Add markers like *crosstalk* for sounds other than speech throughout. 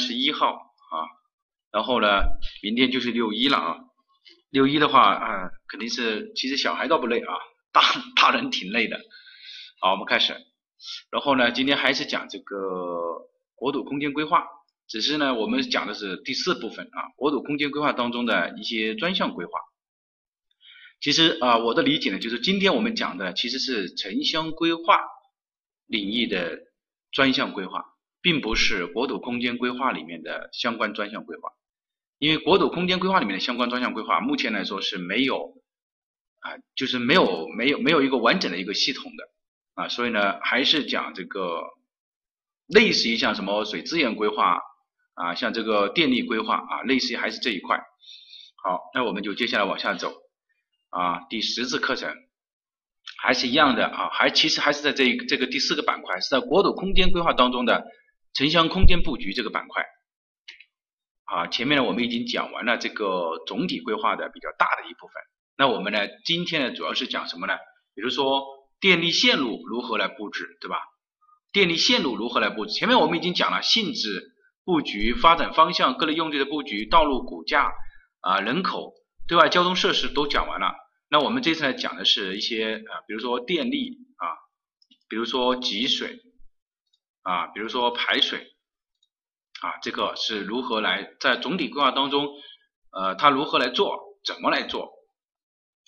十一号啊，然后呢，明天就是六一了啊。六一的话啊，肯定是其实小孩倒不累啊，大大人挺累的。好，我们开始。然后呢，今天还是讲这个国土空间规划，只是呢，我们讲的是第四部分啊，国土空间规划当中的一些专项规划。其实啊，我的理解呢，就是今天我们讲的其实是城乡规划领域的专项规划。并不是国土空间规划里面的相关专项规划，因为国土空间规划里面的相关专项规划，目前来说是没有啊，就是没有没有没有一个完整的一个系统的啊，所以呢，还是讲这个类似于像什么水资源规划啊，像这个电力规划啊，类似于还是这一块。好，那我们就接下来往下走啊，第十次课程还是一样的啊，还其实还是在这这个第四个板块，是在国土空间规划当中的。城乡空间布局这个板块，啊，前面呢我们已经讲完了这个总体规划的比较大的一部分。那我们呢今天呢主要是讲什么呢？比如说电力线路如何来布置，对吧？电力线路如何来布置？前面我们已经讲了性质、布局、发展方向、各类用地的布局、道路骨架啊、人口、对外交通设施都讲完了。那我们这次呢讲的是一些啊，比如说电力啊，比如说集水。啊，比如说排水，啊，这个是如何来在总体规划当中，呃，它如何来做，怎么来做？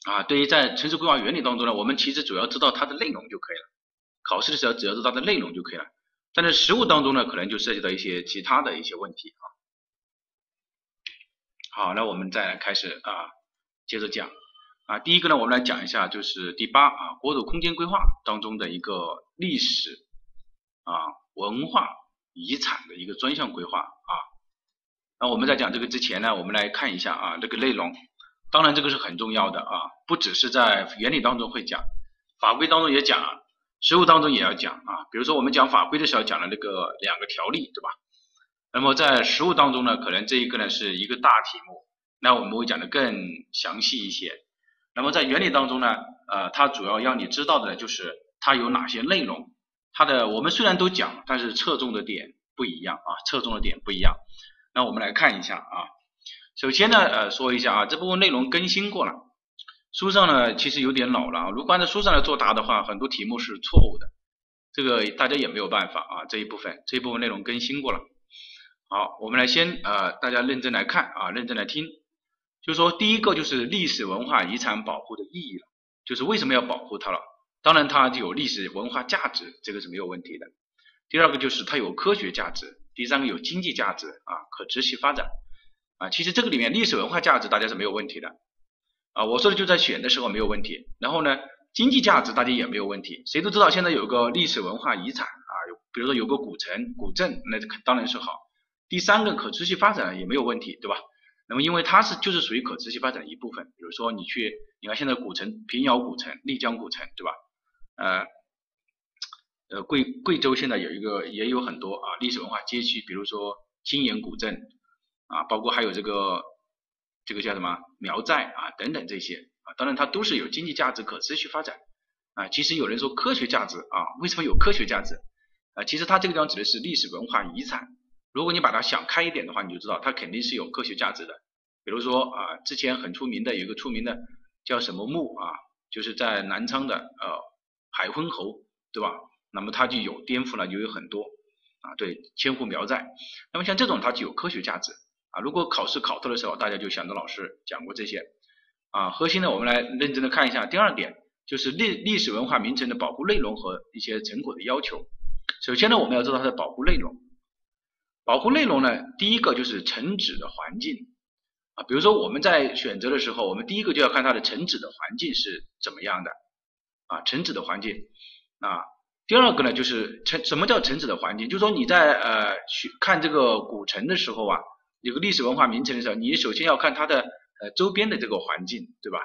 啊，对于在城市规划原理当中呢，我们其实主要知道它的内容就可以了。考试的时候只要知道它的内容就可以了。但是实务当中呢，可能就涉及到一些其他的一些问题啊。好，那我们再开始啊，接着讲啊，第一个呢，我们来讲一下就是第八啊，国土空间规划当中的一个历史啊。文化遗产的一个专项规划啊，那我们在讲这个之前呢，我们来看一下啊这个内容。当然这个是很重要的啊，不只是在原理当中会讲，法规当中也讲，实务当中也要讲啊。比如说我们讲法规的时候讲了那个两个条例，对吧？那么在实务当中呢，可能这一个呢是一个大题目，那我们会讲的更详细一些。那么在原理当中呢，呃，它主要让你知道的就是它有哪些内容。它的我们虽然都讲，但是侧重的点不一样啊，侧重的点不一样。那我们来看一下啊，首先呢，呃，说一下啊，这部分内容更新过了，书上呢其实有点老了啊，如果按照书上来作答的话，很多题目是错误的，这个大家也没有办法啊，这一部分这一部分内容更新过了。好，我们来先呃，大家认真来看啊，认真来听，就说第一个就是历史文化遗产保护的意义了，就是为什么要保护它了。当然，它有历史文化价值，这个是没有问题的。第二个就是它有科学价值，第三个有经济价值啊，可持续发展啊。其实这个里面历史文化价值大家是没有问题的啊。我说的就在选的时候没有问题。然后呢，经济价值大家也没有问题。谁都知道现在有个历史文化遗产啊，有比如说有个古城、古镇，那当然是好。第三个可持续发展也没有问题，对吧？那么，因为它是就是属于可持续发展的一部分。比如说你去，你看现在古城平遥古城、丽江古城，对吧？呃，呃贵贵州现在有一个也有很多啊历史文化街区，比如说金岩古镇啊，包括还有这个这个叫什么苗寨啊等等这些啊，当然它都是有经济价值、可持续发展啊。其实有人说科学价值啊，为什么有科学价值啊？其实它这个地方指的是历史文化遗产。如果你把它想开一点的话，你就知道它肯定是有科学价值的。比如说啊，之前很出名的有一个出名的叫什么墓啊，就是在南昌的呃海昏侯，对吧？那么它就有颠覆了，就有很多啊，对千户苗寨。那么像这种它就有科学价值啊。如果考试考到的时候，大家就想着老师讲过这些啊。核心呢，我们来认真的看一下。第二点就是历历史文化名城的保护内容和一些成果的要求。首先呢，我们要知道它的保护内容。保护内容呢，第一个就是城址的环境啊，比如说我们在选择的时候，我们第一个就要看它的城址的环境是怎么样的啊，城址的环境啊。第二个呢，就是城什么叫城址的环境？就是说你在呃去看这个古城的时候啊，有个历史文化名城的时候，你首先要看它的呃周边的这个环境，对吧？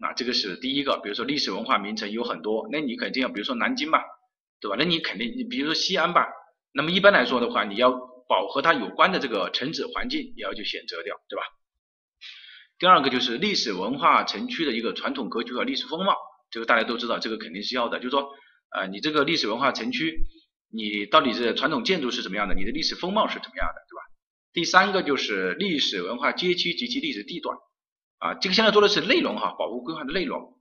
那这个是第一个，比如说历史文化名城有很多，那你肯定要比如说南京吧，对吧？那你肯定你比如说西安吧。那么一般来说的话，你要保和它有关的这个城址环境，也要去选择掉，对吧？第二个就是历史文化城区的一个传统格局和历史风貌，这个大家都知道，这个肯定是要的。就是说，呃，你这个历史文化城区你到底是传统建筑是怎么样的，你的历史风貌是怎么样的，对吧？第三个就是历史文化街区及其历史地段啊，这个现在做的是内容哈，保护规划的内容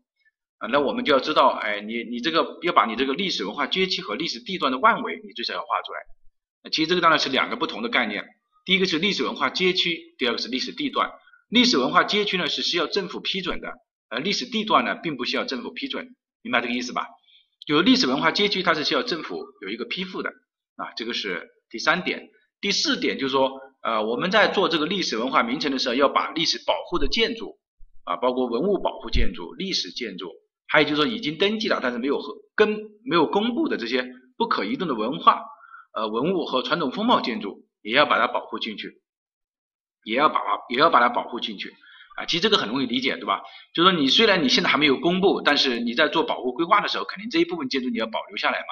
啊，那我们就要知道，哎，你你这个要把你这个历史文化街区和历史地段的范围，你最少要画出来。其实这个当然是两个不同的概念，第一个是历史文化街区，第二个是历史地段。历史文化街区呢是需要政府批准的，而历史地段呢并不需要政府批准，明白这个意思吧？就历史文化街区它是需要政府有一个批复的啊，这个是第三点。第四点就是说，呃，我们在做这个历史文化名城的时候，要把历史保护的建筑啊，包括文物保护建筑、历史建筑，还有就是说已经登记了但是没有和跟没有公布的这些不可移动的文化。呃，文物和传统风貌建筑也要把它保护进去，也要把它也要把它保护进去啊。其实这个很容易理解，对吧？就是说你虽然你现在还没有公布，但是你在做保护规划的时候，肯定这一部分建筑你要保留下来嘛。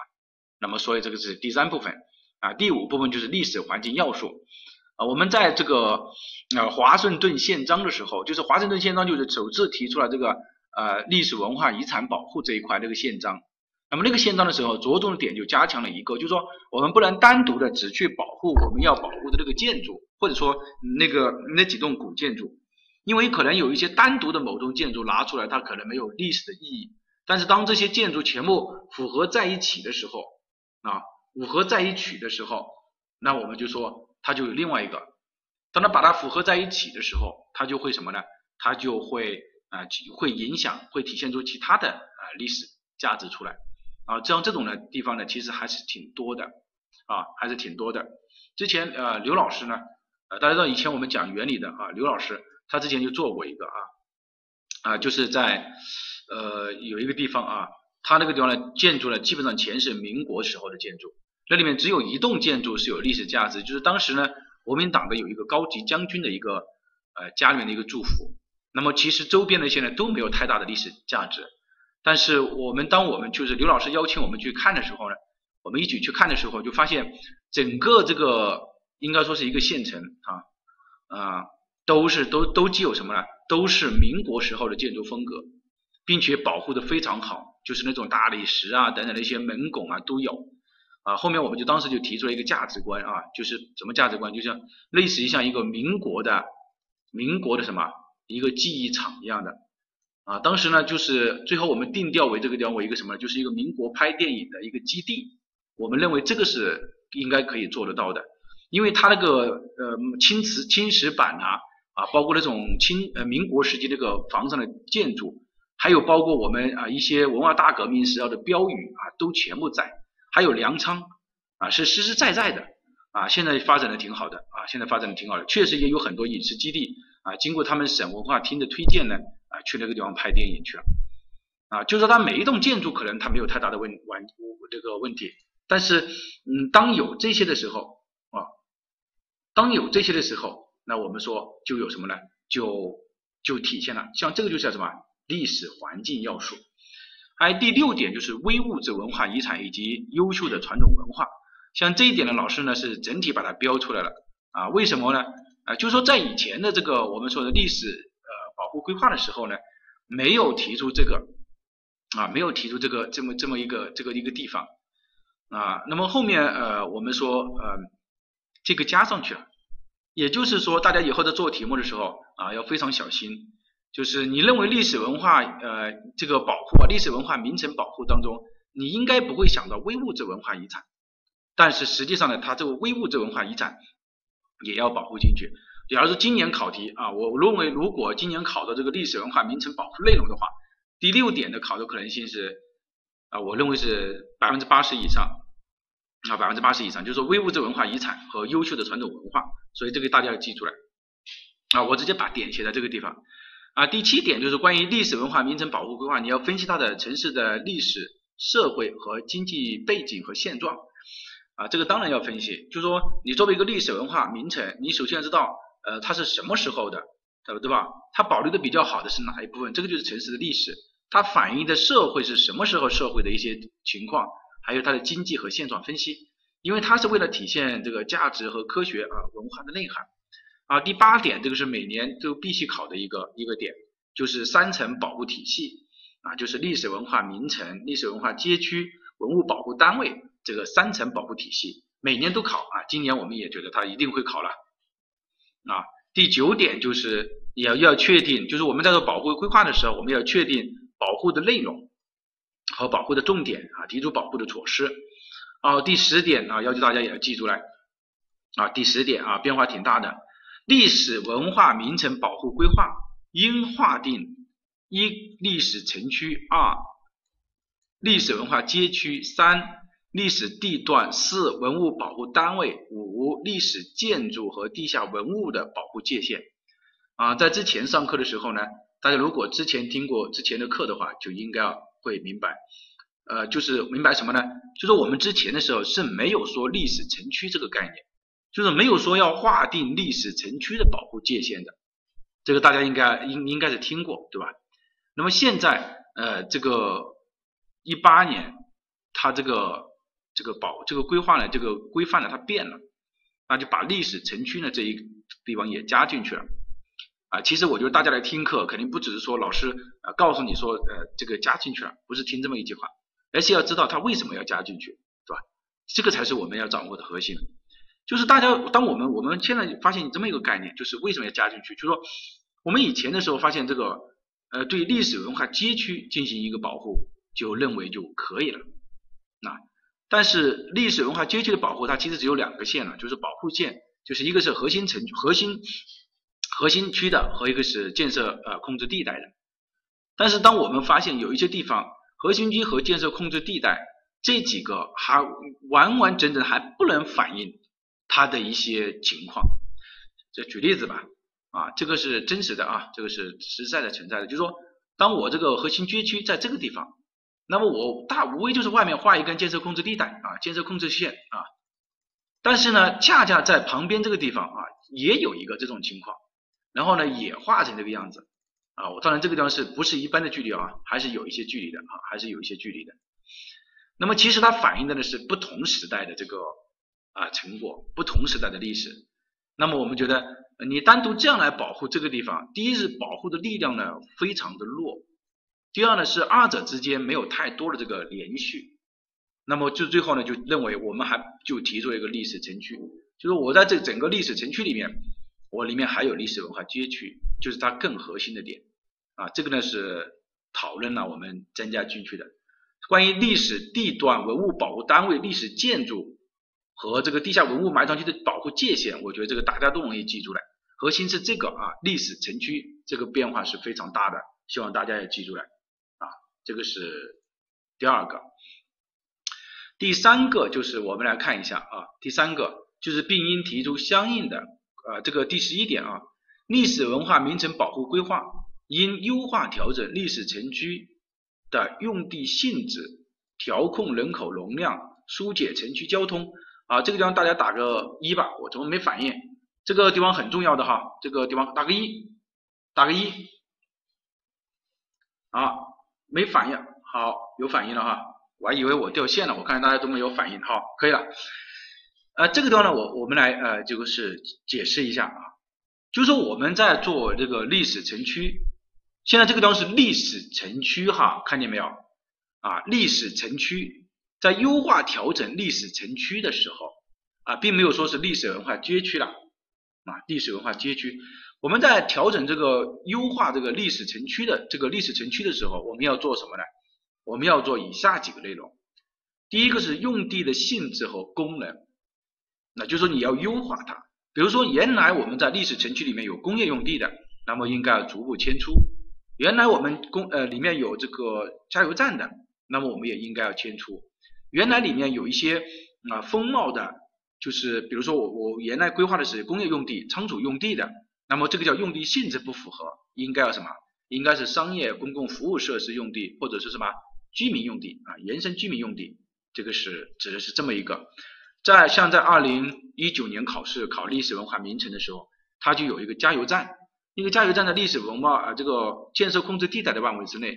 那么所以这个是第三部分啊。第五部分就是历史环境要素啊。我们在这个呃华盛顿宪章的时候，就是华盛顿宪章就是首次提出了这个呃历史文化遗产保护这一块这个宪章。那么那个宪章的时候，着重的点就加强了一个，就是说我们不能单独的只去保护我们要保护的那个建筑，或者说那个那几栋古建筑，因为可能有一些单独的某栋建筑拿出来，它可能没有历史的意义。但是当这些建筑全部符合在一起的时候，啊，符合在一起的时候，那我们就说它就有另外一个，当它把它符合在一起的时候，它就会什么呢？它就会啊会影响，会体现出其他的啊历史价值出来。啊，这样这种的地方呢，其实还是挺多的，啊，还是挺多的。之前呃，刘老师呢，呃，大家知道以前我们讲原理的啊，刘老师他之前就做过一个啊，啊，就是在呃有一个地方啊，他那个地方呢，建筑呢基本上全是民国时候的建筑，那里面只有一栋建筑是有历史价值，就是当时呢国民党的有一个高级将军的一个呃家里面的一个祝福，那么其实周边的一些呢都没有太大的历史价值。但是我们当我们就是刘老师邀请我们去看的时候呢，我们一起去看的时候，就发现整个这个应该说是一个县城啊啊，都是都都具有什么呢？都是民国时候的建筑风格，并且保护的非常好，就是那种大理石啊等等的一些门拱啊都有啊。后面我们就当时就提出了一个价值观啊，就是什么价值观？就像类似于像一个民国的民国的什么一个记忆场一样的。啊，当时呢，就是最后我们定调为这个地方为一个什么，就是一个民国拍电影的一个基地。我们认为这个是应该可以做得到的，因为它那个呃青瓷青石板啊，啊，包括那种清呃民国时期那个房上的建筑，还有包括我们啊一些文化大革命时候的标语啊，都全部在，还有粮仓啊，是实实在在的啊，现在发展的挺好的啊，现在发展的挺好的，确实也有很多影视基地啊，经过他们省文化厅的推荐呢。啊，去那个地方拍电影去了，啊，就是说它每一栋建筑可能它没有太大的问问这个问题，但是嗯，当有这些的时候啊，当有这些的时候，那我们说就有什么呢？就就体现了，像这个就叫什么历史环境要素。还有第六点就是微物质文化遗产以及优秀的传统文化，像这一点呢，老师呢是整体把它标出来了啊，为什么呢？啊，就是说在以前的这个我们说的历史呃。保护规划的时候呢，没有提出这个啊，没有提出这个这么这么一个这个一个地方啊。那么后面呃，我们说呃，这个加上去了，也就是说，大家以后在做题目的时候啊，要非常小心。就是你认为历史文化呃这个保护啊，历史文化名城保护当中，你应该不会想到微物质文化遗产，但是实际上呢，它这个微物质文化遗产也要保护进去。假如说今年考题啊，我认为如果今年考的这个历史文化名城保护内容的话，第六点的考的可能性是啊，我认为是百分之八十以上啊，百分之八十以上，就是说非物质文化遗产和优秀的传统文化，所以这个大家要记出来啊，我直接把点写在这个地方啊。第七点就是关于历史文化名城保护规划，你要分析它的城市的历史、社会和经济背景和现状啊，这个当然要分析，就是说你作为一个历史文化名城，你首先要知道。呃，它是什么时候的，对？对吧？它保留的比较好的是哪一部分？这个就是城市的历史，它反映的社会是什么时候社会的一些情况，还有它的经济和现状分析。因为它是为了体现这个价值和科学啊文化的内涵啊。第八点，这个是每年都必须考的一个一个点，就是三层保护体系啊，就是历史文化名城、历史文化街区、文物保护单位这个三层保护体系，每年都考啊，今年我们也觉得它一定会考了啊。第九点就是要要确定，就是我们在做保护规划的时候，我们要确定保护的内容和保护的重点啊，提出保护的措施。哦，第十点啊，要求大家也要记住来啊。第十点啊，变化挺大的，历史文化名城保护规划应划定一历史城区，二历史文化街区，三历史地段，四文物保护单位，五历史建筑和地下文物的保护界限。啊，在之前上课的时候呢，大家如果之前听过之前的课的话，就应该会明白。呃，就是明白什么呢？就是我们之前的时候是没有说历史城区这个概念，就是没有说要划定历史城区的保护界限的。这个大家应该应应该是听过，对吧？那么现在呃，这个一八年它这个这个保这个规划呢，这个规范呢它变了，那就把历史城区呢这一地方也加进去了。啊，其实我觉得大家来听课肯定不只是说老师啊告诉你说呃这个加进去了，不是听这么一句话。而且要知道它为什么要加进去，是吧？这个才是我们要掌握的核心。就是大家，当我们我们现在发现这么一个概念，就是为什么要加进去？就是说，我们以前的时候发现这个，呃，对历史文化街区进行一个保护，就认为就可以了。那但是历史文化街区的保护，它其实只有两个线了，就是保护线，就是一个是核心城核心核心区的，和一个是建设呃控制地带的。但是当我们发现有一些地方，核心区和建设控制地带这几个还完完整整还不能反映它的一些情况。这举例子吧，啊，这个是真实的啊，这个是实在的存在的。就是说，当我这个核心街区在这个地方，那么我大无非就是外面画一根建设控制地带啊，建设控制线啊。但是呢，恰恰在旁边这个地方啊，也有一个这种情况，然后呢，也画成这个样子。啊，我当然这个地方是不是一般的距离啊，还是有一些距离的啊，还是有一些距离的。那么其实它反映的呢是不同时代的这个啊成果，不同时代的历史。那么我们觉得你单独这样来保护这个地方，第一是保护的力量呢非常的弱，第二呢是二者之间没有太多的这个连续。那么就最后呢就认为我们还就提出了一个历史城区，就是我在这整个历史城区里面。我里面还有历史文化街区，就是它更核心的点啊，这个呢是讨论了我们增加进去的关于历史地段、文物保护单位、历史建筑和这个地下文物埋藏区的保护界限，我觉得这个大家都容易记住了。核心是这个啊，历史城区这个变化是非常大的，希望大家也记住了啊，这个是第二个。第三个就是我们来看一下啊，第三个就是并应提出相应的。啊，这个第十一点啊，历史文化名城保护规划应优化调整历史城区的用地性质，调控人口容量，疏解城区交通。啊，这个地方大家打个一吧，我怎么没反应？这个地方很重要的哈，这个地方打个一，打个一。啊，没反应，好，有反应了哈，我还以为我掉线了，我看大家都没有反应，好，可以了。呃，这个地方呢，我我们来呃，这就是解释一下啊，就是说我们在做这个历史城区，现在这个地方是历史城区哈，看见没有啊？历史城区在优化调整历史城区的时候啊，并没有说是历史文化街区了啊，历史文化街区，我们在调整这个优化这个历史城区的这个历史城区的时候，我们要做什么呢？我们要做以下几个内容，第一个是用地的性质和功能。那就是说你要优化它，比如说原来我们在历史城区里面有工业用地的，那么应该要逐步迁出；原来我们工呃里面有这个加油站的，那么我们也应该要迁出；原来里面有一些啊风貌的，就是比如说我我原来规划的是工业用地、仓储用地的，那么这个叫用地性质不符合，应该要什么？应该是商业公共服务设施用地或者是什么居民用地啊，延伸居民用地，这个是指的是这么一个。在像在二零一九年考试考历史文化名城的时候，它就有一个加油站，那个加油站的历史文化啊，这个建设控制地带的范围之内，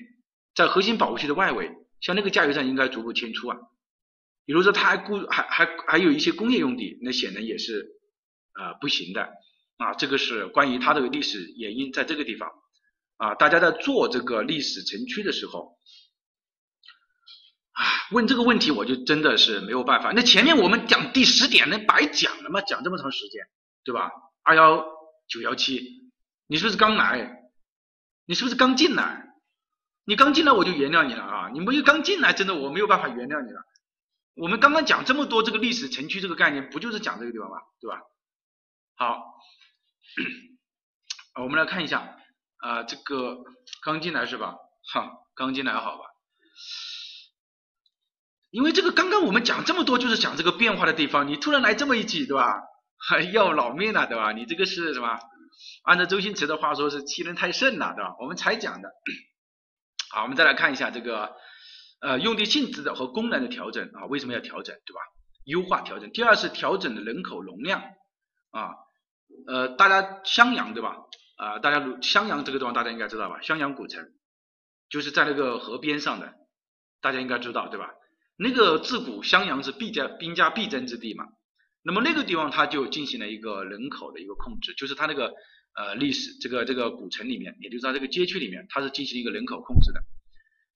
在核心保护区的外围，像那个加油站应该逐步迁出啊。比如说它还固还还还有一些工业用地，那显然也是呃不行的啊。这个是关于它的历史原因在这个地方啊。大家在做这个历史城区的时候。问这个问题我就真的是没有办法。那前面我们讲第十点，那白讲了吗？讲这么长时间，对吧？二幺九幺七，你是不是刚来？你是不是刚进来？你刚进来我就原谅你了啊！你没有刚进来，真的我没有办法原谅你了。我们刚刚讲这么多这个历史城区这个概念，不就是讲这个地方吗？对吧？好，*coughs* 我们来看一下啊，这个刚进来是吧？哈，刚进来好吧？因为这个刚刚我们讲这么多，就是讲这个变化的地方，你突然来这么一句，对吧？还 *laughs* 要老命了，对吧？你这个是什么？按照周星驰的话说，是欺人太甚了，对吧？我们才讲的。*coughs* 好，我们再来看一下这个呃用地性质的和功能的调整啊，为什么要调整，对吧？优化调整。第二是调整的人口容量啊，呃，大家襄阳对吧？啊，大家襄阳这个地方大家应该知道吧？襄阳古城就是在那个河边上的，大家应该知道对吧？那个自古襄阳是必家兵家必争之地嘛。那么那个地方它就进行了一个人口的一个控制，就是它那个呃历史这个这个古城里面，也就是它这个街区里面，它是进行一个人口控制的，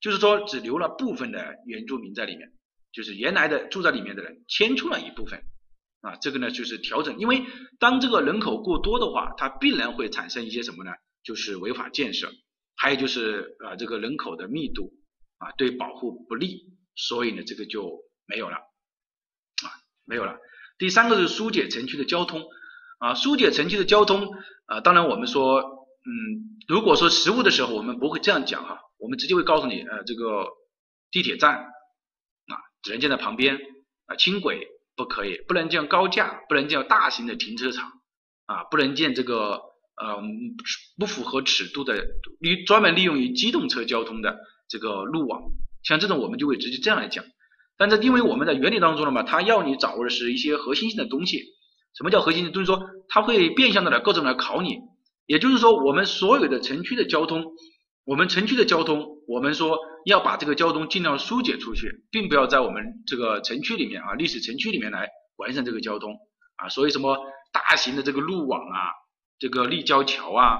就是说只留了部分的原住民在里面，就是原来的住在里面的人迁出了一部分啊，这个呢就是调整，因为当这个人口过多的话，它必然会产生一些什么呢？就是违法建设，还有就是呃这个人口的密度啊对保护不利，所以呢这个就没有了。啊没有了。第三个是疏解城区的交通。啊，疏解城区的交通啊，当然我们说，嗯，如果说实物的时候，我们不会这样讲哈，我们直接会告诉你，呃，这个地铁站啊，只能建在旁边啊，轻轨不可以，不能建高架，不能建大型的停车场啊，不能建这个呃不符合尺度的利专门利用于机动车交通的这个路网，像这种我们就会直接这样来讲。但是因为我们在原理当中了嘛，它要你掌握的是一些核心性的东西。什么叫核心性？就是说它会变相的来各种来考你。也就是说，我们所有的城区的交通，我们城区的交通，我们说要把这个交通尽量疏解出去，并不要在我们这个城区里面啊，历史城区里面来完善这个交通啊。所以什么大型的这个路网啊，这个立交桥啊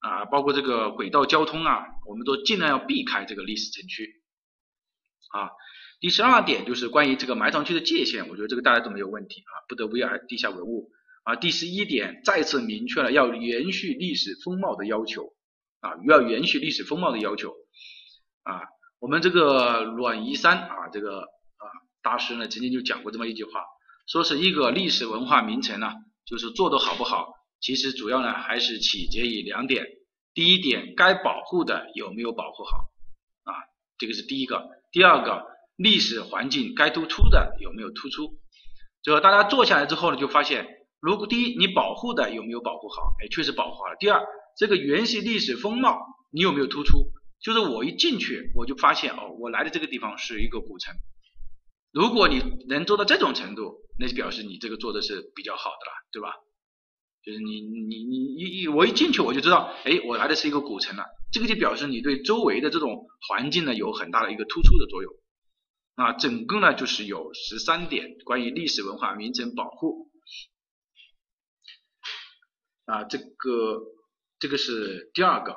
啊，包括这个轨道交通啊，我们都尽量要避开这个历史城区啊。第十二点就是关于这个埋藏区的界限，我觉得这个大家都没有问题啊，不得危害地下文物啊。第十一点再次明确了要延续历史风貌的要求啊，要延续历史风貌的要求啊。我们这个阮夷山啊，这个啊大师呢曾经就讲过这么一句话，说是一个历史文化名城呢，就是做得好不好，其实主要呢还是取决于两点，第一点该保护的有没有保护好啊，这个是第一个，第二个。历史环境该突出的有没有突出？就大家坐下来之后呢，就发现，如果第一你保护的有没有保护好？哎，确实保护好了。第二，这个原系历史风貌你有没有突出？就是我一进去我就发现哦，我来的这个地方是一个古城。如果你能做到这种程度，那就表示你这个做的是比较好的了，对吧？就是你你你一一我一进去我就知道，哎，我来的是一个古城了。这个就表示你对周围的这种环境呢有很大的一个突出的作用。啊，整个呢就是有十三点关于历史文化名城保护啊，这个这个是第二个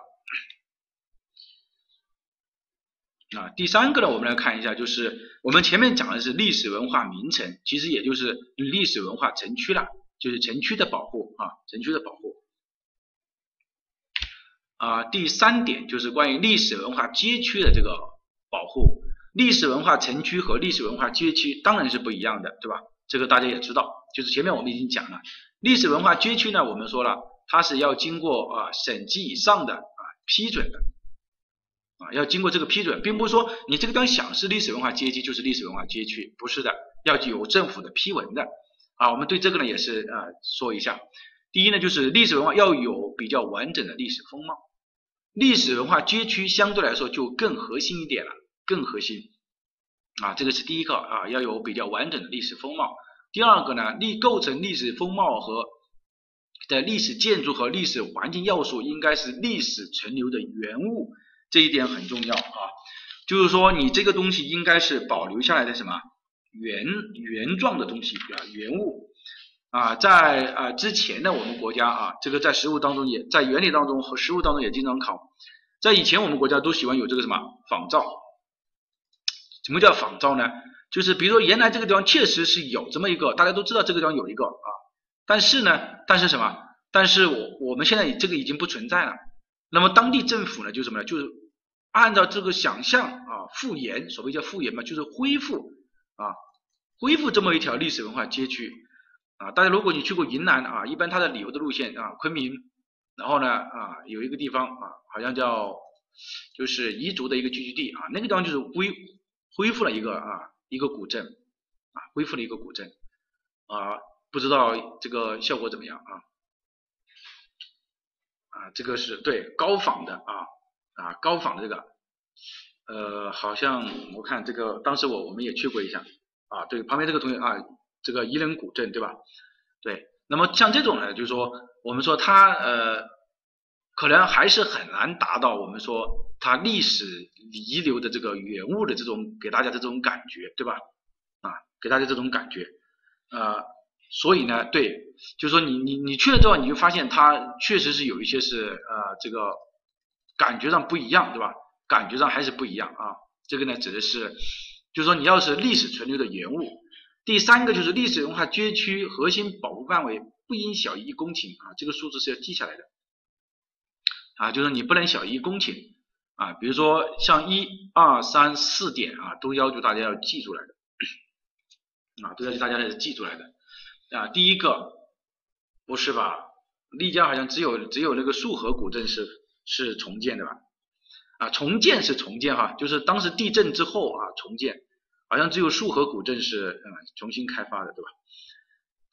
啊，第三个呢，我们来看一下，就是我们前面讲的是历史文化名城，其实也就是历史文化城区了，就是城区的保护啊，城区的保护啊，第三点就是关于历史文化街区的这个保护。历史文化城区和历史文化街区当然是不一样的，对吧？这个大家也知道，就是前面我们已经讲了，历史文化街区呢，我们说了，它是要经过啊省级以上的啊批准的，啊要经过这个批准，并不是说你这个地方想是历史文化街区就是历史文化街区，不是的，要有政府的批文的，啊，我们对这个呢也是啊说一下，第一呢就是历史文化要有比较完整的历史风貌，历史文化街区相对来说就更核心一点了。更核心啊，这个是第一个啊，要有比较完整的历史风貌。第二个呢，历构成历史风貌和的历史建筑和历史环境要素应该是历史存留的原物，这一点很重要啊。就是说，你这个东西应该是保留下来的什么原原状的东西啊，原物啊，在啊之前的我们国家啊，这个在实物当中也在原理当中和实物当中也经常考，在以前我们国家都喜欢有这个什么仿造。什么叫仿造呢？就是比如说原来这个地方确实是有这么一个，大家都知道这个地方有一个啊，但是呢，但是什么？但是我我们现在这个已经不存在了。那么当地政府呢，就什么呢？就是按照这个想象啊，复原，所谓叫复原嘛，就是恢复啊，恢复这么一条历史文化街区啊。大家如果你去过云南啊，一般它的旅游的路线啊，昆明，然后呢啊，有一个地方啊，好像叫就是彝族的一个聚居地啊，那个地方就是恢恢复了一个啊一个古镇啊，恢复了一个古镇啊，不知道这个效果怎么样啊？啊，这个是对高仿的啊啊高仿的这个，呃，好像我看这个当时我我们也去过一下啊，对旁边这个同学啊，这个彝人古镇对吧？对，那么像这种呢，就是说我们说它呃，可能还是很难达到我们说它历史遗留的这个原物的这种给大家的这种感觉，对吧？啊，给大家这种感觉，呃。所以呢，对，就是说你你你去了之后，你就发现它确实是有一些是呃这个感觉上不一样，对吧？感觉上还是不一样啊。这个呢指的是，就是说你要是历史存留的原物。第三个就是历史文化街区核心保护范围不应小于一公顷啊，这个数字是要记下来的啊，就是你不能小于一公顷啊。比如说像一二三四点啊，都要求大家要记出来的啊，都要求大家要记出来的。啊，第一个不是吧？丽江好像只有只有那个束河古镇是是重建的吧？啊，重建是重建哈，就是当时地震之后啊重建，好像只有束河古镇是嗯重新开发的，对吧？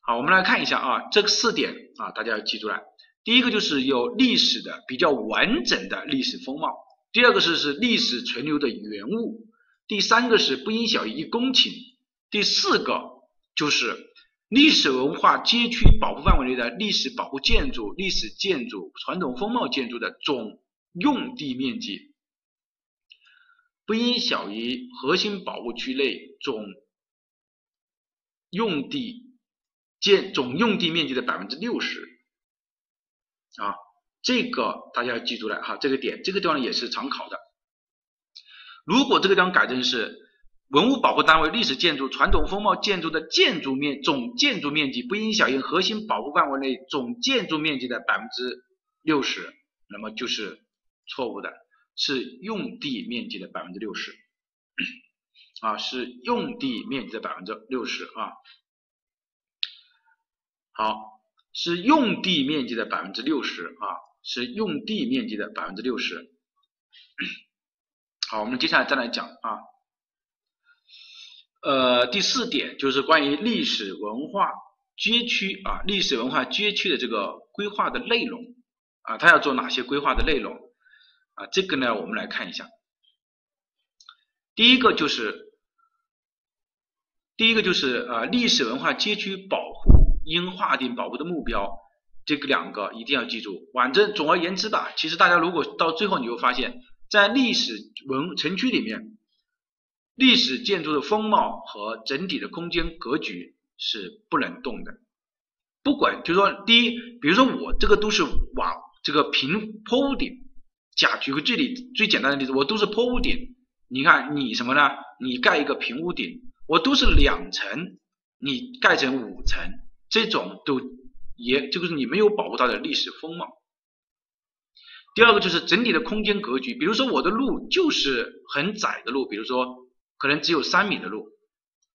好，我们来看一下啊，这四点啊大家要记住了。第一个就是有历史的比较完整的历史风貌，第二个是是历史存留的原物，第三个是不应小于一公顷，第四个就是。历史文化街区保护范围内的历史保护建筑、历史建筑、传统风貌建筑的总用地面积不应小于核心保护区内总用地建总用地面积的百分之六十啊，这个大家要记住了哈，这个点这个地方也是常考的。如果这个地方改成是。文物保护单位历史建筑、传统风貌建筑的建筑面总建筑面积不应小于核心保护范围内总建筑面积的百分之六十，那么就是错误的，是用地面积的百分之六十啊，是用地面积的百分之六十啊。好，是用地面积的百分之六十啊，是用地面积的百分之六十。好，我们接下来再来讲啊。呃，第四点就是关于历史文化街区啊，历史文化街区的这个规划的内容啊，它要做哪些规划的内容啊？这个呢，我们来看一下。第一个就是，第一个就是啊，历史文化街区保护应划定保护的目标，这个两个一定要记住。反正总而言之吧，其实大家如果到最后你会发现，在历史文城区里面。历史建筑的风貌和整体的空间格局是不能动的，不管就是说，第一，比如说我这个都是瓦这个平坡屋顶，假举个这里最简单的例子，我都是坡屋顶，你看你什么呢？你盖一个平屋顶，我都是两层，你盖成五层，这种都也就是你没有保护它的历史风貌。第二个就是整体的空间格局，比如说我的路就是很窄的路，比如说。可能只有三米的路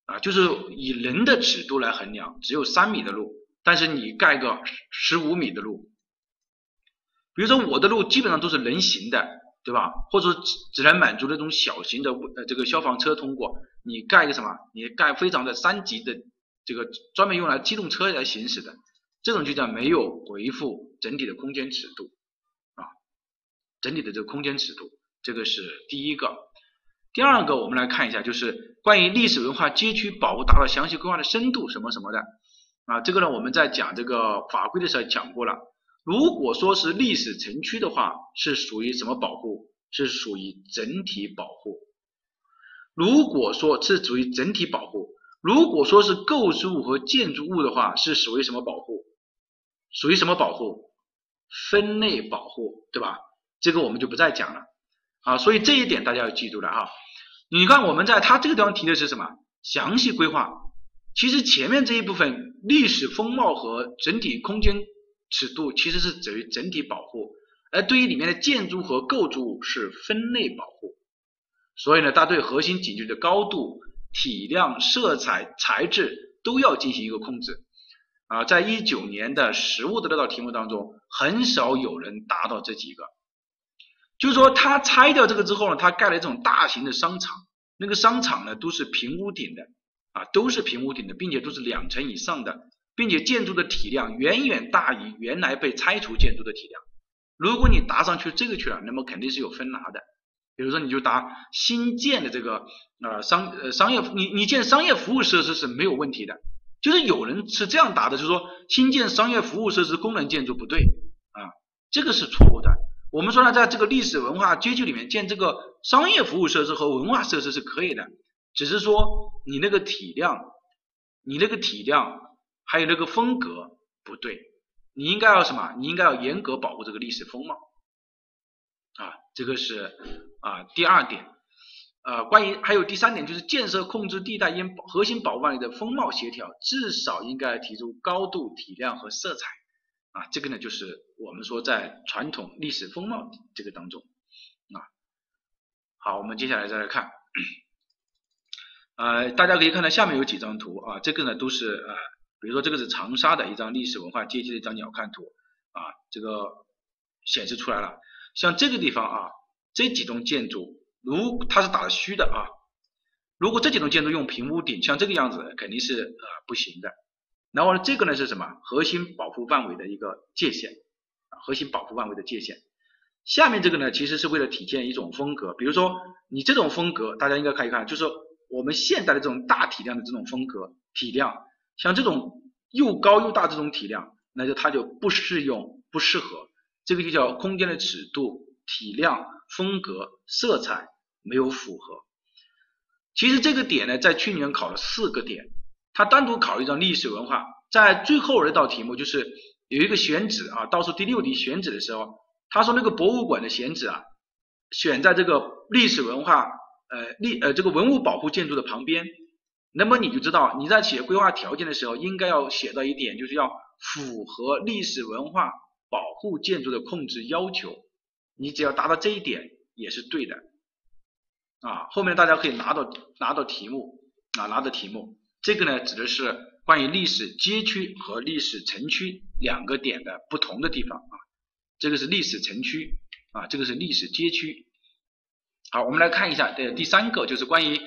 啊，就是以人的尺度来衡量，只有三米的路，但是你盖个十五米的路，比如说我的路基本上都是人行的，对吧？或者只只能满足那种小型的呃这个消防车通过，你盖一个什么？你盖非常的三级的这个专门用来机动车来行驶的，这种就叫没有回复整体的空间尺度啊，整体的这个空间尺度，这个是第一个。第二个，我们来看一下，就是关于历史文化街区保护达到详细规划的深度什么什么的啊，这个呢我们在讲这个法规的时候讲过了。如果说是历史城区的话，是属于什么保护？是属于整体保护。如果说是属于整体保护，如果说是构筑物和建筑物的话，是属于什么保护？属于什么保护？分类保护，对吧？这个我们就不再讲了。啊，所以这一点大家要记住了哈。你看我们在它这个地方提的是什么？详细规划。其实前面这一部分历史风貌和整体空间尺度其实是属于整体保护，而对于里面的建筑和构筑物是分类保护。所以呢，它对核心景区的高度、体量、色彩、材质都要进行一个控制。啊，在一九年的实物的那道题目当中，很少有人达到这几个。就是说，他拆掉这个之后呢，他盖了这种大型的商场，那个商场呢都是平屋顶的，啊，都是平屋顶的，并且都是两层以上的，并且建筑的体量远远大于原来被拆除建筑的体量。如果你答上去这个去了，那么肯定是有分拿的。比如说，你就答新建的这个呃商呃商业，你你建商业服务设施是没有问题的。就是有人是这样答的，就是说新建商业服务设施功能建筑不对啊，这个是错误的。我们说呢，在这个历史文化街区里面建这个商业服务设施和文化设施是可以的，只是说你那个体量，你那个体量还有那个风格不对，你应该要什么？你应该要严格保护这个历史风貌啊，这个是啊第二点。呃，关于还有第三点就是建设控制地带应核心保护范围的风貌协调，至少应该提出高度、体量和色彩啊，这个呢就是我们说在传统历史风貌这个当中啊。好，我们接下来再来看，呃，大家可以看到下面有几张图啊，这个呢都是呃，比如说这个是长沙的一张历史文化街区的一张鸟瞰图啊，这个显示出来了，像这个地方啊，这几栋建筑。如它是打的虚的啊，如果这几栋建筑用平屋顶，像这个样子肯定是呃不行的。然后呢，这个呢是什么？核心保护范围的一个界限啊，核心保护范围的界限。下面这个呢，其实是为了体现一种风格，比如说你这种风格，大家应该看一看，就是我们现代的这种大体量的这种风格体量，像这种又高又大这种体量，那就它就不适用，不适合。这个就叫空间的尺度、体量。风格、色彩没有符合。其实这个点呢，在去年考了四个点，他单独考一张历史文化，在最后那道题目就是有一个选址啊，倒数第六题选址的时候，他说那个博物馆的选址啊，选在这个历史文化呃历呃这个文物保护建筑的旁边，那么你就知道你在写规划条件的时候，应该要写到一点，就是要符合历史文化保护建筑的控制要求。你只要达到这一点也是对的啊，后面大家可以拿到拿到题目啊，拿到题目，这个呢指的是关于历史街区和历史城区两个点的不同的地方啊，这个是历史城区啊，这个是历史街区。好，我们来看一下的第三个就是关于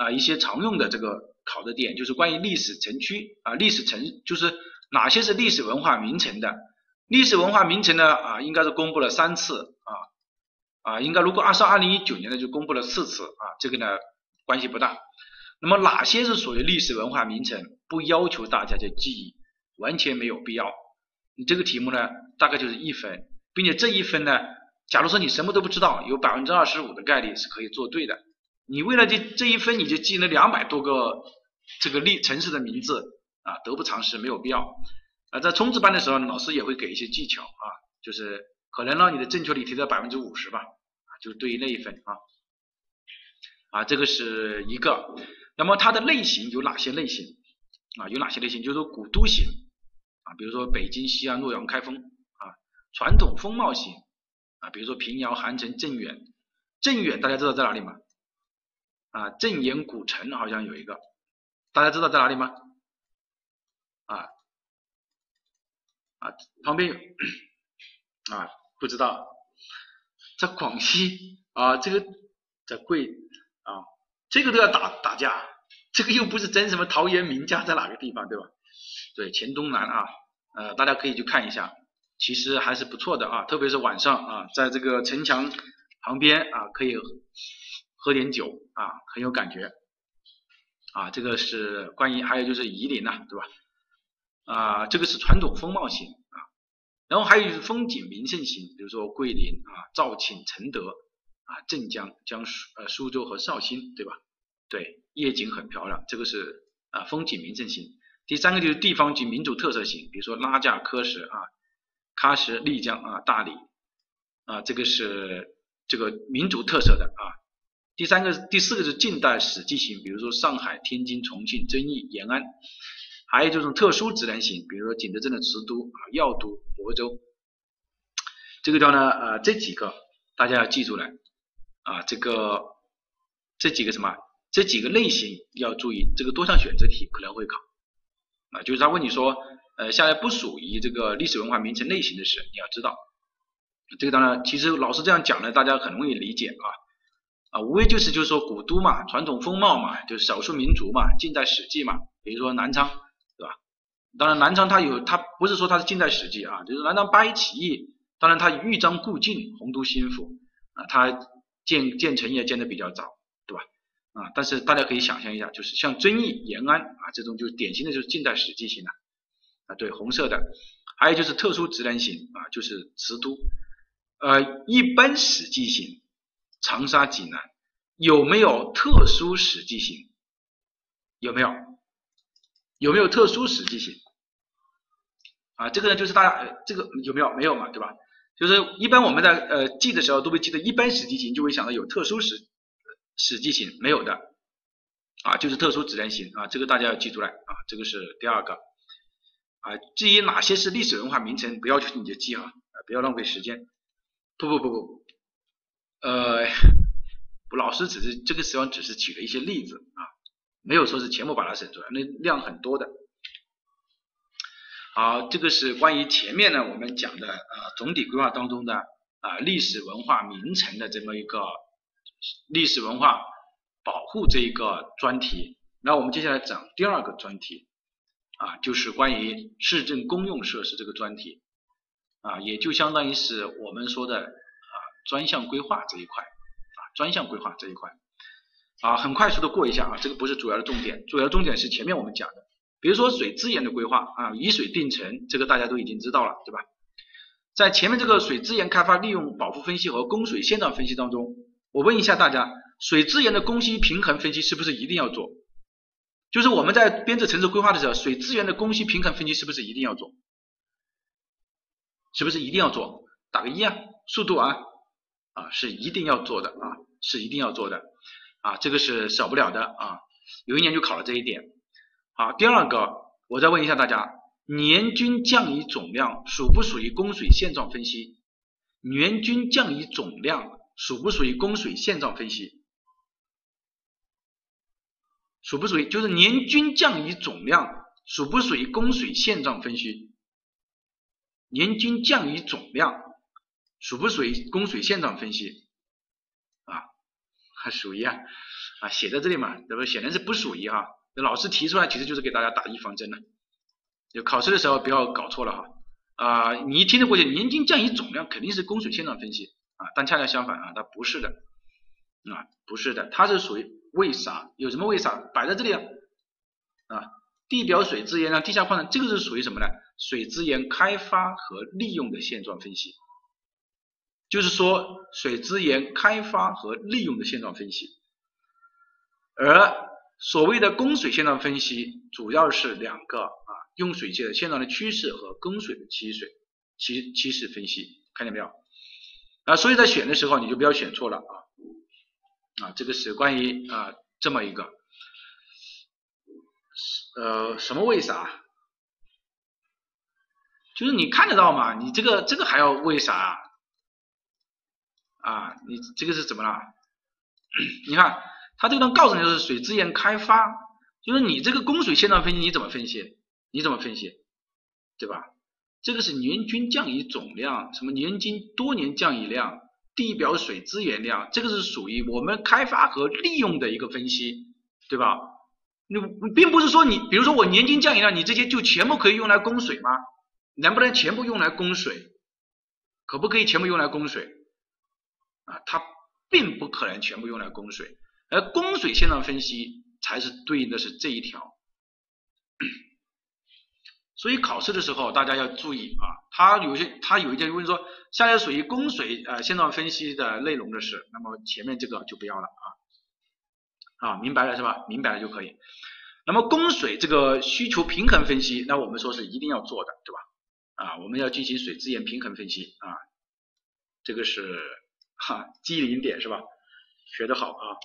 啊一些常用的这个考的点，就是关于历史城区啊，历史城就是哪些是历史文化名城的。历史文化名城呢啊，应该是公布了三次啊啊，应该如果按照二零一九年的就公布了四次啊，这个呢关系不大。那么哪些是属于历史文化名城？不要求大家去记忆，完全没有必要。你这个题目呢大概就是一分，并且这一分呢，假如说你什么都不知道，有百分之二十五的概率是可以做对的。你为了这这一分你就记了两百多个这个历城市的名字啊，得不偿失，没有必要。啊，在冲刺班的时候，老师也会给一些技巧啊，就是可能让你的正确率提到百分之五十吧，啊，就对于那一份啊，啊，这个是一个。那么它的类型有哪些类型啊？有哪些类型？就是古都型啊，比如说北京、西安、洛阳、开封啊；传统风貌型啊，比如说平遥、韩城、镇远。镇远大家知道在哪里吗？啊，镇岩古城好像有一个，大家知道在哪里吗？啊。啊，旁边有啊，不知道，在广西啊，这个在贵啊，这个都要打打架，这个又不是真什么陶渊明家在哪个地方，对吧？对，黔东南啊，呃，大家可以去看一下，其实还是不错的啊，特别是晚上啊，在这个城墙旁边啊，可以喝点酒啊，很有感觉啊。这个是关于，还有就是夷陵呐，对吧？啊，这个是传统风貌型啊，然后还有就是风景名胜型，比如说桂林啊、肇庆、承德啊、镇江、江苏呃苏州和绍兴，对吧？对，夜景很漂亮，这个是啊风景名胜型。第三个就是地方及民族特色型，比如说拉架、喀什啊、喀什、丽江啊、大理啊，这个是这个民族特色的啊。第三个、第四个是近代史迹型，比如说上海、天津、重庆、遵义、延安，还有这种特殊自然型，比如说景德镇的瓷都啊、药都、亳州。这个地方呢，呃，这几个大家要记住来啊，这个这几个什么，这几个类型要注意，这个多项选择题可能会考啊，就是他问你说，呃，下列不属于这个历史文化名城类型的是，你要知道。这个当然，其实老师这样讲呢，大家很容易理解啊啊，无非就是就是说古都嘛，传统风貌嘛，就是少数民族嘛，近代史记嘛，比如说南昌，对吧？当然南昌它有，它不是说它是近代史记啊，就是南昌八一起义。当然，它豫章故郡，洪都新府啊，它建建成也建的比较早，对吧？啊，但是大家可以想象一下，就是像遵义、延安啊这种，就是典型的就是近代史记型的啊，对，红色的，还有就是特殊自然型啊，就是瓷都，呃，一般史记型，长沙、济南有没有特殊史记型？有没有？有没有特殊史记型？啊，这个呢就是大家这个有没有？没有嘛，对吧？就是一般我们在呃记的时候都会记得一般史记型，就会想到有特殊史史记型没有的啊，就是特殊自然型啊，这个大家要记出来啊，这个是第二个啊。至于哪些是历史文化名城，不要求你就记，啊，不要浪费时间。不不不不，呃，老师只是这个时候只是举了一些例子啊，没有说是全部把它省出来，那量很多的。好，这个是关于前面呢我们讲的啊总体规划当中的啊历史文化名城的这么一个历史文化保护这一个专题。那我们接下来讲第二个专题啊，就是关于市政公用设施这个专题啊，也就相当于是我们说的专项规划这一块啊专项规划这一块啊，很快速的过一下啊，这个不是主要的重点，主要重点是前面我们讲的。比如说水资源的规划啊，以水定城，这个大家都已经知道了，对吧？在前面这个水资源开发利用保护分析和供水现状分析当中，我问一下大家，水资源的供需平衡分析是不是一定要做？就是我们在编制城市规划的时候，水资源的供需平衡分析是不是一定要做？是不是一定要做？打个一啊，速度啊是一定要做的啊，是一定要做的啊，这个是少不了的啊，有一年就考了这一点。好，第二个，我再问一下大家，年均降雨总量属不属于供水现状分析？年均降雨总量属不属于供水现状分析？属不属于？就是年均降雨总量属不属于供水现状分析？年均降雨总量属不属于供水现状分析？啊，还属于啊，啊，写在这里嘛，对不？显然是不属于哈。老师提出来其实就是给大家打预防针了，就考试的时候不要搞错了哈啊！你一听得过去，年均降雨总量肯定是供水现状分析啊，但恰恰相反啊，它不是的啊，不是的，它是属于为啥？有什么为啥？摆在这里啊，地表水资源量、地下矿产，这个是属于什么呢？水资源开发和利用的现状分析，就是说水资源开发和利用的现状分析，而。所谓的供水现状分析，主要是两个啊，用水界的现状的趋势和供水的趋势趋趋势分析，看见没有？啊，所以在选的时候你就不要选错了啊啊，这个是关于啊这么一个，呃，什么为啥？就是你看得到嘛？你这个这个还要为啥？啊，你这个是怎么了？*coughs* 你看。他这个呢，告诉你的是水资源开发，就是你这个供水现状分析你怎么分析？你怎么分析？对吧？这个是年均降雨总量，什么年均多年降雨量，地表水资源量，这个是属于我们开发和利用的一个分析，对吧？你并不是说你，比如说我年均降雨量，你这些就全部可以用来供水吗？能不能全部用来供水？可不可以全部用来供水？啊，它并不可能全部用来供水。而供水现状分析才是对应的是这一条，所以考试的时候大家要注意啊，它有些它有一件问说下列属于供水呃现状分析的内容的是，那么前面这个就不要了啊，啊明白了是吧？明白了就可以。那么供水这个需求平衡分析，那我们说是一定要做的，对吧？啊，我们要进行水资源平衡分析啊，这个是哈机灵点是吧？学得好啊，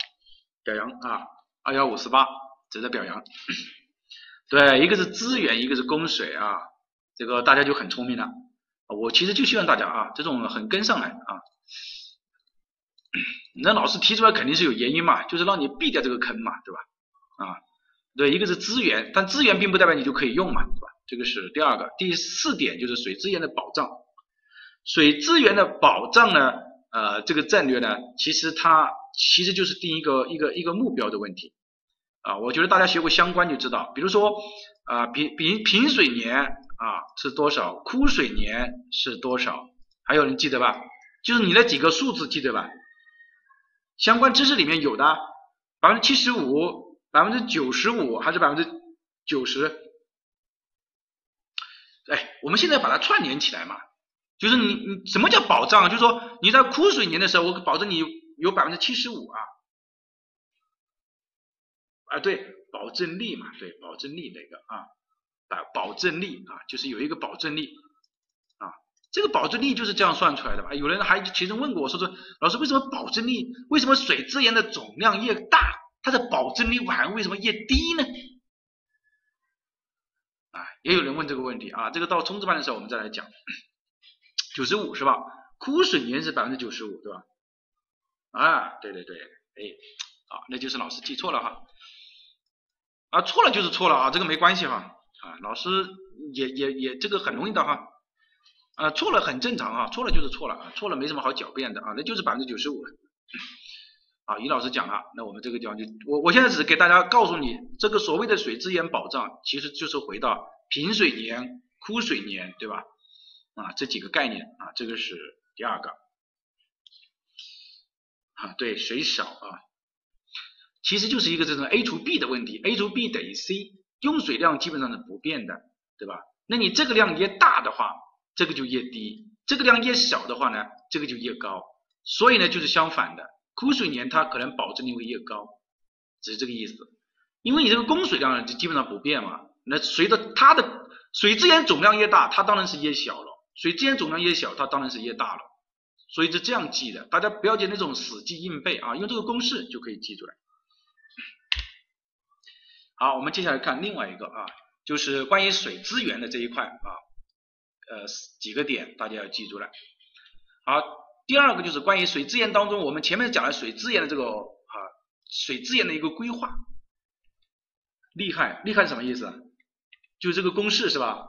表扬啊，二幺五四八值得表扬。*clears throat* 对，一个是资源，一个是供水啊，这个大家就很聪明了。我其实就希望大家啊，这种很跟上来啊。那老师提出来肯定是有原因嘛，就是让你避掉这个坑嘛，对吧？啊，对，一个是资源，但资源并不代表你就可以用嘛，对吧？这个是第二个。第四点就是水资源的保障，水资源的保障呢，呃，这个战略呢，其实它其实就是定一个一个一个目标的问题啊。我觉得大家学过相关就知道，比如说啊，平平平水年啊是多少，枯水年是多少，还有人记得吧？就是你那几个数字记得吧？相关知识里面有的百分之七十五、百分之九十五还是百分之九十？哎，我们现在把它串联起来嘛，就是你你什么叫保障啊？就是说你在枯水年的时候，我保证你有百分之七十五啊，啊对，保证力嘛，对，保证力那个啊，保保证力啊，就是有一个保证力啊，这个保证力就是这样算出来的吧？有人还其实问过我说说，老师为什么保证力？为什么水资源的总量越大，它的保证力反而为什么越低呢？啊也有人问这个问题啊，这个到冲刺班的时候我们再来讲。九十五是吧？枯水年是百分之九十五对吧？啊，对对对，哎，好，那就是老师记错了哈。啊，错了就是错了啊，这个没关系哈。啊，老师也也也这个很容易的哈。啊，错了很正常啊，错了就是错了，错了没什么好狡辩的啊，那就是百分之九十五了。啊，于老师讲了，那我们这个地方就我我现在只是给大家告诉你，这个所谓的水资源保障，其实就是回到。平水年、枯水年，对吧？啊，这几个概念啊，这个是第二个啊，对，水少啊，其实就是一个这种 A 除 B 的问题，A 除 B 等于 C，用水量基本上是不变的，对吧？那你这个量越大的话，这个就越低；这个量越小的话呢，这个就越高。所以呢，就是相反的，枯水年它可能保证率会越高，只是这个意思。因为你这个供水量呢，就基本上不变嘛。那随着它的水资源总量越大，它当然是越小了；水资源总量越小，它当然是越大了。所以是这样记的，大家不要记那种死记硬背啊，用这个公式就可以记出来。好，我们接下来看另外一个啊，就是关于水资源的这一块啊，呃几个点大家要记住了。好，第二个就是关于水资源当中，我们前面讲了水资源的这个啊水资源的一个规划，厉害，厉害是什么意思？就这个公式是吧？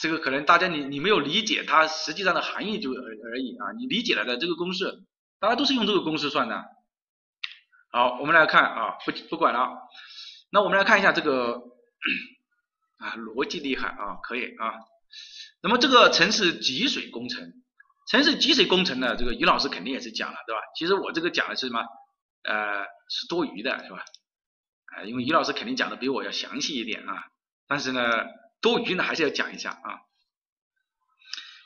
这个可能大家你你没有理解它实际上的含义就而而已啊，你理解了的这个公式，大家都是用这个公式算的。好，我们来看啊，不不管了，那我们来看一下这个啊，逻辑厉害啊，可以啊。那么这个城市集水工程，城市集水工程呢，这个于老师肯定也是讲了，对吧？其实我这个讲的是什么？呃，是多余的，是吧？啊，因为于老师肯定讲的比我要详细一点啊。但是呢，多余呢还是要讲一下啊。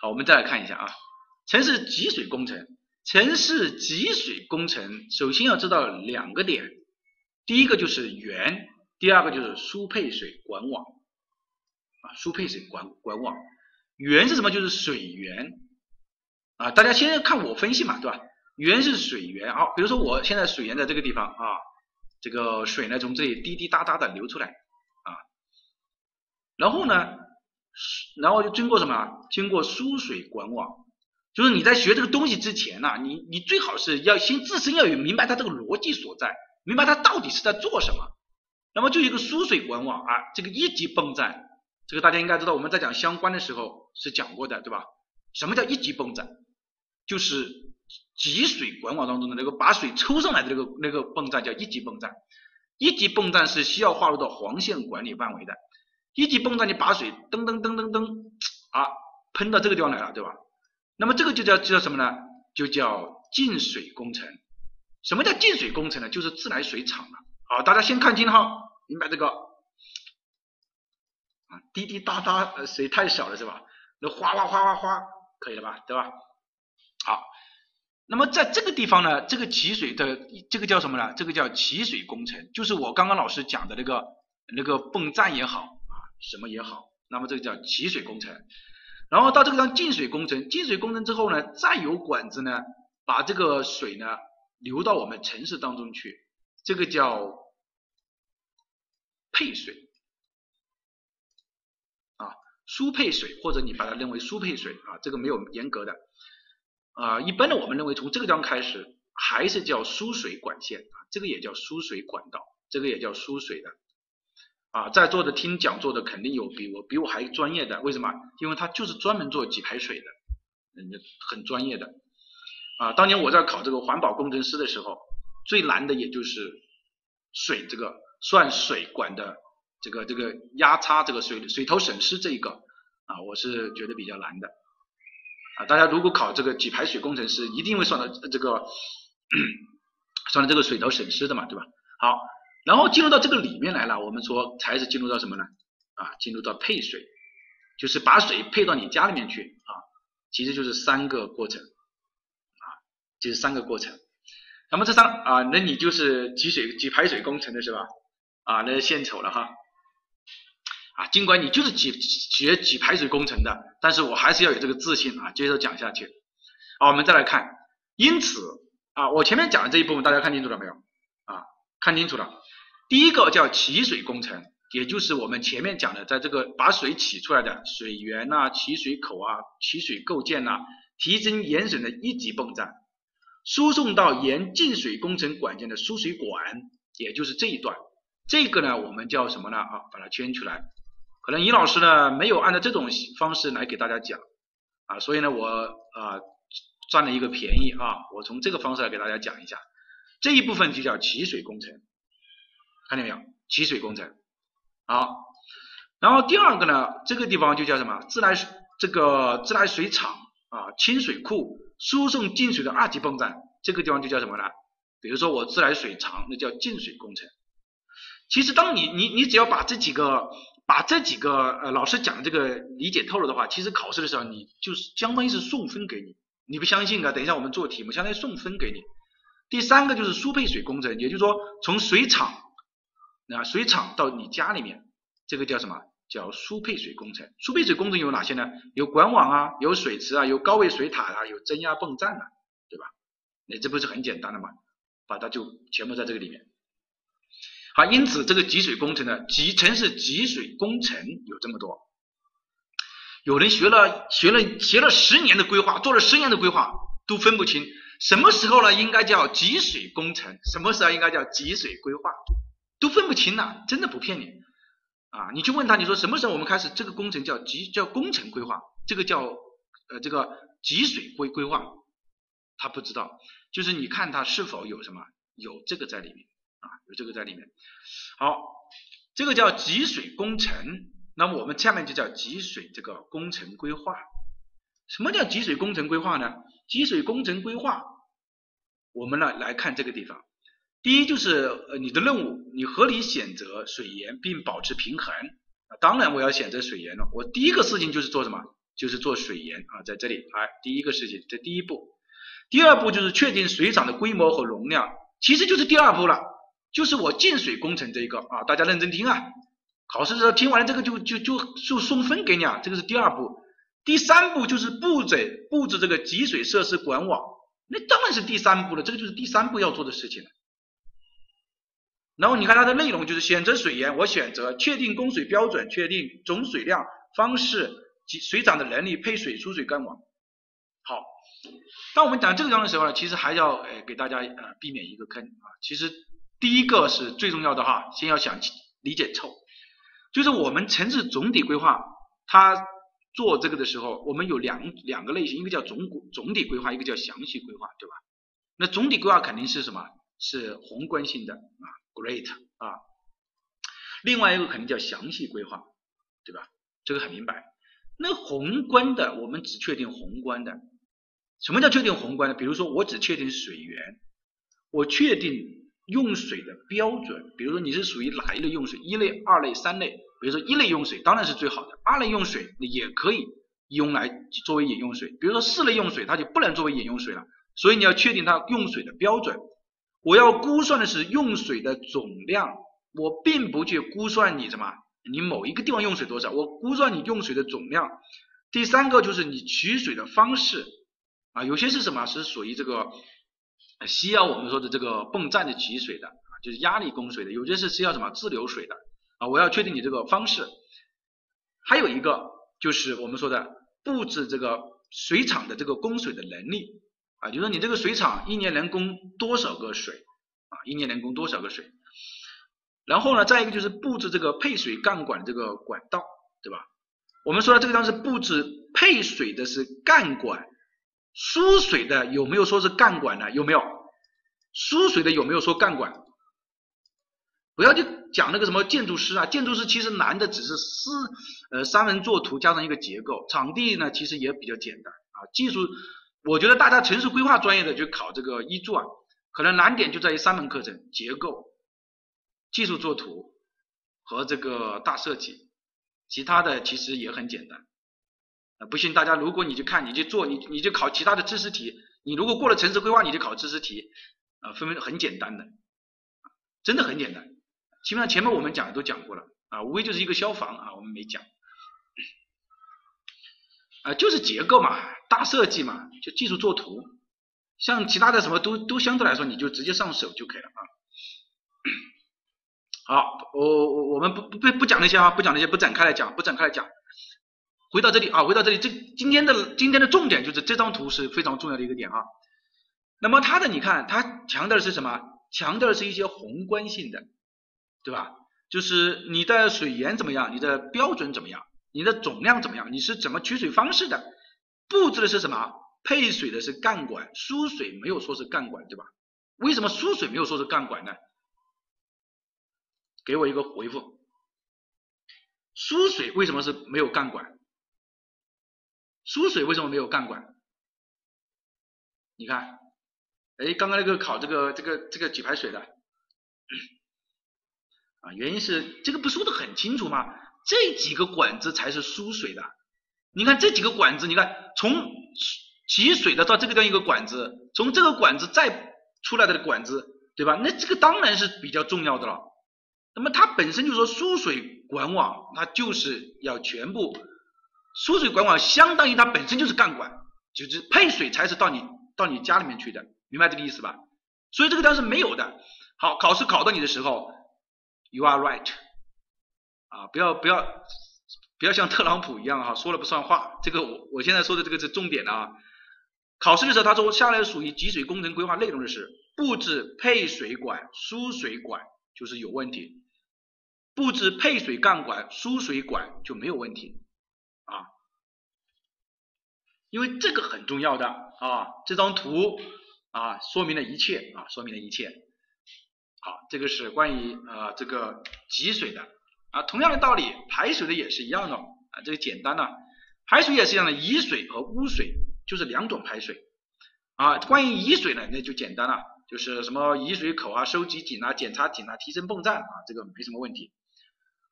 好，我们再来看一下啊，城市集水工程，城市集水工程首先要知道两个点，第一个就是源，第二个就是输配水管网啊，输配水管管网，源是什么？就是水源啊，大家先看我分析嘛，对吧？源是水源，啊，比如说我现在水源在这个地方啊，这个水呢从这里滴滴答答的流出来。然后呢，然后就经过什么？经过输水管网，就是你在学这个东西之前呢，你你最好是要先自身要有明白它这个逻辑所在，明白它到底是在做什么。那么就一个输水管网啊，这个一级泵站，这个大家应该知道，我们在讲相关的时候是讲过的，对吧？什么叫一级泵站？就是集水管网当中的那个把水抽上来的那个那个泵站叫一级泵站。一级泵站是需要划入到黄线管理范围的。一级泵站你把水噔噔噔噔噔啊喷到这个地方来了，对吧？那么这个就叫叫什么呢？就叫净水工程。什么叫净水工程呢？就是自来水厂了。好，大家先看清哈，明白这个啊？滴滴答答，水太小了是吧？那哗哗哗哗哗，可以了吧？对吧？好，那么在这个地方呢，这个集水的这个叫什么呢？这个叫集水工程，就是我刚刚老师讲的那个那个泵站也好。什么也好，那么这个叫集水工程，然后到这个叫进水工程，进水工程之后呢，再有管子呢，把这个水呢流到我们城市当中去，这个叫配水啊，输配水或者你把它认为输配水啊，这个没有严格的啊，一般的我们认为从这个地方开始还是叫输水管线啊，这个也叫输水管道，这个也叫输水的。啊，在座的听讲座的肯定有比我比我还专业的，为什么？因为他就是专门做给排水的，人家很专业的。啊，当年我在考这个环保工程师的时候，最难的也就是水这个算水管的这个这个压差这个水水头损失这一个啊，我是觉得比较难的。啊，大家如果考这个给排水工程师，一定会算到这个 *coughs* 算到这个水头损失的嘛，对吧？好。然后进入到这个里面来了，我们说才是进入到什么呢？啊，进入到配水，就是把水配到你家里面去啊，其实就是三个过程啊，就是三个过程。那么这三啊，那你就是集水集排水工程的是吧？啊，那献丑了哈。啊，尽管你就是挤学挤排水工程的，但是我还是要有这个自信啊，接着讲下去。好，我们再来看，因此啊，我前面讲的这一部分大家看清楚了没有？啊，看清楚了。第一个叫起水工程，也就是我们前面讲的，在这个把水起出来的水源呐、起水口啊、起水构件呐、提升盐水的一级泵站，输送到盐进水工程管件的输水管，也就是这一段。这个呢，我们叫什么呢？啊，把它圈出来。可能尹老师呢没有按照这种方式来给大家讲啊，所以呢，我啊占了一个便宜啊，我从这个方式来给大家讲一下。这一部分就叫起水工程。看见没有？起水工程，好，然后第二个呢，这个地方就叫什么？自来水这个自来水厂啊，清水库输送进水的二级泵站，这个地方就叫什么呢？比如说我自来水厂，那叫进水工程。其实当你你你只要把这几个把这几个呃老师讲的这个理解透了的话，其实考试的时候你就是相当于是送分给你。你不相信啊？等一下我们做题目，相当于送分给你。第三个就是输配水工程，也就是说从水厂。那水厂到你家里面，这个叫什么？叫输配水工程。输配水工程有哪些呢？有管网啊，有水池啊，有高位水塔啊，有增压泵站啊，对吧？那这不是很简单的吗？把它就全部在这个里面。好，因此这个集水工程呢集城市集水工程有这么多。有人学了学了学了十年的规划，做了十年的规划，都分不清什么时候呢应该叫集水工程，什么时候应该叫集水规划。都分不清了，真的不骗你啊！你去问他，你说什么时候我们开始这个工程叫集叫工程规划，这个叫呃这个集水规规划，他不知道。就是你看他是否有什么有这个在里面啊，有这个在里面。好，这个叫集水工程，那么我们下面就叫集水这个工程规划。什么叫集水工程规划呢？集水工程规划，我们呢来看这个地方。第一就是呃你的任务，你合理选择水源并保持平衡啊，当然我要选择水源了。我第一个事情就是做什么？就是做水源啊，在这里，哎，第一个事情，这第一步。第二步就是确定水厂的规模和容量，其实就是第二步了，就是我进水工程这一个啊，大家认真听啊，考试的时候听完了这个就就就就送分给你啊，这个是第二步。第三步就是布置布置这个集水设施管网，那当然是第三步了，这个就是第三步要做的事情了。然后你看它的内容就是选择水源，我选择确定供水标准，确定总水量方式及水涨的能力，配水输水干网。好，当我们讲这个章的时候呢，其实还要呃给大家呃避免一个坑啊。其实第一个是最重要的哈，先要想理解透，就是我们城市总体规划，它做这个的时候，我们有两两个类型，一个叫总总体规划，一个叫详细规划，对吧？那总体规划肯定是什么？是宏观性的啊。Great 啊，另外一个肯定叫详细规划，对吧？这个很明白。那宏观的，我们只确定宏观的。什么叫确定宏观的？比如说，我只确定水源，我确定用水的标准。比如说，你是属于哪一类用水？一类、二类、三类。比如说，一类用水当然是最好的，二类用水也可以用来作为饮用水。比如说，四类用水它就不能作为饮用水了。所以你要确定它用水的标准。我要估算的是用水的总量，我并不去估算你什么，你某一个地方用水多少，我估算你用水的总量。第三个就是你取水的方式啊，有些是什么，是属于这个需要我们说的这个泵站的取水的，就是压力供水的，有些是需要什么自流水的啊，我要确定你这个方式。还有一个就是我们说的布置这个水厂的这个供水的能力啊，就说你这个水厂一年能供多少个水啊，一年能供多少个水。然后呢，再一个就是布置这个配水干管这个管道，对吧？我们说的这个地方是布置配水的是干管，输水的有没有说是干管呢？有没有？输水的有没有说干管？不要去讲那个什么建筑师啊，建筑师其实难的只是四呃三人作图加上一个结构，场地呢其实也比较简单啊。技术，我觉得大家城市规划专业的就考这个一作啊，可能难点就在于三门课程：结构、技术作图和这个大设计。其他的其实也很简单，啊，不信大家如果你去看，你去做，你你就考其他的知识题，你如果过了城市规划，你就考知识题，啊，分分很简单的，真的很简单，基本上前面我们讲的都讲过了，啊，无非就是一个消防啊，我们没讲，啊，就是结构嘛，大设计嘛，就技术作图，像其他的什么都都相对来说你就直接上手就可以了啊。好，我我我们不不不不讲那些啊，不讲那些，不展开来讲，不展开来讲。回到这里啊，回到这里，这今天的今天的重点就是这张图是非常重要的一个点啊。那么它的你看，它强调的是什么？强调的是一些宏观性的，对吧？就是你的水源怎么样，你的标准怎么样，你的总量怎么样，你是怎么取水方式的？布置的是什么？配水的是干管，输水没有说是干管，对吧？为什么输水没有说是干管呢？给我一个回复，输水为什么是没有干管？输水为什么没有干管？你看，哎，刚刚那个考这个这个这个举排水的，*coughs* 啊，原因是这个不说的很清楚吗？这几个管子才是输水的。你看这几个管子，你看从集水的到这个地方一个管子，从这个管子再出来的管子，对吧？那这个当然是比较重要的了。那么它本身就是说输水管网，它就是要全部输水管网，相当于它本身就是干管，就是配水才是到你到你家里面去的，明白这个意思吧？所以这个单是没有的。好，考试考到你的时候，you are right，啊，不要不要不要像特朗普一样哈，说了不算话。这个我我现在说的这个是重点的啊。考试的时候他说，下列属于集水工程规划内容的是布置配水管、输水管就是有问题。布置配水干管、输水管就没有问题啊，因为这个很重要的啊，这张图啊说明了一切啊，说明了一切。好，这个是关于呃这个集水的啊，同样的道理，排水的也是一样的啊，这个简单了，排水也是一样的，雨水和污水就是两种排水啊。关于雨水呢，那就简单了，就是什么雨水口啊、收集井啊、检查井啊、提升泵站啊，这个没什么问题。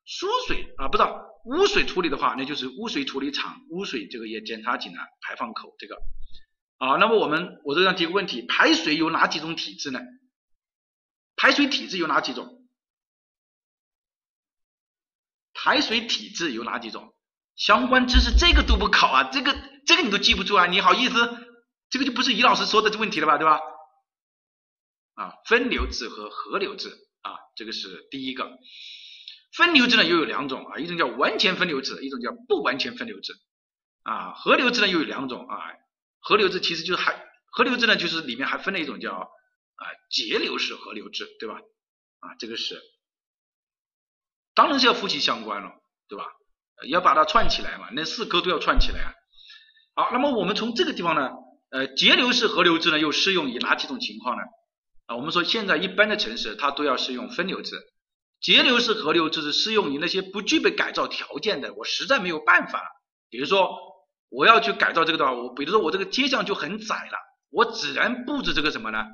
输水啊，不知道污水处理的话，那就是污水处理厂污水这个也检查井啊排放口这个啊。那么我们我这样提个问题，排水有哪几种体制呢？排水体制有哪几种？排水体制有哪几种？相关知识这个都不考啊，这个这个你都记不住啊？你好意思？这个就不是于老师说的这问题了吧，对吧？啊，分流制和合流制啊，这个是第一个。分流制呢又有两种啊，一种叫完全分流制，一种叫不完全分流制啊。合流制呢又有两种啊，合流制其实就是还合流制呢就是里面还分了一种叫啊节流式合流制，对吧？啊，这个是当然是要夫妻相关了，对吧？要把它串起来嘛，那四颗都要串起来啊。好，那么我们从这个地方呢，呃，节流式河流制呢又适用于哪几种情况呢？啊，我们说现在一般的城市它都要适用分流制。节流式河流制是适用于那些不具备改造条件的，我实在没有办法。比如说我要去改造这个的话，我比如说我这个街巷就很窄了，我只能布置这个什么呢？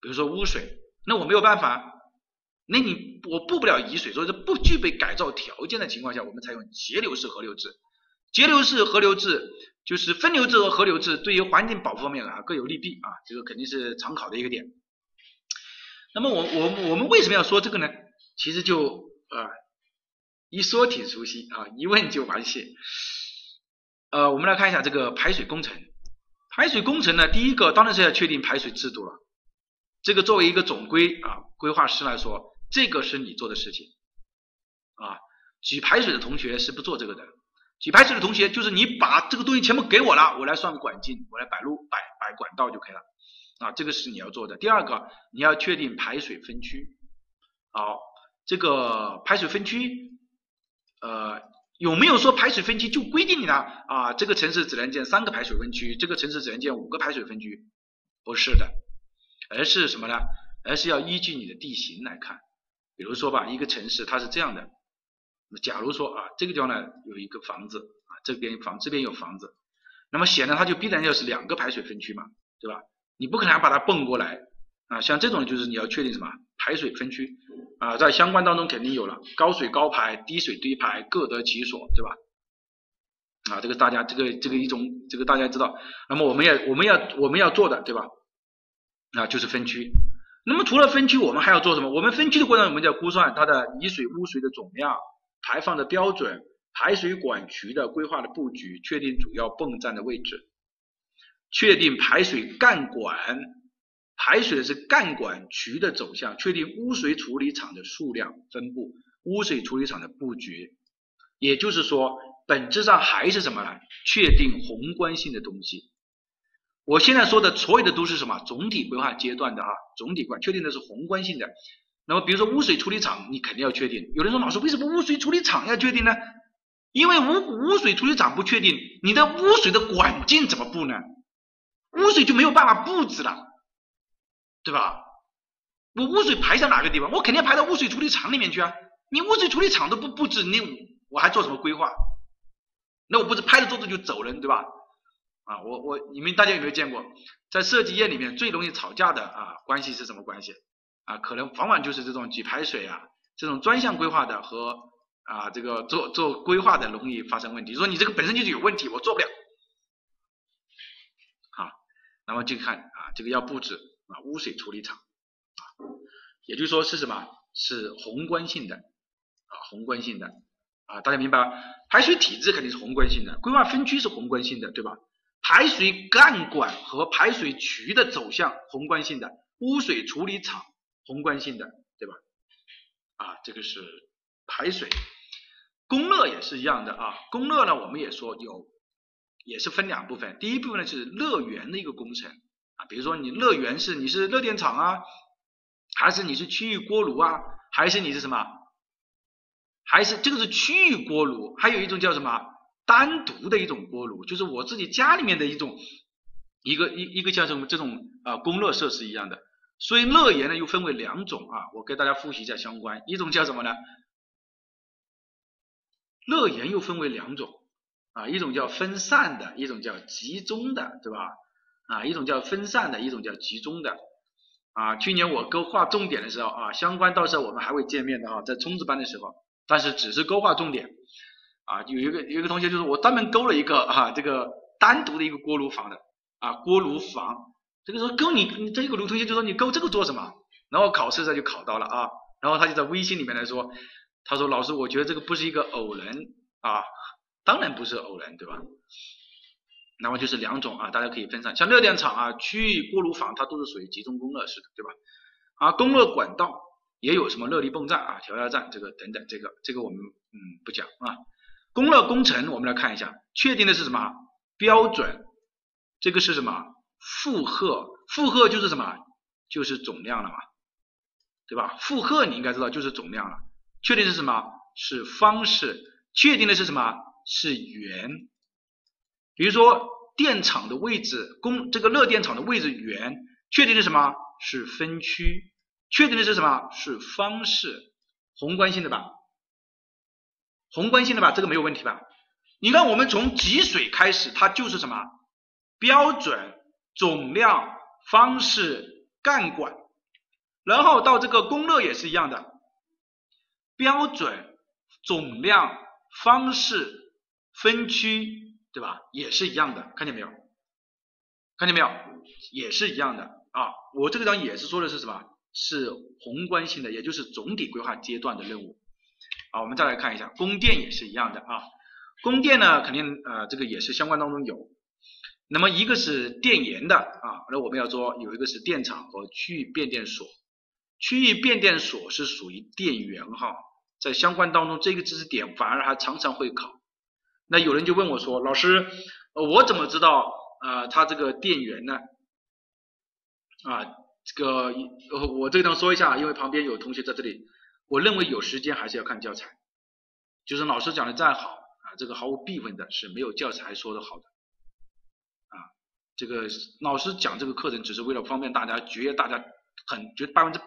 比如说污水，那我没有办法，那你我布不了乙水，所以说不具备改造条件的情况下，我们采用节流式河流制。节流式河流制就是分流制和河流制对于环境保护方面啊各有利弊啊，这个肯定是常考的一个点。那么我我我们为什么要说这个呢？其实就啊，一说挺熟悉啊，一问就完事。呃，我们来看一下这个排水工程，排水工程呢，第一个当然是要确定排水制度了。这个作为一个总规啊规划师来说，这个是你做的事情啊。举排水的同学是不做这个的，举排水的同学就是你把这个东西全部给我了，我来算管径，我来摆路摆摆管道就可以了啊。这个是你要做的。第二个，你要确定排水分区。好，这个排水分区，呃，有没有说排水分区就规定你了啊？这个城市只能建三个排水分区，这个城市只能建五个排水分区？不是的，而是什么呢？而是要依据你的地形来看。比如说吧，一个城市它是这样的。假如说啊，这个地方呢有一个房子啊，这边房这边有房子，那么显然它就必然要是两个排水分区嘛，对吧？你不可能把它蹦过来啊，像这种就是你要确定什么排水分区啊，在相关当中肯定有了高水高排、低水低排各得其所，对吧？啊，这个大家这个这个一种这个大家知道，那么我们要我们要我们要做的对吧？啊，就是分区。那么除了分区，我们还要做什么？我们分区的过程，我们就要估算它的雨水污水的总量。排放的标准、排水管渠的规划的布局、确定主要泵站的位置、确定排水干管，排水的是干管渠的走向、确定污水处理厂的数量分布、污水处理厂的布局。也就是说，本质上还是什么呢？确定宏观性的东西。我现在说的所有的都是什么？总体规划阶段的啊，总体规确定的是宏观性的。那么，比如说污水处理厂，你肯定要确定。有人说，老师为什么污水处理厂要确定呢？因为污污水处理厂不确定，你的污水的管径怎么布呢？污水就没有办法布置了，对吧？我污水排向哪个地方？我肯定排到污水处理厂里面去啊！你污水处理厂都不布置，你我还做什么规划？那我不是拍着桌子就走人，对吧？啊，我我你们大家有没有见过，在设计业里面最容易吵架的啊关系是什么关系？啊，可能往往就是这种举排水啊，这种专项规划的和啊这个做做规划的容易发生问题。说你这个本身就是有问题，我做不了。好，那么就看啊这个要布置啊污水处理厂啊，也就是说是什么？是宏观性的啊宏观性的啊大家明白吧？排水体制肯定是宏观性的，规划分区是宏观性的，对吧？排水干管和排水渠的走向宏观性的，污水处理厂。宏观性的，对吧？啊，这个是排水，供热也是一样的啊。供热呢，我们也说有，也是分两部分。第一部分呢是热源的一个工程啊，比如说你热源是你是热电厂啊，还是你是区域锅炉啊，还是你是什么？还是这个是区域锅炉，还有一种叫什么单独的一种锅炉，就是我自己家里面的一种一个一一个叫什么这种啊供热设施一样的。所以热源呢又分为两种啊，我给大家复习一下相关，一种叫什么呢？热源又分为两种啊，一种叫分散的，一种叫集中的，对吧？啊，一种叫分散的，一种叫集中的啊。去年我勾画重点的时候啊，相关到时候我们还会见面的哈，在冲刺班的时候，但是只是勾画重点啊。有一个有一个同学就是我专门勾了一个啊，这个单独的一个锅炉房的啊，锅炉房。这个时候勾你，你这个卢同学就说你勾这个做什么？然后考试上就考到了啊，然后他就在微信里面来说，他说老师，我觉得这个不是一个偶然啊，当然不是偶然，对吧？那么就是两种啊，大家可以分散，像热电厂啊、区域锅炉房，它都是属于集中供热式的，对吧？啊，供热管道也有什么热力泵站啊、调压站这个等等，这个这个我们嗯不讲啊。供热工程我们来看一下，确定的是什么标准？这个是什么？负荷，负荷就是什么？就是总量了嘛，对吧？负荷你应该知道就是总量了。确定是什么？是方式。确定的是什么？是源。比如说电厂的位置，供这个热电厂的位置源。确定的什么？是分区。确定的是什么？是方式。宏观性的吧？宏观性的吧？这个没有问题吧？你看我们从集水开始，它就是什么？标准。总量、方式、干管，然后到这个供热也是一样的，标准、总量、方式、分区，对吧？也是一样的，看见没有？看见没有？也是一样的啊！我这个章也是说的是什么？是宏观性的，也就是总体规划阶段的任务。好，我们再来看一下供电也是一样的啊。供电呢，肯定呃这个也是相关当中有。那么一个是电源的啊，那我们要说有一个是电厂和区域变电所，区域变电所是属于电源哈，在相关当中这个知识点反而还常常会考。那有人就问我说，老师，我怎么知道啊它这个电源呢？啊，这个我这个地方说一下，因为旁边有同学在这里，我认为有时间还是要看教材，就是老师讲的再好啊，这个毫无避讳的是没有教材说的好的。啊这个老师讲这个课程只是为了方便大家，节约大家很就百分之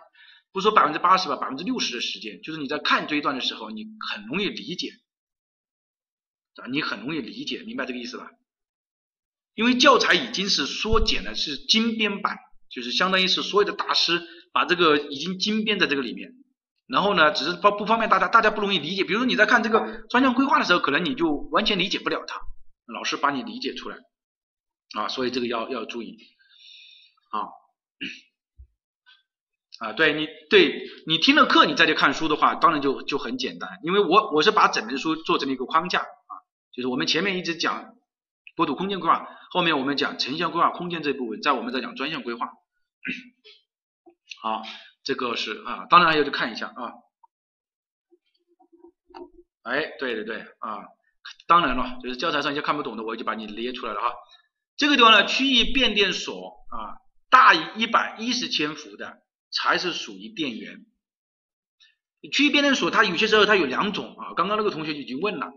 不说百分之八十吧，百分之六十的时间，就是你在看这一段的时候，你很容易理解啊，你很容易理解，明白这个意思吧？因为教材已经是缩减了，是精编版，就是相当于是所有的大师把这个已经精编在这个里面，然后呢，只是不不方便大家，大家不容易理解。比如说你在看这个专项规划的时候，可能你就完全理解不了它，老师把你理解出来。啊，所以这个要要注意，啊，啊，对你对你听了课，你再去看书的话，当然就就很简单，因为我我是把整本书做成了一个框架啊，就是我们前面一直讲国土空间规划，后面我们讲城乡规划空间这部分，在我们在讲专项规划，好，*coughs* 这个是啊，当然要去看一下啊，哎，对对对啊，当然了，就是教材上一些看不懂的，我就把你列出来了哈。这个地方呢，区域变电所啊，大于一百一十千伏的才是属于电源。区域变电所它有些时候它有两种啊，刚刚那个同学已经问了，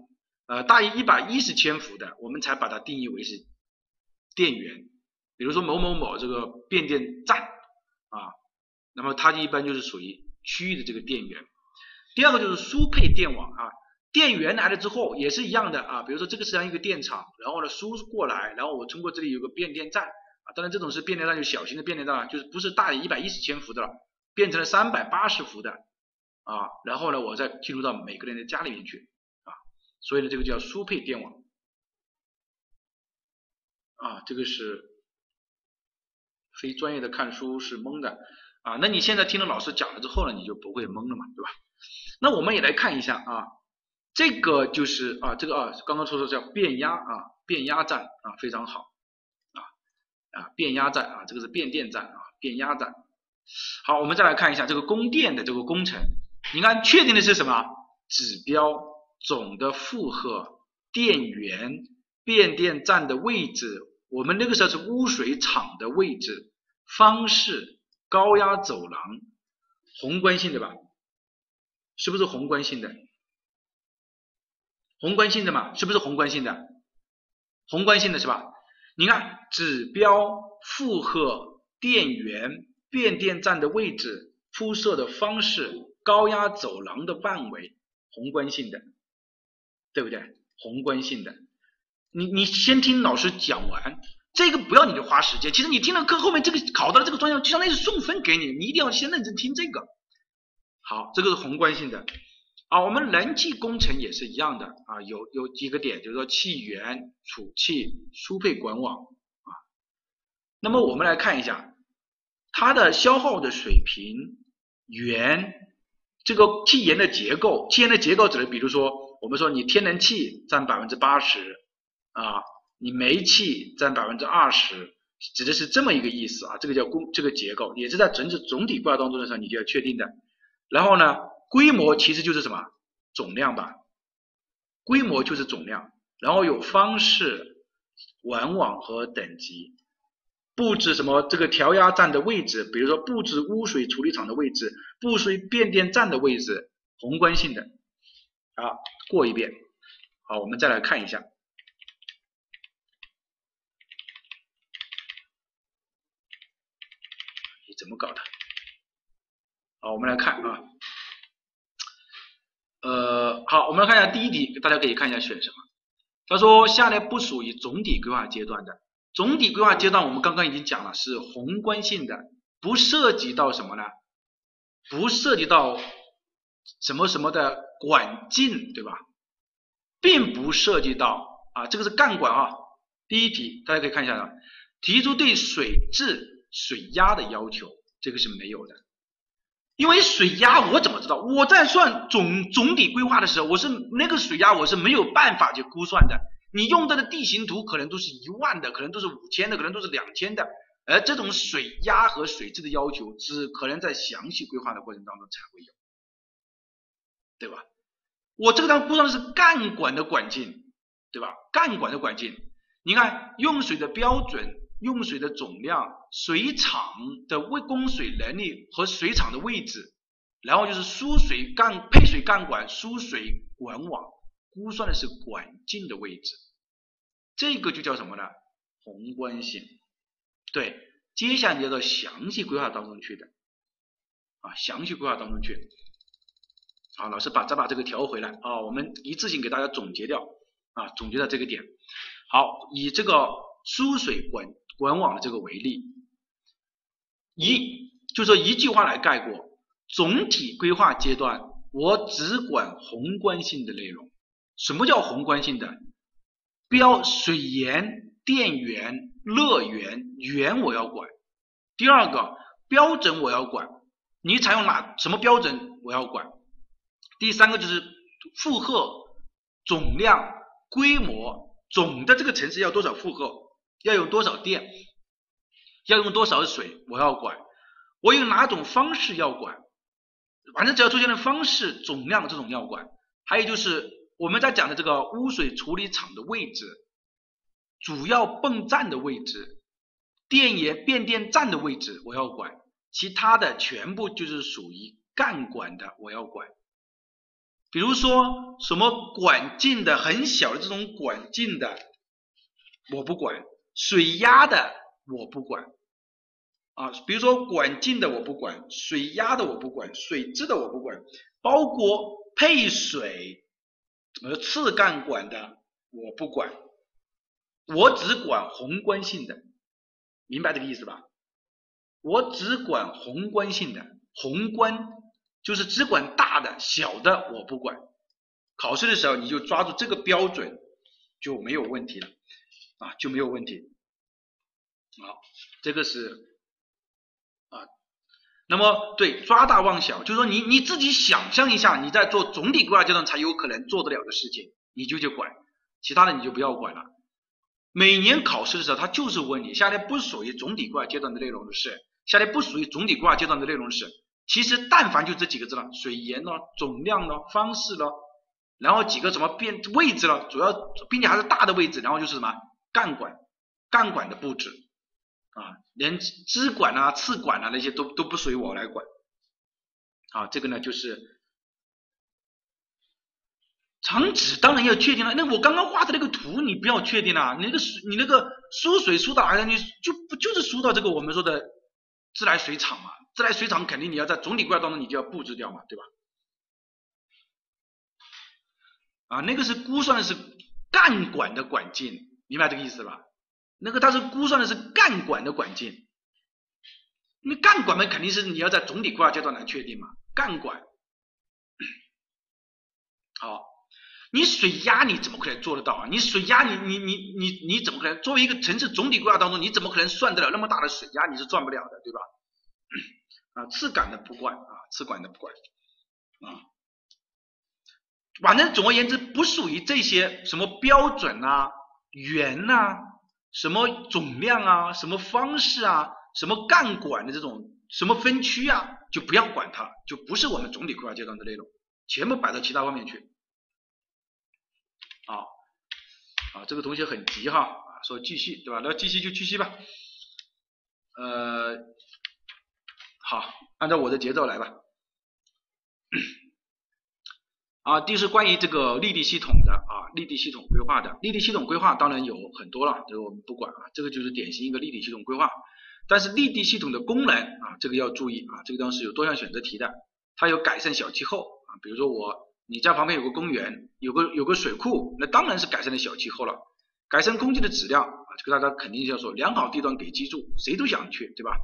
呃，大于一百一十千伏的，我们才把它定义为是电源。比如说某某某这个变电站啊，那么它一般就是属于区域的这个电源。第二个就是输配电网啊。电源来了之后也是一样的啊，比如说这个是像一个电厂，然后呢输过来，然后我通过这里有个变电站啊，当然这种是变电站，就小型的变电站了，就是不是大于一百一十千伏的了，变成了三百八十伏的啊，然后呢我再进入到每个人的家里面去啊，所以呢这个叫输配电网啊，这个是非专业的看书是懵的啊，那你现在听了老师讲了之后呢，你就不会懵了嘛，对吧？那我们也来看一下啊。这个就是啊，这个啊，刚刚说的叫变压啊，变压站啊，非常好啊啊，变压站啊，这个是变电站啊，变压站。好，我们再来看一下这个供电的这个工程，你看确定的是什么？指标、总的负荷、电源、变电站的位置，我们那个时候是污水厂的位置、方式、高压走廊，宏观性的吧？是不是宏观性的？宏观性的嘛，是不是宏观性的？宏观性的是吧？你看指标、负荷、电源、变电站的位置、铺设的方式、高压走廊的范围，宏观性的，对不对？宏观性的，你你先听老师讲完，这个不要你花时间。其实你听了课后面这个考到了这个专项，就相当于是送分给你，你一定要先认真听这个。好，这个是宏观性的。啊，我们人气工程也是一样的啊，有有几个点，就是说气源、储气、输配管网啊。那么我们来看一下它的消耗的水平、源这个气源的结构，气源的结构指的，比如说我们说你天然气占百分之八十啊，你煤气占百分之二十，指的是这么一个意思啊，这个叫工这个结构，也是在整体总体规划当中的时候你就要确定的。然后呢？规模其实就是什么？总量吧，规模就是总量，然后有方式、管网和等级，布置什么这个调压站的位置，比如说布置污水处理厂的位置，布置变电站的位置，宏观性的，啊，过一遍，好，我们再来看一下，怎么搞的？好，我们来看啊。呃，好，我们来看一下第一题，大家可以看一下选什么。他说下列不属于总体规划阶段的，总体规划阶段我们刚刚已经讲了是宏观性的，不涉及到什么呢？不涉及到什么什么的管径，对吧？并不涉及到啊，这个是干管啊。第一题大家可以看一下啊，提出对水质、水压的要求，这个是没有的。因为水压我怎么知道？我在算总总体规划的时候，我是那个水压我是没有办法去估算的。你用到的地形图可能都是一万的，可能都是五千的，可能都是两千的，而这种水压和水质的要求，只可能在详细规划的过程当中才会有，对吧？我这个当估算的是干管的管径，对吧？干管的管径，你看用水的标准、用水的总量、水厂的位供水能力和水厂的位置，然后就是输水干配水干管、输水管网。估算的是管径的位置，这个就叫什么呢？宏观性。对，接下来你要到详细规划当中去的啊，详细规划当中去。好，老师把再把这个调回来啊，我们一次性给大家总结掉啊，总结到这个点。好，以这个输水管管网的这个为例，一就说一句话来概括，总体规划阶段我只管宏观性的内容。什么叫宏观性的？标水源、电源、热源源我要管。第二个标准我要管，你采用哪什么标准我要管。第三个就是负荷、总量、规模，总的这个城市要多少负荷，要有多少电，要用多少水我要管。我用哪种方式要管？反正只要出现了方式、总量这种要管。还有就是。我们在讲的这个污水处理厂的位置，主要泵站的位置，电源变电站的位置我要管，其他的全部就是属于干管的我要管。比如说什么管径的很小的这种管径的我不管，水压的我不管啊，比如说管径的我不管，水压的我不管，水质的我不管，包括配水。而次干管的我不管，我只管宏观性的，明白这个意思吧？我只管宏观性的，宏观就是只管大的，小的我不管。考试的时候你就抓住这个标准就没有问题了啊，就没有问题。好，这个是啊。那么对抓大忘小，就是说你你自己想象一下，你在做总体规划阶段才有可能做得了的事情，你就去管，其他的你就不要管了。每年考试的时候，他就是问你，下列不属于总体规划阶段的内容的是，下列不属于总体规划阶段的内容是，其实但凡就这几个字了，水源呢、总量呢、方式呢，然后几个什么变位置了，主要并且还是大的位置，然后就是什么干管，干管的布置。啊，连支管啊、次管啊那些都都不属于我来管。啊，这个呢就是厂址当然要确定了。那我刚刚画的那个图你不要确定了，你那个你那个输水输到哪里？你就不就是输到这个我们说的自来水厂嘛？自来水厂肯定你要在总体规划当中你就要布置掉嘛，对吧？啊，那个是估算的是干管的管径，明白这个意思吧？那个它是估算的是干管的管径，那干管嘛肯定是你要在总体规划阶段来确定嘛，干管。好，你水压你怎么可能做得到啊？你水压你你你你你怎么可能作为一个城市总体规划当中你怎么可能算得了那么大的水压？你是算不了的，对吧？*coughs* 啊，次管的不管啊，次管的不管啊，反正总而言之不属于这些什么标准啊、圆呐。什么总量啊，什么方式啊，什么干管的这种什么分区啊，就不要管它，就不是我们总体规划阶段的内容，全部摆到其他方面去。啊啊，这个同学很急哈，说继续对吧？那继续就继续吧。呃，好，按照我的节奏来吧。啊，第一是关于这个立地系统的啊，立地系统规划的，立地系统规划当然有很多了，这个我们不管啊，这个就是典型一个立地系统规划。但是立地系统的功能啊，这个要注意啊，这个当时有多项选择题的，它有改善小气候啊，比如说我你家旁边有个公园，有个有个水库，那当然是改善了小气候了。改善空气的质量啊，这个大家肯定要说良好地段给居住，谁都想去，对吧？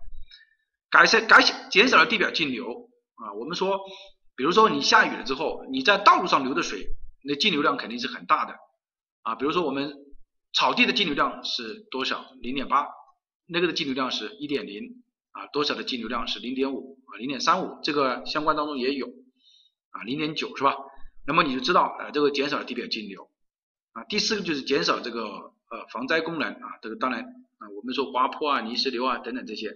改善改减少了地表径流啊，我们说。比如说你下雨了之后，你在道路上流的水，那径流量肯定是很大的啊。比如说我们草地的径流量是多少？零点八，那个的径流量是一点零啊，多少的径流量是零点五啊，零点三五，这个相关当中也有啊，零点九是吧？那么你就知道啊，这个减少了地表径流啊，第四个就是减少这个呃防灾功能啊，这个当然啊，我们说滑坡啊、泥石流啊等等这些，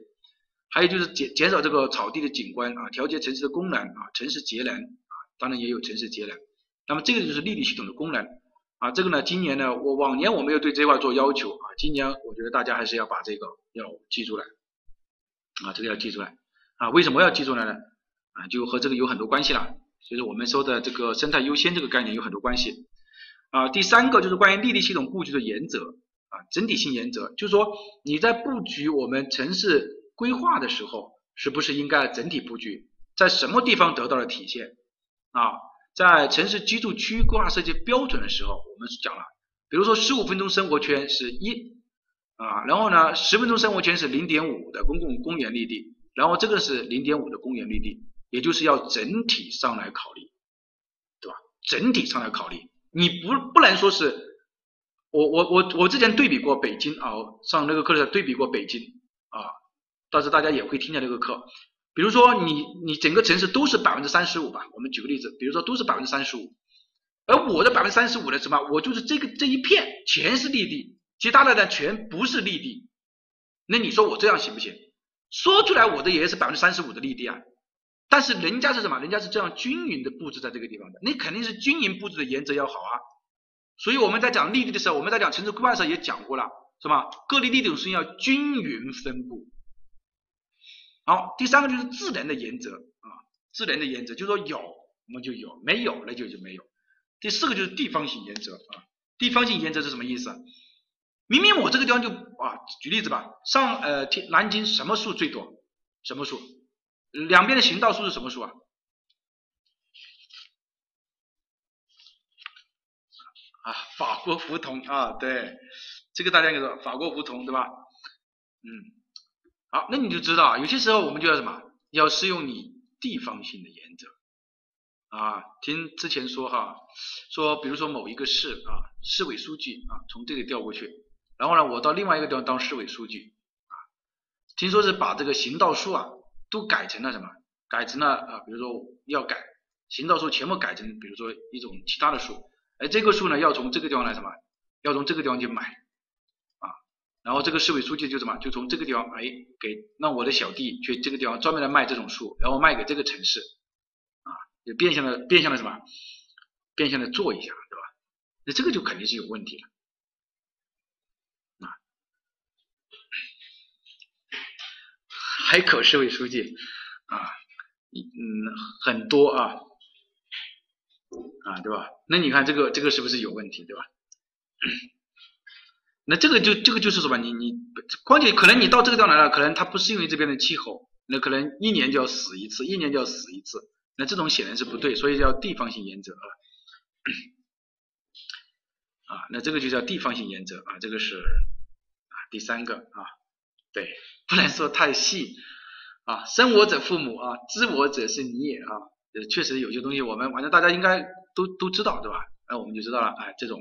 还有就是减减少这个草地的景观啊，调节城市的功能啊，城市节能啊，当然也有城市节能。那么这个就是立地系统的功能啊，这个呢，今年呢，我往年我没有对这块做要求啊，今年我觉得大家还是要把这个要记出来啊，这个要记出来啊，为什么要记出来呢？啊，就和这个有很多关系了，就是我们说的这个生态优先这个概念有很多关系。啊，第三个就是关于立地系统布局的原则啊，整体性原则，就是说你在布局我们城市规划的时候，是不是应该整体布局，在什么地方得到了体现啊？在城市居住区规划设计标准的时候，我们讲了，比如说十五分钟生活圈是一啊，然后呢十分钟生活圈是零点五的公共公园绿地，然后这个是零点五的公园绿地，也就是要整体上来考虑，对吧？整体上来考虑。你不不能说是，我我我我之前对比过北京啊，上那个课的时候对比过北京啊，到时大家也会听见这个课。比如说你你整个城市都是百分之三十五吧，我们举个例子，比如说都是百分之三十五，而我的百分之三十五的什么，我就是这个这一片全是绿地，其他的呢全不是绿地，那你说我这样行不行？说出来我的也是百分之三十五的绿地啊。但是人家是什么？人家是这样均匀的布置在这个地方的，你肯定是均匀布置的原则要好啊。所以我们在讲绿地的时候，我们在讲城市规划的时候也讲过了，是吧？各类绿地是要均匀分布。好，第三个就是自然的原则啊，自然的原则就是说有我们就有，没有那就就没有。第四个就是地方性原则啊，地方性原则是什么意思？明明我这个地方就啊，举例子吧，上呃天南京什么树最多？什么树？两边的行道树是什么树啊？啊，法国梧桐啊，对，这个大家应该说法国梧桐对吧？嗯，好，那你就知道啊，有些时候我们就要什么？要适用你地方性的原则啊。听之前说哈，说比如说某一个市啊，市委书记啊，从这里调过去，然后呢，我到另外一个地方当市委书记啊，听说是把这个行道树啊。都改成了什么？改成了啊，比如说要改行道树，全部改成比如说一种其他的树，而这个树呢，要从这个地方来什么？要从这个地方去买，然后这个市委书记就什么？就从这个地方哎，给让我的小弟去这个地方专门来卖这种树，然后卖给这个城市啊，就变相的变相的什么？变相的做一下，对吧？那这个就肯定是有问题了。海口市委书记啊，嗯，很多啊，啊，对吧？那你看这个这个是不是有问题，对吧？那这个就这个就是什么？你你，况且可能你到这个地方来了，可能它不适应于这边的气候，那可能一年就要死一次，一年就要死一次，那这种显然是不对，所以叫地方性原则啊。啊，那这个就叫地方性原则啊，这个是啊第三个啊，对。不能说太细啊，生我者父母啊，知我者是你也啊，呃，确实有些东西我们反正大家应该都都知道对吧？那我们就知道了，哎，这种，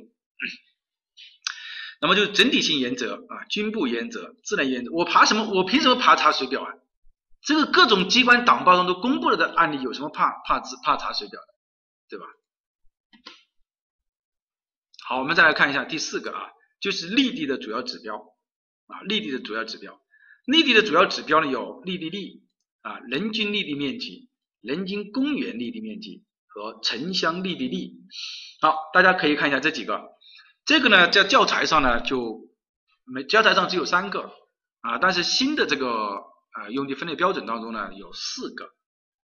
那么就是整体性原则啊，均布原则、自然原则，我爬什么？我凭什么爬查水表啊？这个各种机关党报上都公布了的案例，有什么怕怕怕查水表的，对吧？好，我们再来看一下第四个啊，就是立地的主要指标啊，立地的主要指标。绿地的主要指标呢有绿地率啊，人均绿地面积、人均公园绿地面积和城乡绿地率。好，大家可以看一下这几个。这个呢在教材上呢就没，教材上只有三个啊，但是新的这个啊用地分类标准当中呢有四个，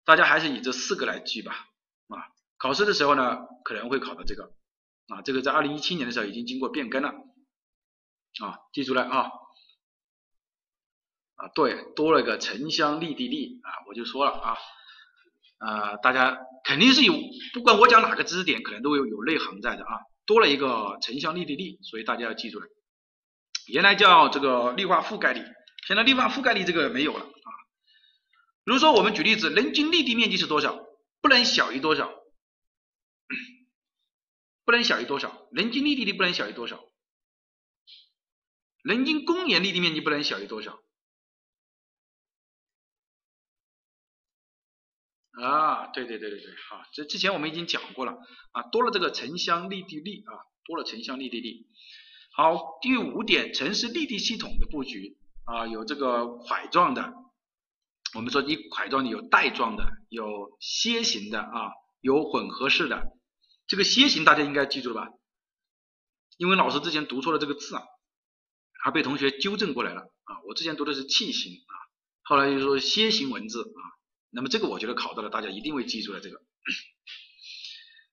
大家还是以这四个来记吧啊。考试的时候呢可能会考到这个啊，这个在二零一七年的时候已经经过变更了啊，记住了啊。啊，对，多了个城乡绿地率啊，我就说了啊，啊，大家肯定是有，不管我讲哪个知识点，可能都有有内行在的啊，多了一个城乡绿地率，所以大家要记住了。原来叫这个绿化覆盖率，现在绿化覆盖率这个没有了啊。比如说我们举例子，人均绿地面积是多少？不能小于多少？不能小于多少？人均绿地率不能小于多少？人均公园绿地面积不能小于多少？啊，对对对对对，好，这之前我们已经讲过了啊，多了这个城乡绿地率啊，多了城乡立地地。好，第五点，城市立地系统的布局啊，有这个块状的，我们说一块状的有带状的，有楔形的啊，有混合式的。这个楔形大家应该记住了吧？因为老师之前读错了这个字啊，还被同学纠正过来了啊。我之前读的是器形啊，后来又说楔形文字啊。那么这个我觉得考到了，大家一定会记住了这个。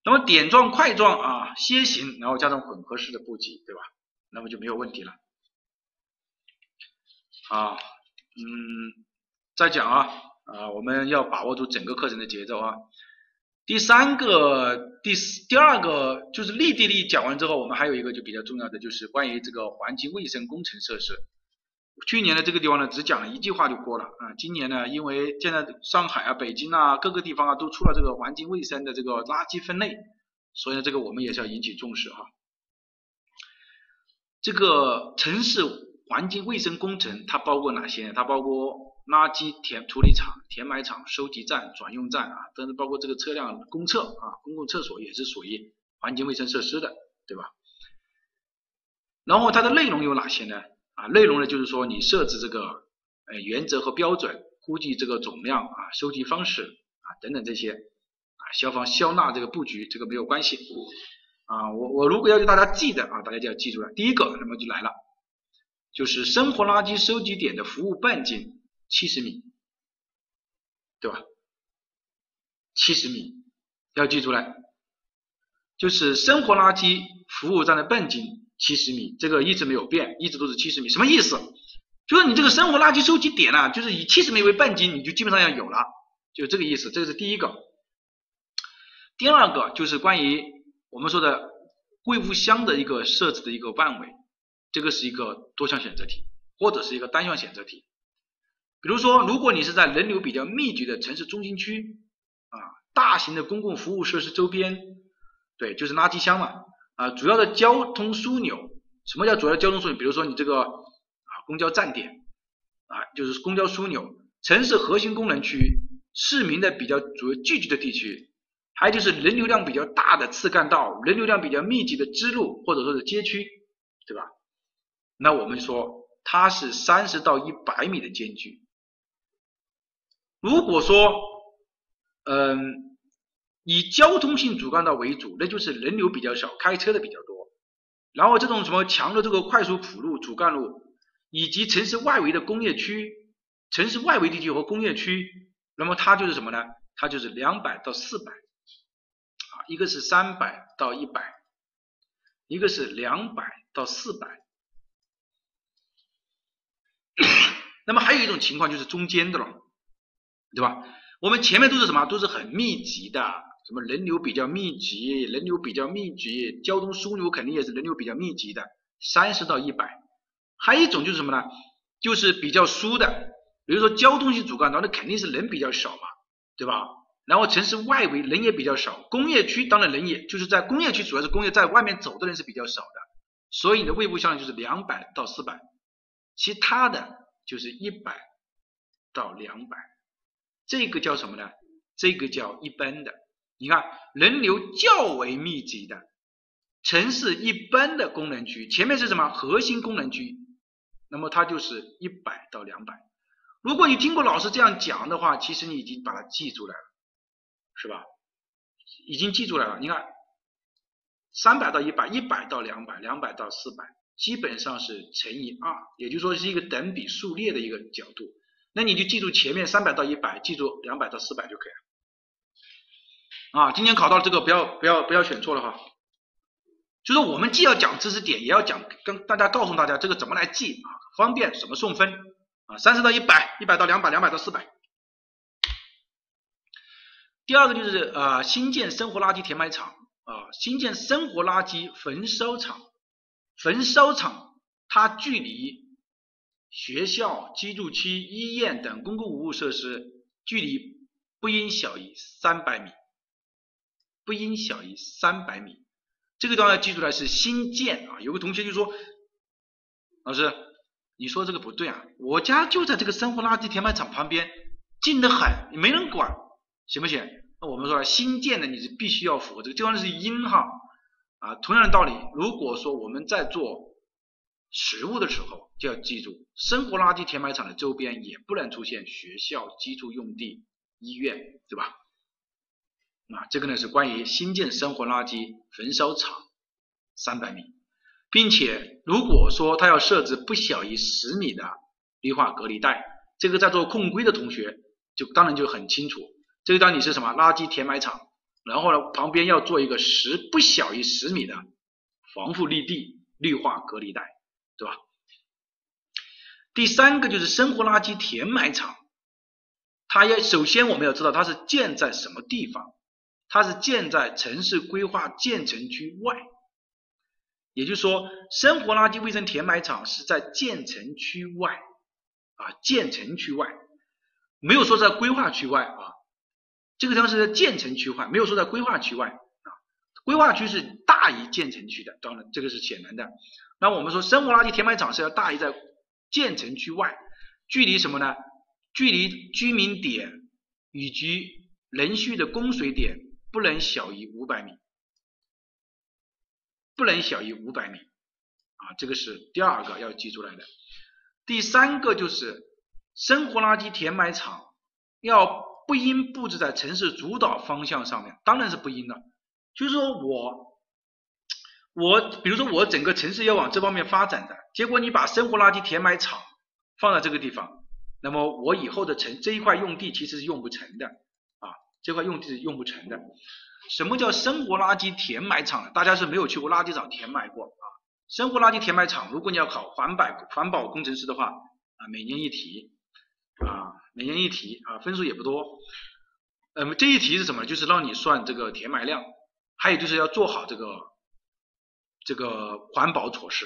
那么点状、块状啊，楔形，然后加上混合式的布局，对吧？那么就没有问题了。啊，嗯，再讲啊，啊，我们要把握住整个课程的节奏啊。第三个、第四、第二个就是立地力讲完之后，我们还有一个就比较重要的，就是关于这个环境卫生工程设施。去年的这个地方呢，只讲了一句话就过了啊。今年呢，因为现在上海啊、北京啊各个地方啊都出了这个环境卫生的这个垃圾分类，所以呢，这个我们也是要引起重视哈。这个城市环境卫生工程它包括哪些？它包括垃圾填处理厂、填埋场、收集站、转用站啊，但是，包括这个车辆公厕啊、公共厕所也是属于环境卫生设施的，对吧？然后它的内容有哪些呢？啊，内容呢就是说你设置这个呃原则和标准，估计这个总量啊、收集方式啊等等这些啊，消防消纳这个布局这个没有关系。啊，我我如果要求大家记的啊，大家就要记住了。第一个，那么就来了，就是生活垃圾收集点的服务半径七十米，对吧？七十米要记住了，就是生活垃圾服务站的半径七十米，这个一直没有变，一直都是七十米。什么意思？就是你这个生活垃圾收集点呢，就是以七十米为半径，你就基本上要有了，就这个意思。这是第一个。第二个就是关于。我们说的贵物箱的一个设置的一个范围，这个是一个多项选择题，或者是一个单项选择题。比如说，如果你是在人流比较密集的城市中心区啊，大型的公共服务设施周边，对，就是垃圾箱嘛啊，主要的交通枢纽。什么叫主要交通枢纽？比如说你这个啊，公交站点啊，就是公交枢纽，城市核心功能区，市民的比较主要聚集的地区。还有就是人流量比较大的次干道，人流量比较密集的支路或者说是街区，对吧？那我们说它是三十到一百米的间距。如果说，嗯，以交通性主干道为主，那就是人流比较少，开车的比较多。然后这种什么强的这个快速辅路、主干路，以及城市外围的工业区、城市外围地区和工业区，那么它就是什么呢？它就是两百到四百。啊一个是三百到一百，一个是两百到四百。*coughs* 那么还有一种情况就是中间的了，对吧？我们前面都是什么？都是很密集的，什么人流比较密集，人流比较密集，交通枢纽肯定也是人流比较密集的，三十到一百。还有一种就是什么呢？就是比较疏的，比如说交通性主干道，那肯定是人比较少嘛，对吧？然后城市外围人也比较少，工业区当然人也就是在工业区主要是工业在外面走的人是比较少的，所以你的胃部向就是两百到四百，其他的就是一百到两百，这个叫什么呢？这个叫一般的。你看人流较为密集的城市一般的功能区，前面是什么核心功能区，那么它就是一百到两百。如果你听过老师这样讲的话，其实你已经把它记住了。是吧？已经记住来了。你看，三百到一百，一百到两百，两百到四百，基本上是乘以二，也就是说是一个等比数列的一个角度。那你就记住前面三百到一百，记住两百到四百就可以了。啊，今天考到这个不要不要不要选错了哈。就是我们既要讲知识点，也要讲跟大家告诉大家这个怎么来记啊，方便怎么送分啊，三十到一百，一百到两百，两百到四百。第二个就是啊，新建生活垃圾填埋场啊，新建生活垃圾焚烧厂。焚烧厂它距离学校、居住区、医院等公共服务设施距离不应小于三百米，不应小于三百米。这个地方要记住来是新建啊。有个同学就说，老师，你说这个不对啊，我家就在这个生活垃圾填埋场旁边，近得很，没人管。行不行？那我们说新建的你是必须要符合这个，地方是因哈啊，同样的道理，如果说我们在做实物的时候，就要记住，生活垃圾填埋场的周边也不能出现学校、基础用地、医院，对吧？啊，这个呢是关于新建生活垃圾焚烧厂三百米，并且如果说它要设置不小于十米的绿化隔离带，这个在做控规的同学就当然就很清楚，这个当你是什么垃圾填埋场，然后呢旁边要做一个十不小于十米的防护绿地绿化隔离带，对吧？第三个就是生活垃圾填埋场，它要首先我们要知道它是建在什么地方。它是建在城市规划建成区外，也就是说，生活垃圾卫生填埋场是在建成区外啊，建成区外，没有说在规划区外啊，这个地方是在建成区外，没有说在规划区外啊，规划区是大于建成区的，当然这个是显然的。那我们说生活垃圾填埋场是要大于在建成区外，距离什么呢？距离居民点以及人畜的供水点。不能小于五百米，不能小于五百米啊，这个是第二个要记出来的。第三个就是生活垃圾填埋场要不应布置在城市主导方向上面，当然是不应的。就是说我我比如说我整个城市要往这方面发展的，结果你把生活垃圾填埋场放在这个地方，那么我以后的城这一块用地其实是用不成的。这块用地是用不成的。什么叫生活垃圾填埋场？大家是没有去过垃圾场填埋过啊。生活垃圾填埋场，如果你要考环保环保工程师的话啊，每年一题啊，每年一题啊，分数也不多。那么这一题是什么？就是让你算这个填埋量，还有就是要做好这个这个环保措施。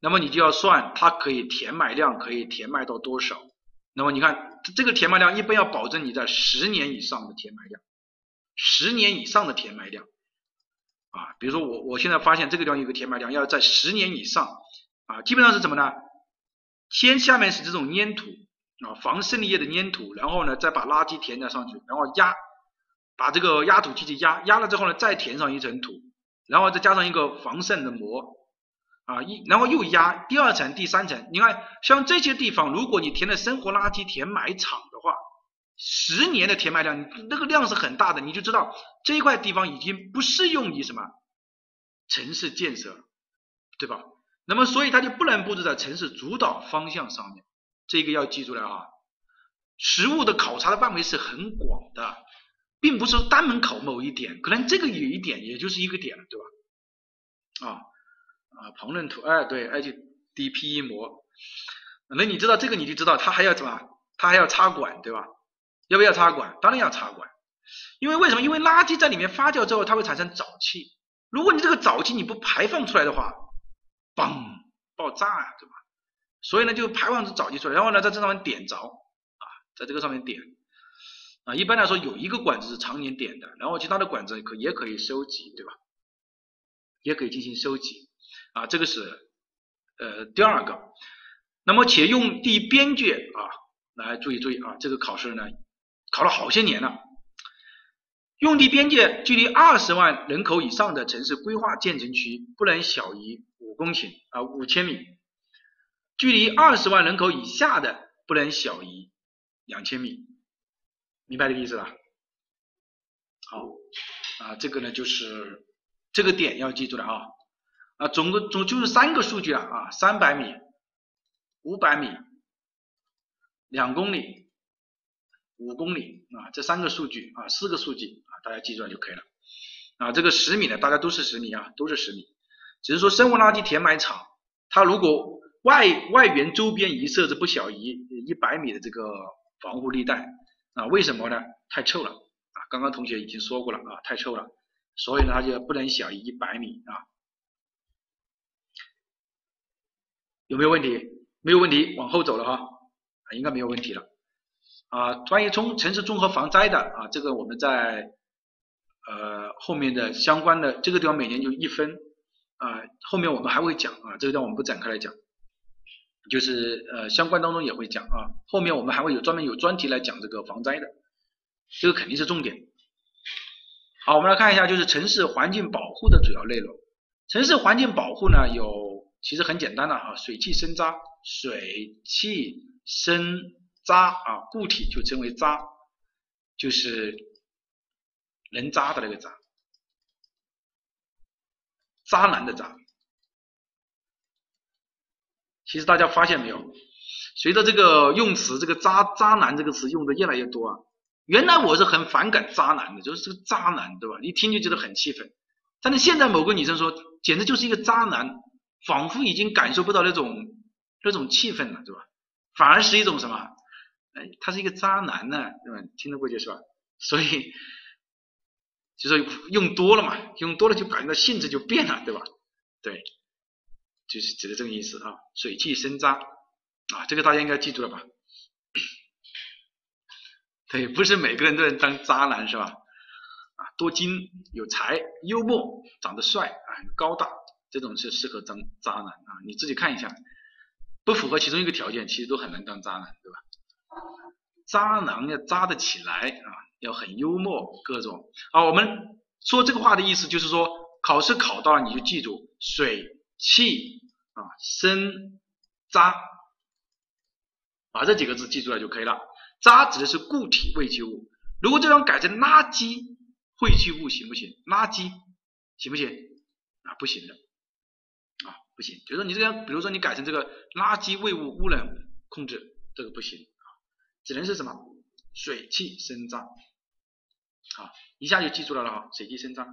那么你就要算它可以填埋量可以填埋到多少。那么你看。这个填埋量一般要保证你在十年以上的填埋量，十年以上的填埋量啊，比如说我我现在发现这个地方有个填埋量，要在十年以上啊，基本上是怎么呢？先下面是这种粘土啊，防渗沥液的粘土，然后呢再把垃圾填在上去，然后压，把这个压土机器压压了之后呢，再填上一层土，然后再加上一个防渗的膜。啊，一然后又压第二层、第三层，你看像这些地方，如果你填了生活垃圾填埋场的话，十年的填埋量，那个量是很大的，你就知道这一块地方已经不适用于什么城市建设，对吧？那么所以它就不能布置在城市主导方向上面，这个要记住了啊。实物的考察的范围是很广的，并不是单门考某一点，可能这个有一点，也就是一个点了，对吧？啊。啊，旁论图，哎，对，HDPE 膜，那你知道这个你就知道，它还要什么？它还要插管，对吧？要不要插管？当然要插管，因为为什么？因为垃圾在里面发酵之后，它会产生沼气，如果你这个沼气你不排放出来的话，嘣，爆炸呀，对吧？所以呢，就排放出沼气出来，然后呢，在这上面点着，啊，在这个上面点，啊，一般来说有一个管子是常年点的，然后其他的管子可也可以收集，对吧？也可以进行收集。啊，这个是呃第二个，那么且用地边界啊，来注意注意啊，这个考试呢考了好些年了，用地边界距离二十万人口以上的城市规划建成区不能小于五公顷啊五千米，距离二十万人口以下的不能小于两千米，明白这个意思吧？好啊，这个呢就是这个点要记住了啊。啊，总共总就是三个数据了啊，三百米、五百米、两公里、五公里啊，这三个数据啊，四个数据啊，大家记住了就可以了。啊，这个十米呢大家都是十米啊，都是十米。只是说生活垃圾填埋场，它如果外外缘周边一设置不小于一百米的这个防护绿带啊，为什么呢？太臭了啊，刚刚同学已经说过了啊，太臭了，所以呢，它就不能小于一百米啊。有没有问题？没有问题，往后走了哈，应该没有问题了。啊，关于从城市综合防灾的啊，这个我们在呃后面的相关的这个地方每年就一分啊，后面我们还会讲啊，这个地方我们不展开来讲，就是呃相关当中也会讲啊，后面我们还会有专门有专题来讲这个防灾的，这个肯定是重点。好，我们来看一下就是城市环境保护的主要内容城市环境保护呢，有其实很简单的啊，水气生渣，水气生渣啊，固体就称为渣，就是人渣的那个渣，渣男的渣。其实大家发现没有，随着这个用词，这个渣渣男这个词用的越来越多啊。原来我是很反感渣男的，就是这个渣男，对吧？一听就觉得很气愤。但是现在某个女生说，简直就是一个渣男，仿佛已经感受不到那种那种气氛了，对吧？反而是一种什么？哎，他是一个渣男呢，对吧？听得过去是吧？所以就是用多了嘛，用多了就感觉到性质就变了，对吧？对，就是指的这个意思啊。水气生渣啊，这个大家应该记住了吧？*coughs* 对，不是每个人都能当渣男是吧？啊，多金有才，幽默，长得帅啊，高大，这种是适合当渣男啊。你自己看一下，不符合其中一个条件，其实都很难当渣男，对吧？渣男要渣得起来啊，要很幽默，各种啊。我们说这个话的意思就是说，考试考到了你就记住，水气啊生渣，把这几个字记住了就可以了。渣指的是固体废弃物，如果这种改成垃圾废弃物行不行？垃圾行不行？啊，不行的，不行。就是说你这个，比如说你改成这个垃圾废物污染控制，这个不行啊，只能是什么水气生渣，啊，一下就记住了了哈，水气生渣，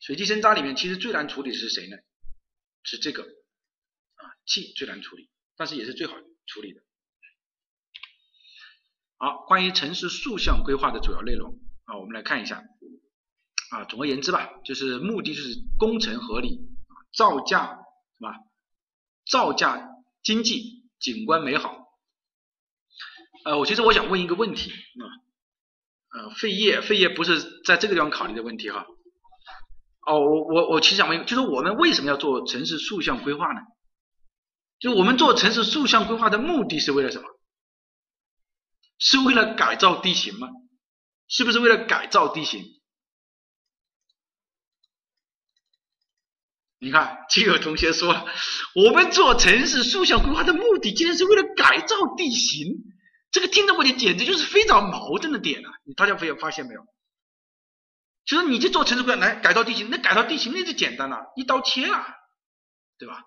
水气生渣里面其实最难处理是谁呢？是这个啊，气最难处理，但是也是最好处理的。好，关于城市竖向规划的主要内容啊，我们来看一下啊。总而言之吧，就是目的就是工程合理，造价是吧？造价经济，景观美好。呃，我其实我想问一个问题啊，呃，废业，废业不是在这个地方考虑的问题哈。哦，我我我其实想问，就是我们为什么要做城市竖向规划呢？就我们做城市竖向规划的目的是为了什么？是为了改造地形吗？是不是为了改造地形？你看，就有同学说了，我们做城市竖向规划的目的，竟然是为了改造地形，这个听着我就简直就是非常矛盾的点啊！你大家有发现没有？就是你去做城市规划来改造地形，那改造地形那就简单了，一刀切了，对吧？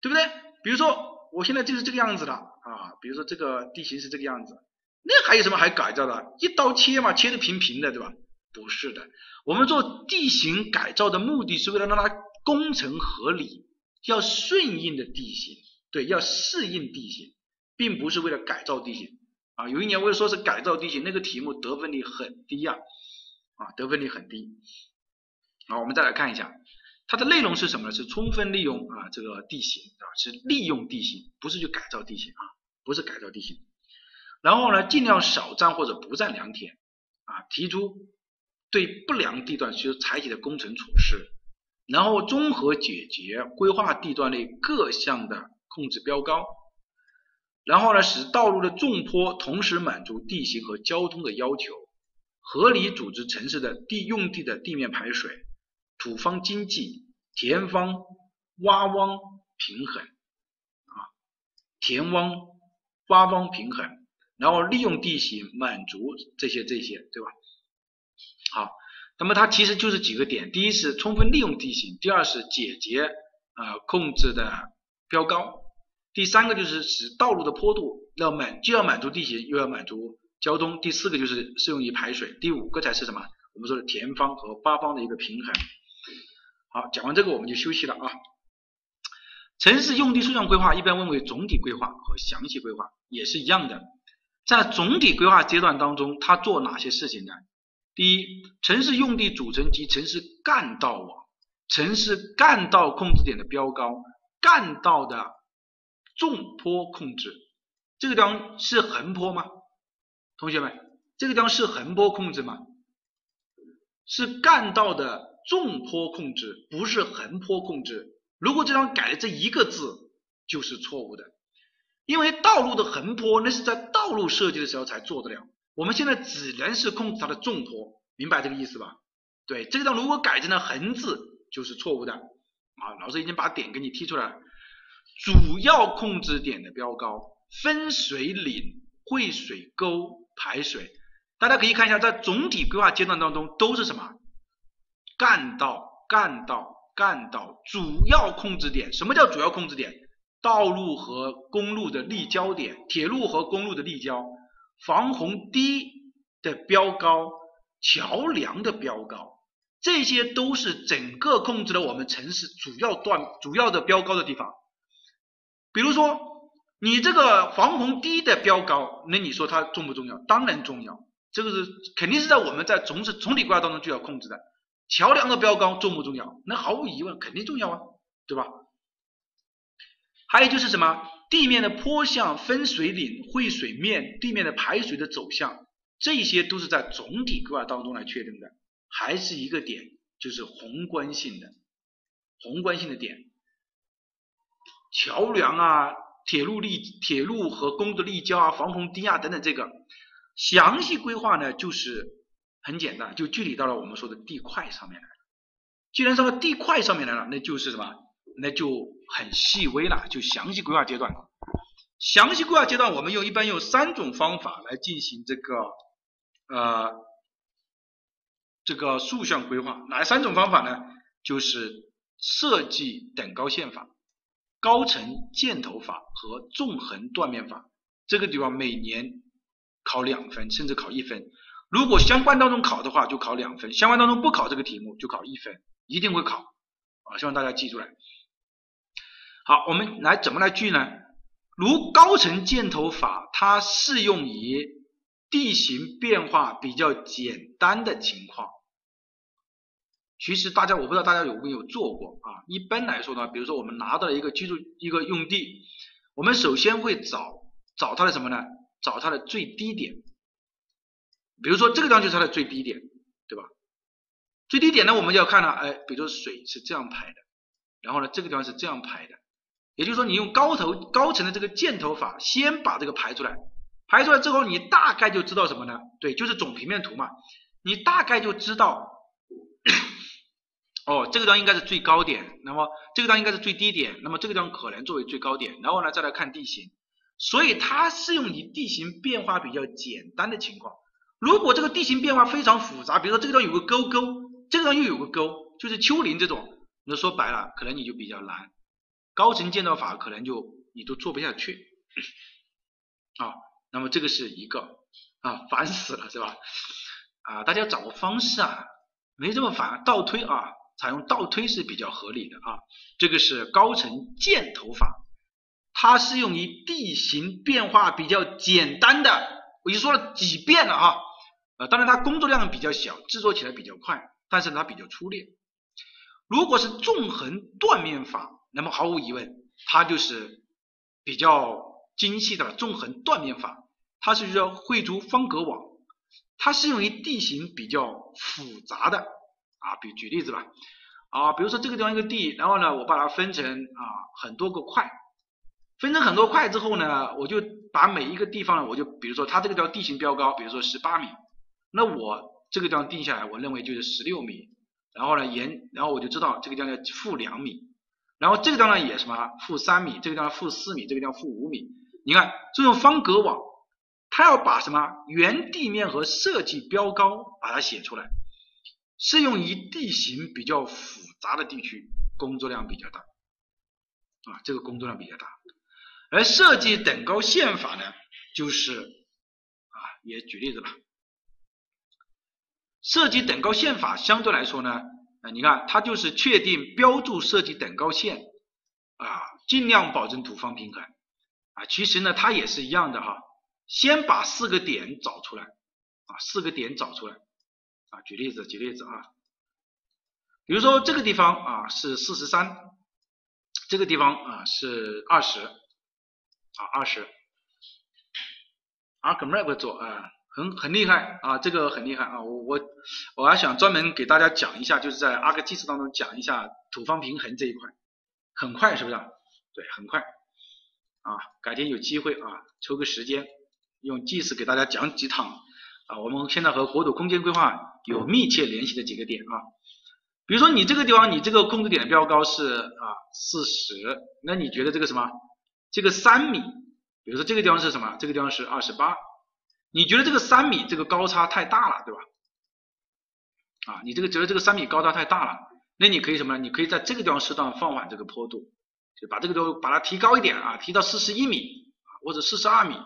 对不对？比如说，我现在就是这个样子的。啊，比如说这个地形是这个样子，那还有什么还改造的？一刀切嘛，切的平平的，对吧？不是的，我们做地形改造的目的是为了让它工程合理，要顺应的地形，对，要适应地形，并不是为了改造地形。啊，有一年我也说是改造地形，那个题目得分率很低呀，啊，得分率很低。好，我们再来看一下。它的内容是什么呢？是充分利用啊这个地形啊，是利用地形，不是去改造地形啊，不是改造地形。然后呢，尽量少占或者不占良田啊，提出对不良地段需采取的工程措施，然后综合解决规划地段内各项的控制标高，然后呢，使道路的纵坡同时满足地形和交通的要求，合理组织城市的地用地的地面排水。土方经济，田方挖汪平衡啊，田汪挖汪平衡，然后利用地形满足这些这些，对吧？好，那么它其实就是几个点，第一是充分利用地形，第二是解决啊控制的标高，第三个就是使道路的坡度要满，既要满足地形，又要满足交通，第四个就是适用于排水，第五个才是什么？我们说的田方和八方的一个平衡。好，讲完这个我们就休息了啊。城市用地数量规划一般分为总体规划和详细规划，也是一样的。在总体规划阶段当中，它做哪些事情呢？第一，城市用地组成及城市干道网、城市干道控制点的标高、干道的纵坡控制。这个地方是横坡吗？同学们，这个地方是横坡控制吗？是干道的。纵坡控制不是横坡控制，如果这张改了这一个字就是错误的，因为道路的横坡那是在道路设计的时候才做得了，我们现在只能是控制它的纵坡，明白这个意思吧？对，这个地方如果改成了横字，就是错误的啊，老师已经把点给你踢出来了。主要控制点的标高，分水岭、汇水沟、排水，大家可以看一下，在总体规划阶段当中都是什么？干道、干道、干道，主要控制点。什么叫主要控制点？道路和公路的立交点，铁路和公路的立交，防洪堤的标高，桥梁的标高，这些都是整个控制了我们城市主要段、主要的标高的地方。比如说，你这个防洪堤的标高，那你说它重不重要？当然重要，这个是肯定是在我们在总是总体规划当中就要控制的。桥梁的标高重不重要？那毫无疑问肯定重要啊，对吧？还有就是什么？地面的坡向、分水岭、汇水面、地面的排水的走向，这些都是在总体规划当中来确定的。还是一个点，就是宏观性的，宏观性的点。桥梁啊，铁路立铁路和公路立交啊，防洪堤啊等等，这个详细规划呢，就是很简单，就具体到了我们说的地块上面来了。既然到地块上面来了，那就是什么？那就很细微了，就详细规划阶段。详细规划阶段，我们用一般用三种方法来进行这个呃这个竖向规划。哪三种方法呢？就是设计等高线法。高层箭头法和纵横断面法，这个地方每年考两分，甚至考一分。如果相关当中考的话，就考两分；相关当中不考这个题目，就考一分，一定会考啊！希望大家记住来。好，我们来怎么来记呢？如高层箭头法，它适用于地形变化比较简单的情况。其实大家我不知道大家有没有做过啊？一般来说呢，比如说我们拿到了一个居住一个用地，我们首先会找找它的什么呢？找它的最低点。比如说这个地方就是它的最低点，对吧？最低点呢，我们就要看了，哎，比如说水是这样排的，然后呢这个地方是这样排的，也就是说你用高头高层的这个箭头法，先把这个排出来，排出来之后，你大概就知道什么呢？对，就是总平面图嘛，你大概就知道。*coughs* 哦，这个地方应该是最高点，那么这个地方应该是最低点，那么这个地方可能作为最高点，然后呢再来看地形，所以它适用于地形变化比较简单的情况。如果这个地形变化非常复杂，比如说这个地方有个沟沟，这个地方又有个沟，就是丘陵这种，那说白了可能你就比较难，高层建造法可能就你都做不下去啊。那么这个是一个啊，烦死了是吧？啊，大家找个方式啊，没这么烦，倒推啊。采用倒推是比较合理的啊，这个是高层箭头法，它适用于地形变化比较简单的，我已经说了几遍了啊，呃，当然它工作量比较小，制作起来比较快，但是它比较粗略。如果是纵横断面法，那么毫无疑问，它就是比较精细的纵横断面法，它是要绘出方格网，它适用于地形比较复杂的。啊，比举例子吧，啊，比如说这个地方一个地，然后呢，我把它分成啊很多个块，分成很多块之后呢，我就把每一个地方呢，我就比如说它这个叫地形标高，比如说十八米，那我这个地方定下来，我认为就是十六米，然后呢沿，然后我就知道这个地方要负两米，然后这个地方也什么负三米，这个地方负四米，这个地方负五米，你看这种方格网，它要把什么原地面和设计标高把它写出来。适用于地形比较复杂的地区，工作量比较大啊，这个工作量比较大。而设计等高线法呢，就是啊，也举例子吧。设计等高线法相对来说呢，啊，你看它就是确定标注设计等高线啊，尽量保证土方平衡啊。其实呢，它也是一样的哈，先把四个点找出来啊，四个点找出来。啊，举例子，举例子啊，比如说这个地方啊是四十三，这个地方啊是二十，啊二十，ArcMap 做啊，很很厉害啊，这个很厉害啊，我我我还想专门给大家讲一下，就是在 ArcGIS 当中讲一下土方平衡这一块，很快是不是？对，很快啊，改天有机会啊，抽个时间用 GIS 给大家讲几趟。啊，我们现在和国土空间规划有密切联系的几个点啊，比如说你这个地方你这个控制点的标高是啊四十，那你觉得这个什么这个三米，比如说这个地方是什么？这个地方是二十八，你觉得这个三米这个高差太大了，对吧？啊，你这个觉得这个三米高差太大了，那你可以什么呢？你可以在这个地方适当放缓这个坡度，就把这个都把它提高一点啊，提到四十一米或者四十二米，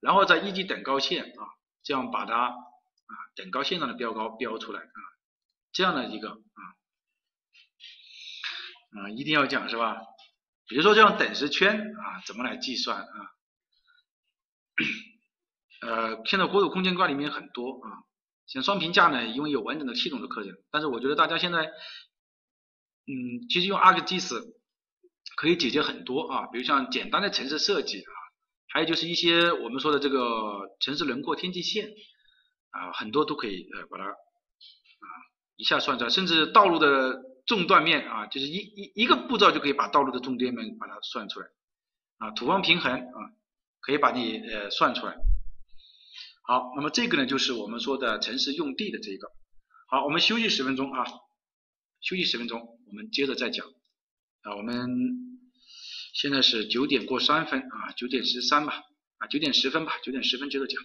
然后在一级等高线啊，这样把它啊等高线上的标高标出来啊，这样的一个啊啊一定要讲是吧？比如说这样等时圈啊怎么来计算啊？呃，现在国土空间规划里面很多啊。像双评价呢，因为有完整的系统的课程，但是我觉得大家现在，嗯，其实用 ArcGIS 可以解决很多啊，比如像简单的城市设计啊，还有就是一些我们说的这个城市轮廓天际线啊，很多都可以呃把它啊一下算出来，甚至道路的纵断面啊，就是一一一个步骤就可以把道路的纵断面把它算出来啊，土方平衡啊，可以把你呃算出来。好，那么这个呢，就是我们说的城市用地的这个。好，我们休息十分钟啊，休息十分钟，我们接着再讲。啊，我们现在是九点过三分啊，九点十三吧，啊，九点十分吧，九点十分接着讲。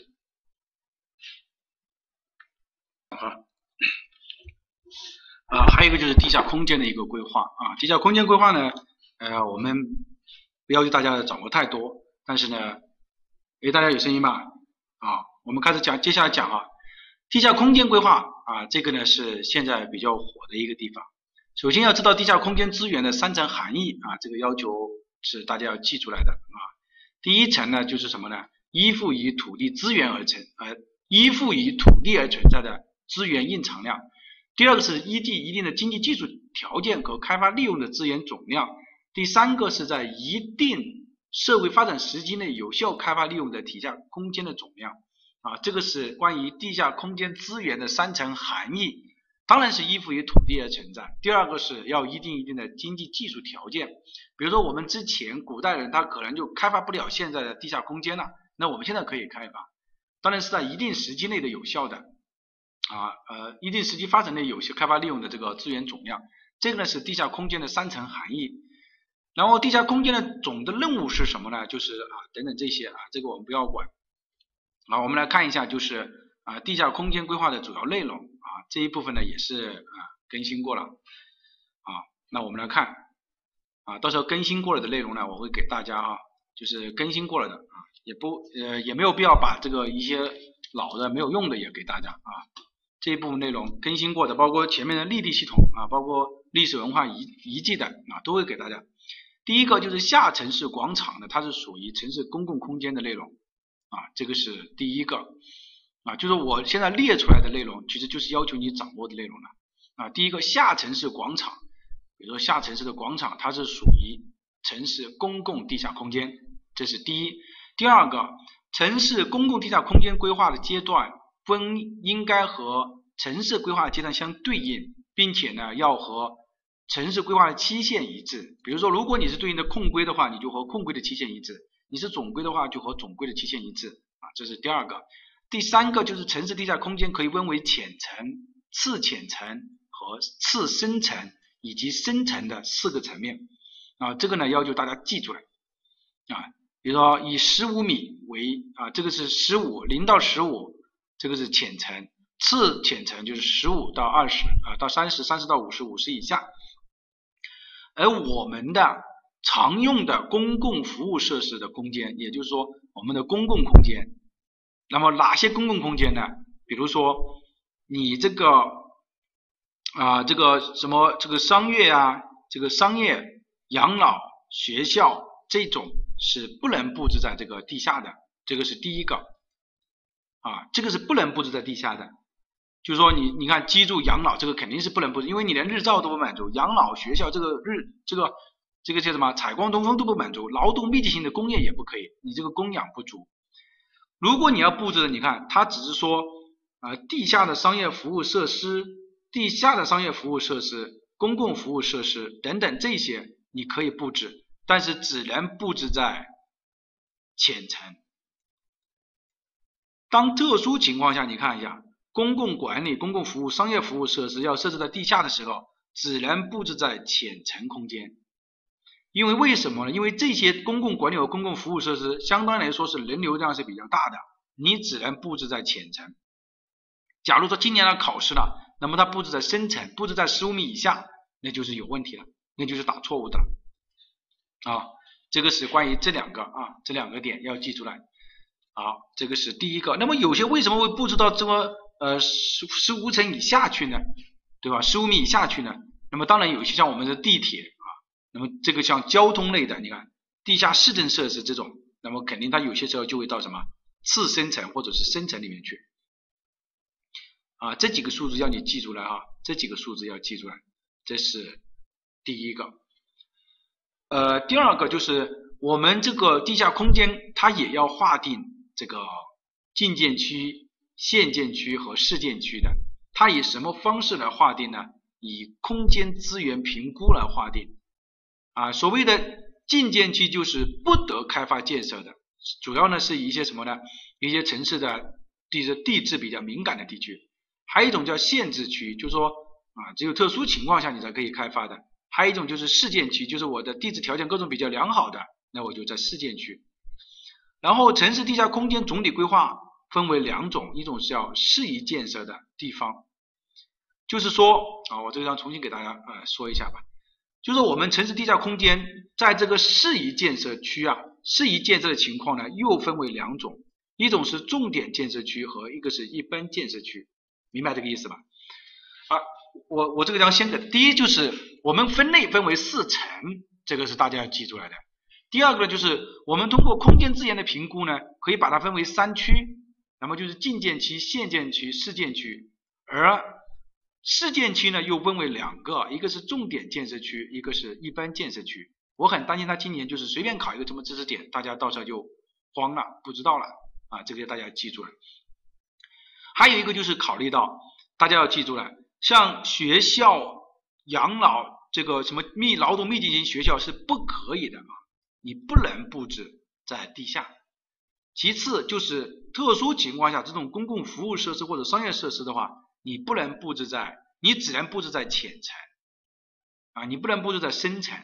好，啊，还有一个就是地下空间的一个规划啊，地下空间规划呢，呃，我们不要求大家掌握太多，但是呢，诶，大家有声音吧？啊。我们开始讲，接下来讲啊，地下空间规划啊，这个呢是现在比较火的一个地方。首先要知道地下空间资源的三层含义啊，这个要求是大家要记出来的啊。第一层呢就是什么呢？依附于土地资源而成，呃，依附于土地而存在的资源蕴藏量。第二个是依地一定的经济技术条件和开发利用的资源总量。第三个是在一定社会发展时期内有效开发利用的地下空间的总量。啊，这个是关于地下空间资源的三层含义，当然是依附于土地而存在。第二个是要一定一定的经济技术条件，比如说我们之前古代人他可能就开发不了现在的地下空间了，那我们现在可以开发，当然是在一定时期内的有效的，啊呃一定时期发展内有效开发利用的这个资源总量，这个呢是地下空间的三层含义。然后地下空间的总的任务是什么呢？就是啊等等这些啊，这个我们不要管。好，我们来看一下，就是啊，地下空间规划的主要内容啊，这一部分呢也是啊更新过了啊。那我们来看啊，到时候更新过了的内容呢，我会给大家啊，就是更新过了的啊，也不呃也没有必要把这个一些老的没有用的也给大家啊。这一部分内容更新过的，包括前面的绿地系统啊，包括历史文化遗遗迹的啊，都会给大家。第一个就是下沉式广场的，它是属于城市公共空间的内容。啊，这个是第一个啊，就是我现在列出来的内容，其实就是要求你掌握的内容了啊。第一个下沉式广场，比如说下沉式的广场，它是属于城市公共地下空间，这是第一。第二个，城市公共地下空间规划的阶段不应该和城市规划阶段相对应，并且呢要和城市规划的期限一致。比如说，如果你是对应的控规的话，你就和控规的期限一致。你是总规的话，就和总规的期限一致啊，这是第二个。第三个就是城市地下空间可以分为浅层、次浅层和次深层以及深层的四个层面啊，这个呢要求大家记住了啊。比如说以十五米为啊，这个是十五零到十五，这个是浅层，次浅层就是十五到二十啊，到三十、三十到五十、五十以下。而我们的。常用的公共服务设施的空间，也就是说我们的公共空间。那么哪些公共空间呢？比如说你这个啊，这个什么这个商业啊，这个商业、养老、学校这种是不能布置在这个地下的，这个是第一个啊，这个是不能布置在地下的。就是说你你看居住养老这个肯定是不能布置，因为你连日照都不满足，养老学校这个日这个。这个叫什么？采光通风都不满足，劳动密集型的工业也不可以，你这个供氧不足。如果你要布置的，你看它只是说啊，地下的商业服务设施、地下的商业服务设施、公共服务设施等等这些你可以布置，但是只能布置在浅层。当特殊情况下，你看一下，公共管理、公共服务、商业服务设施要设置在地下的时候。只能布置在浅层空间。因为为什么呢？因为这些公共管理和公共服务设施相当来说是人流量是比较大的，你只能布置在浅层。假如说今年的考试了，那么它布置在深层，布置在十五米以下，那就是有问题了，那就是打错误的。啊，这个是关于这两个啊，这两个点要记出来。好，这个是第一个。那么有些为什么会布置到这么呃十十五层以下去呢？对吧？十五米以下去呢？那么当然有些像我们的地铁。那么这个像交通类的，你看地下市政设施这种，那么肯定它有些时候就会到什么次深层或者是深层里面去啊，这几个数字要你记住了啊，这几个数字要记住了，这是第一个。呃，第二个就是我们这个地下空间它也要划定这个进建区、限建区和市建区的，它以什么方式来划定呢？以空间资源评估来划定。啊，所谓的禁建区就是不得开发建设的，主要呢是一些什么呢？一些城市的地质地质比较敏感的地区，还有一种叫限制区，就是说啊，只有特殊情况下你才可以开发的。还有一种就是市建区，就是我的地质条件各种比较良好的，那我就在市建区。然后城市地下空间总体规划分为两种，一种是要适宜建设的地方，就是说啊，我这张重新给大家呃说一下吧。就是我们城市地下空间在这个适宜建设区啊，适宜建设的情况呢，又分为两种，一种是重点建设区和一个是一般建设区，明白这个意思吧？啊，我我这个地方先给，第一就是我们分类分为四层，这个是大家要记出来的。第二个呢，就是我们通过空间资源的评估呢，可以把它分为三区，那么就是进建区、现建区、市建区，而市建区呢又分为两个，一个是重点建设区，一个是一般建设区。我很担心他今年就是随便考一个什么知识点，大家到时候就慌了，不知道了啊，这个大家记住了。还有一个就是考虑到大家要记住了，像学校、养老这个什么密劳动密集型学校是不可以的啊，你不能布置在地下。其次就是特殊情况下，这种公共服务设施或者商业设施的话。你不能布置在，你只能布置在浅层，啊，你不能布置在深层。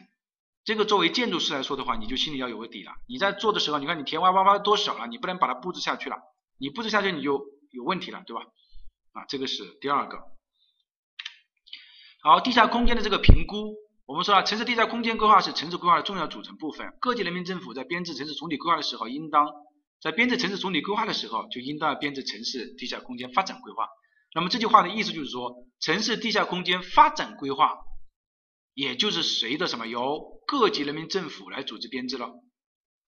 这个作为建筑师来说的话，你就心里要有个底了。你在做的时候，你看你填挖挖挖多少了，你不能把它布置下去了，你布置下去你就有问题了，对吧？啊，这个是第二个。好，地下空间的这个评估，我们说啊，城市地下空间规划是城市规划的重要组成部分。各级人民政府在编制城市总体规划的时候，应当在编制城市总体规划的时候，就应当要编制城市地下空间发展规划。那么这句话的意思就是说，城市地下空间发展规划，也就是谁的什么由各级人民政府来组织编制了，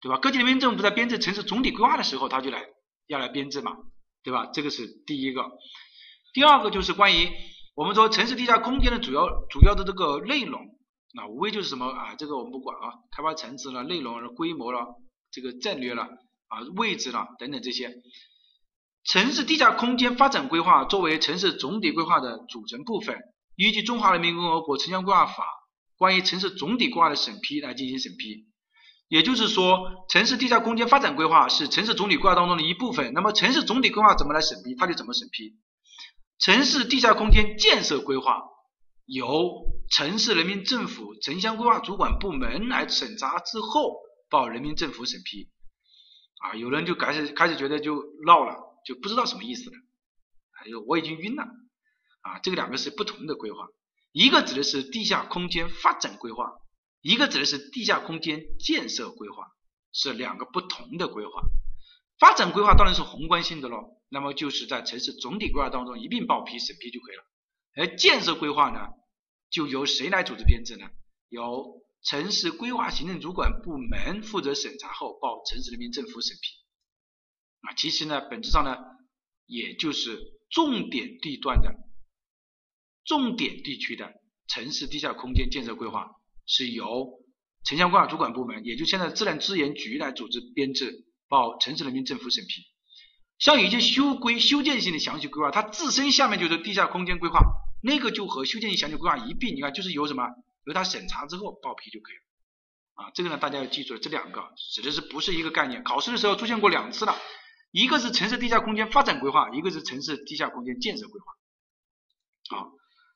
对吧？各级人民政府在编制城市总体规划的时候，他就来要来编制嘛，对吧？这个是第一个。第二个就是关于我们说城市地下空间的主要主要的这个内容，那无非就是什么啊？这个我们不管啊，开发层次了、内容了、规模了、这个战略了啊、位置了等等这些。城市地下空间发展规划作为城市总体规划的组成部分，依据《中华人民共和国城乡规划法》关于城市总体规划的审批来进行审批。也就是说，城市地下空间发展规划是城市总体规划当中的一部分。那么，城市总体规划怎么来审批，它就怎么审批。城市地下空间建设规划由城市人民政府城乡规划主管部门来审查之后报人民政府审批。啊，有人就开始开始觉得就闹了。就不知道什么意思了，还有我已经晕了啊！这个两个是不同的规划，一个指的是地下空间发展规划，一个指的是地下空间建设规划，是两个不同的规划。发展规划当然是宏观性的喽，那么就是在城市总体规划当中一并报批审批就可以了。而建设规划呢，就由谁来组织编制呢？由城市规划行政主管部门负责审查后报城市人民政府审批。啊，其实呢，本质上呢，也就是重点地段的、重点地区的城市地下空间建设规划，是由城乡规划主管部门，也就现在自然资源局来组织编制，报城市人民政府审批。像一些修规、修建性的详细规划，它自身下面就是地下空间规划，那个就和修建性详细规划一并，你看就是由什么，由它审查之后报批就可以了。啊，这个呢，大家要记住，这两个指的是不是一个概念？考试的时候出现过两次了。一个是城市地下空间发展规划，一个是城市地下空间建设规划。好，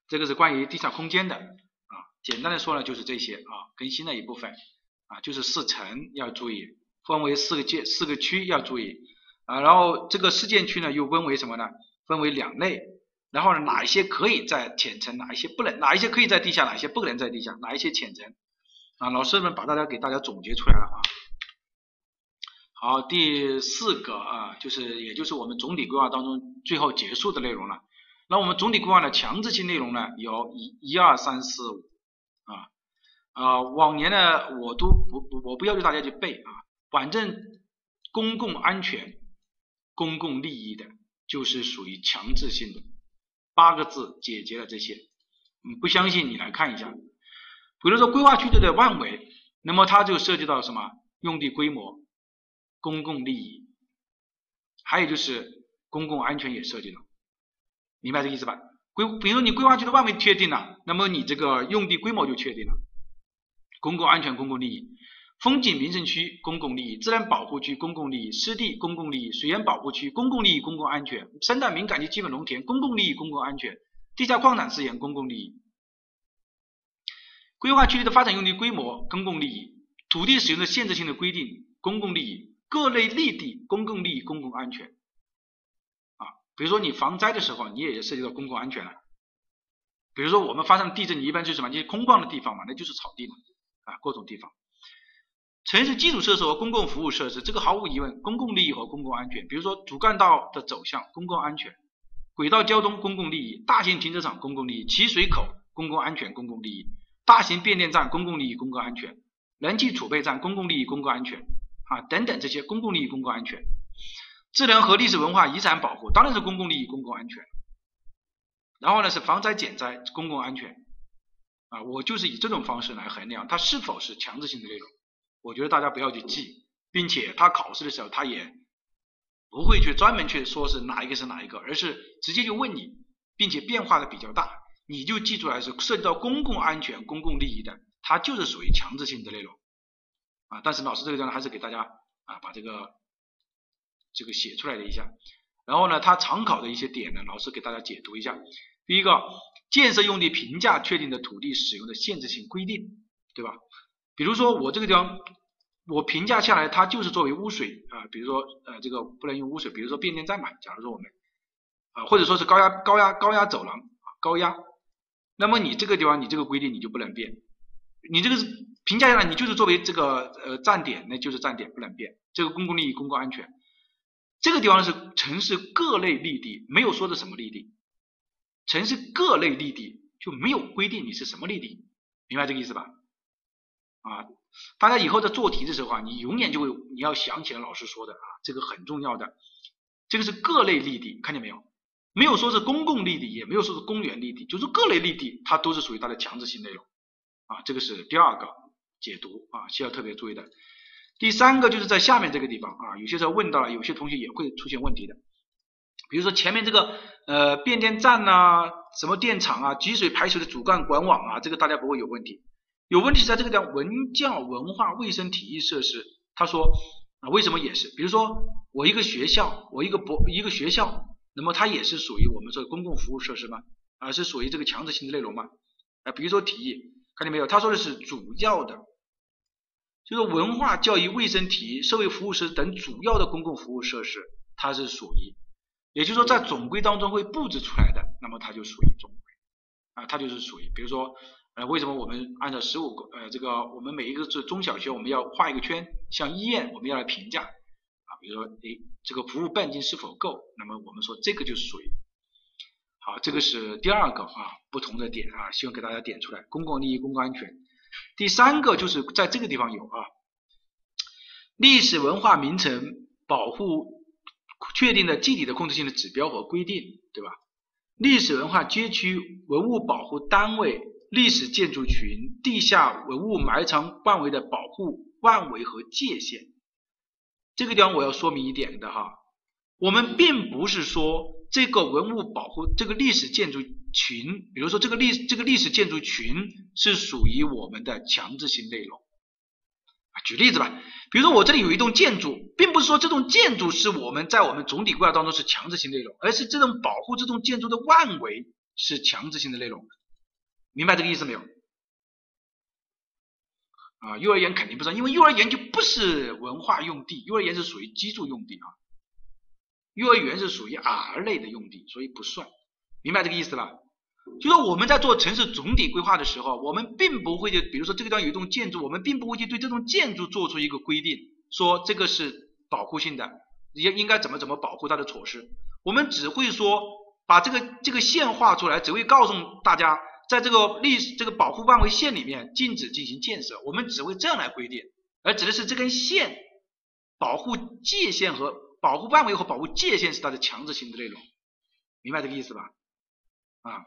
这个是关于地下空间的啊，简单的说呢就是这些啊，更新的一部分啊，就是四层要注意，分为四个界四个区要注意啊，然后这个事件区呢又分为什么呢？分为两类，然后呢哪一些可以在浅层，哪一些不能，哪一些可以在地下，哪一些不能在地下，哪一些浅层啊，老师们把大家给大家总结出来了啊。好，第四个啊，就是也就是我们总体规划当中最后结束的内容了。那我们总体规划的强制性内容呢，有一、一二三四五啊啊，往年呢我都不不我不要求大家去背啊，反正公共安全、公共利益的，就是属于强制性的，八个字解决了这些。嗯，不相信你来看一下，比如说规划区域的范围，那么它就涉及到什么用地规模。公共利益，还有就是公共安全也涉及了，明白这个意思吧？规，比如你规划区的范围确定了，那么你这个用地规模就确定了。公共安全、公共利益，风景名胜区公共利益，自然保护区公共利益，湿地公共利益，水源保护区公共利益、公共安全，生态敏感区基本农田公共利益、公共安全，地下矿产资源公共利益。规划区域的发展用地规模公共利益，土地使用的限制性的规定公共利益。各类利地、公共利益、公共安全啊，比如说你防灾的时候，你也涉及到公共安全了。比如说我们发生地震，你一般就是什么？就是空旷的地方嘛，那就是草地嘛，啊，各种地方。城市基础设施和公共服务设施，这个毫无疑问，公共利益和公共安全。比如说主干道的走向，公共安全；轨道交通，公共利益；大型停车场，公共利益；起水口，公共安全、公共利益；大型变电站，公共利益、公共安全；燃气储备站，公共利益、公共安全。啊，等等这些公共利益、公共安全，智能和历史文化遗产保护当然是公共利益、公共安全。然后呢是防灾减灾、公共安全。啊，我就是以这种方式来衡量它是否是强制性的内容。我觉得大家不要去记，并且他考试的时候他也不会去专门去说是哪一个是哪一个，而是直接就问你，并且变化的比较大，你就记出来是涉及到公共安全、公共利益的，它就是属于强制性的内容。啊，但是老师这个地方还是给大家啊把这个这个写出来了一下，然后呢，他常考的一些点呢，老师给大家解读一下。第一个，建设用地评价确定的土地使用的限制性规定，对吧？比如说我这个地方，我评价下来，它就是作为污水啊，比如说呃这个不能用污水，比如说变电站嘛，假如说我们啊或者说是高压高压高压走廊啊高压，那么你这个地方你这个规定你就不能变，你这个是。评价下来，你就是作为这个呃站点，那就是站点不能变。这个公共利益、公共安全，这个地方是城市各类利地，没有说的什么利地。城市各类利地就没有规定你是什么利地，明白这个意思吧？啊，大家以后在做题的时候啊，你永远就会你要想起来老师说的啊，这个很重要的。这个是各类利地，看见没有？没有说是公共利地，也没有说是公园利地，就是各类利地，它都是属于它的强制性内容啊。这个是第二个。解读啊，需要特别注意的。第三个就是在下面这个地方啊，有些时候问到了，有些同学也会出现问题的。比如说前面这个呃变电站呐，什么电厂啊，集水排水的主干管网啊，这个大家不会有问题。有问题在这个叫文教文化卫生体育设施。他说啊，为什么也是？比如说我一个学校，我一个博一个学校，那么它也是属于我们说公共服务设施吗？啊，是属于这个强制性的内容吗？啊，比如说体育，看见没有？他说的是主要的。就是文化、教育、卫生、体育、社会服务设施等主要的公共服务设施，它是属于，也就是说在总规当中会布置出来的，那么它就属于总规啊，它就是属于，比如说呃，为什么我们按照十五个呃这个我们每一个是中小学我们要画一个圈，像医院我们要来评价啊，比如说诶这个服务半径是否够，那么我们说这个就是属于，好，这个是第二个啊不同的点啊，希望给大家点出来，公共利益、公共安全。第三个就是在这个地方有啊，历史文化名城保护确定的具体的控制性的指标和规定，对吧？历史文化街区文物保护单位、历史建筑群、地下文物埋藏范围的保护范围和界限，这个地方我要说明一点的哈，我们并不是说这个文物保护这个历史建筑。群，比如说这个历这个历史建筑群是属于我们的强制性内容。举例子吧，比如说我这里有一栋建筑，并不是说这栋建筑是我们在我们总体规划当中是强制性内容，而是这种保护这栋建筑的范围是强制性的内容。明白这个意思没有？啊，幼儿园肯定不算，因为幼儿园就不是文化用地，幼儿园是属于居住用地啊。幼儿园是属于 R 类的用地，所以不算，明白这个意思吧？就说我们在做城市总体规划的时候，我们并不会就比如说这个地方有一栋建筑，我们并不会去对这栋建筑做出一个规定，说这个是保护性的，应应该怎么怎么保护它的措施，我们只会说把这个这个线画出来，只会告诉大家。在这个历史这个保护范围线里面禁止进行建设，我们只会这样来规定，而指的是这根线保护界限和保护范围和保护界限是它的强制性的内容，明白这个意思吧？啊，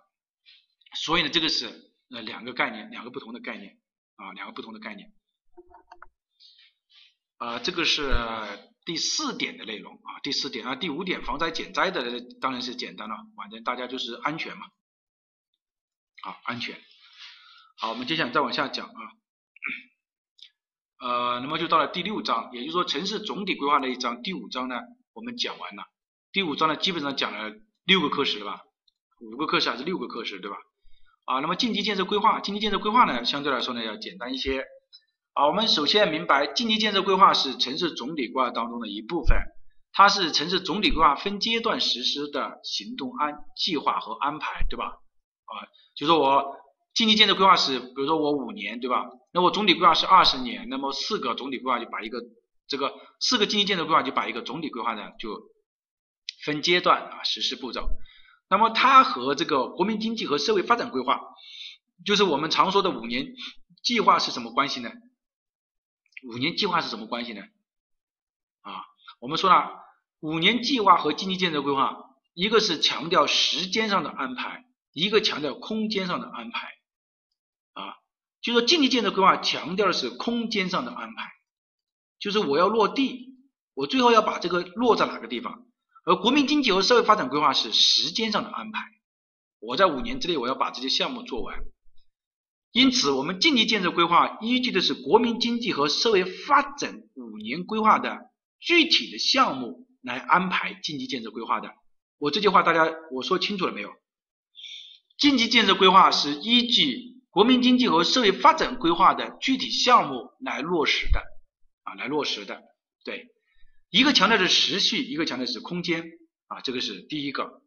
所以呢，这个是呃两个概念，两个不同的概念啊，两个不同的概念。啊，这个是第四点的内容啊，第四点啊，第五点防灾减灾的当然是简单了，反正大家就是安全嘛。好，安全。好，我们接下来再往下讲啊。呃，那么就到了第六章，也就是说城市总体规划那一章，第五章呢，我们讲完了。第五章呢，基本上讲了六个课时了吧？五个课时还是六个课时，对吧？啊，那么近期建设规划，近期建设规划呢，相对来说呢要简单一些。啊，我们首先明白，近期建设规划是城市总体规划当中的一部分，它是城市总体规划分阶段实施的行动安计划和安排，对吧？啊。就说我近期建设规划是，比如说我五年，对吧？那我总体规划是二十年，那么四个总体规划就把一个这个四个近期建设规划就把一个总体规划呢就分阶段啊实施步骤。那么它和这个国民经济和社会发展规划，就是我们常说的五年计划是什么关系呢？五年计划是什么关系呢？啊，我们说了，五年计划和经济建设规划，一个是强调时间上的安排。一个强调空间上的安排，啊，就说经济建设规划强调的是空间上的安排，就是我要落地，我最后要把这个落在哪个地方，而国民经济和社会发展规划是时间上的安排，我在五年之内我要把这些项目做完，因此我们经济建设规划依据的是国民经济和社会发展五年规划的具体的项目来安排经济建设规划的，我这句话大家我说清楚了没有？经济建设规划是依据国民经济和社会发展规划的具体项目来落实的啊，来落实的。对，一个强调的是时序，一个强调的是空间啊，这个是第一个。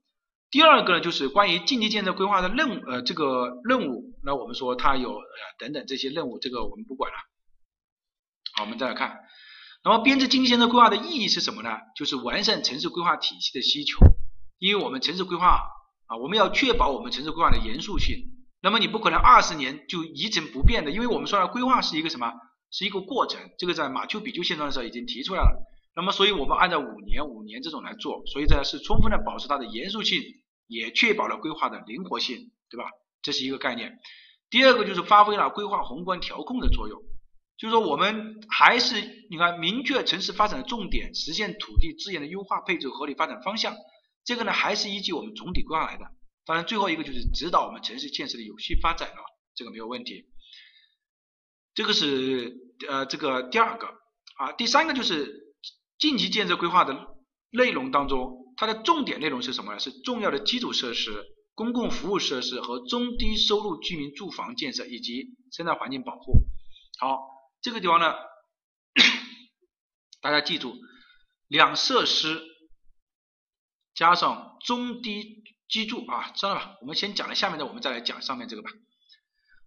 第二个呢，就是关于经济建设规划的任务呃这个任务，那我们说它有呃等等这些任务，这个我们不管了。好，我们再来看，那么编制经济建设规划的意义是什么呢？就是完善城市规划体系的需求，因为我们城市规划。啊，我们要确保我们城市规划的严肃性。那么你不可能二十年就一成不变的，因为我们说了，规划是一个什么？是一个过程。这个在马丘比丘现状的时候已经提出来了。那么，所以我们按照五年、五年这种来做，所以这是充分的保持它的严肃性，也确保了规划的灵活性，对吧？这是一个概念。第二个就是发挥了规划宏观调控的作用，就是说我们还是你看明确城市发展的重点，实现土地资源的优化配置、合理发展方向。这个呢还是依据我们总体规划来的，当然最后一个就是指导我们城市建设的有序发展了，这个没有问题。这个是呃这个第二个啊，第三个就是近期建设规划的内容当中，它的重点内容是什么呢？是重要的基础设施、公共服务设施和中低收入居民住房建设以及生态环境保护。好，这个地方呢，*coughs* 大家记住两设施。加上中低居住啊，知道了吧？我们先讲了下面的，我们再来讲上面这个吧。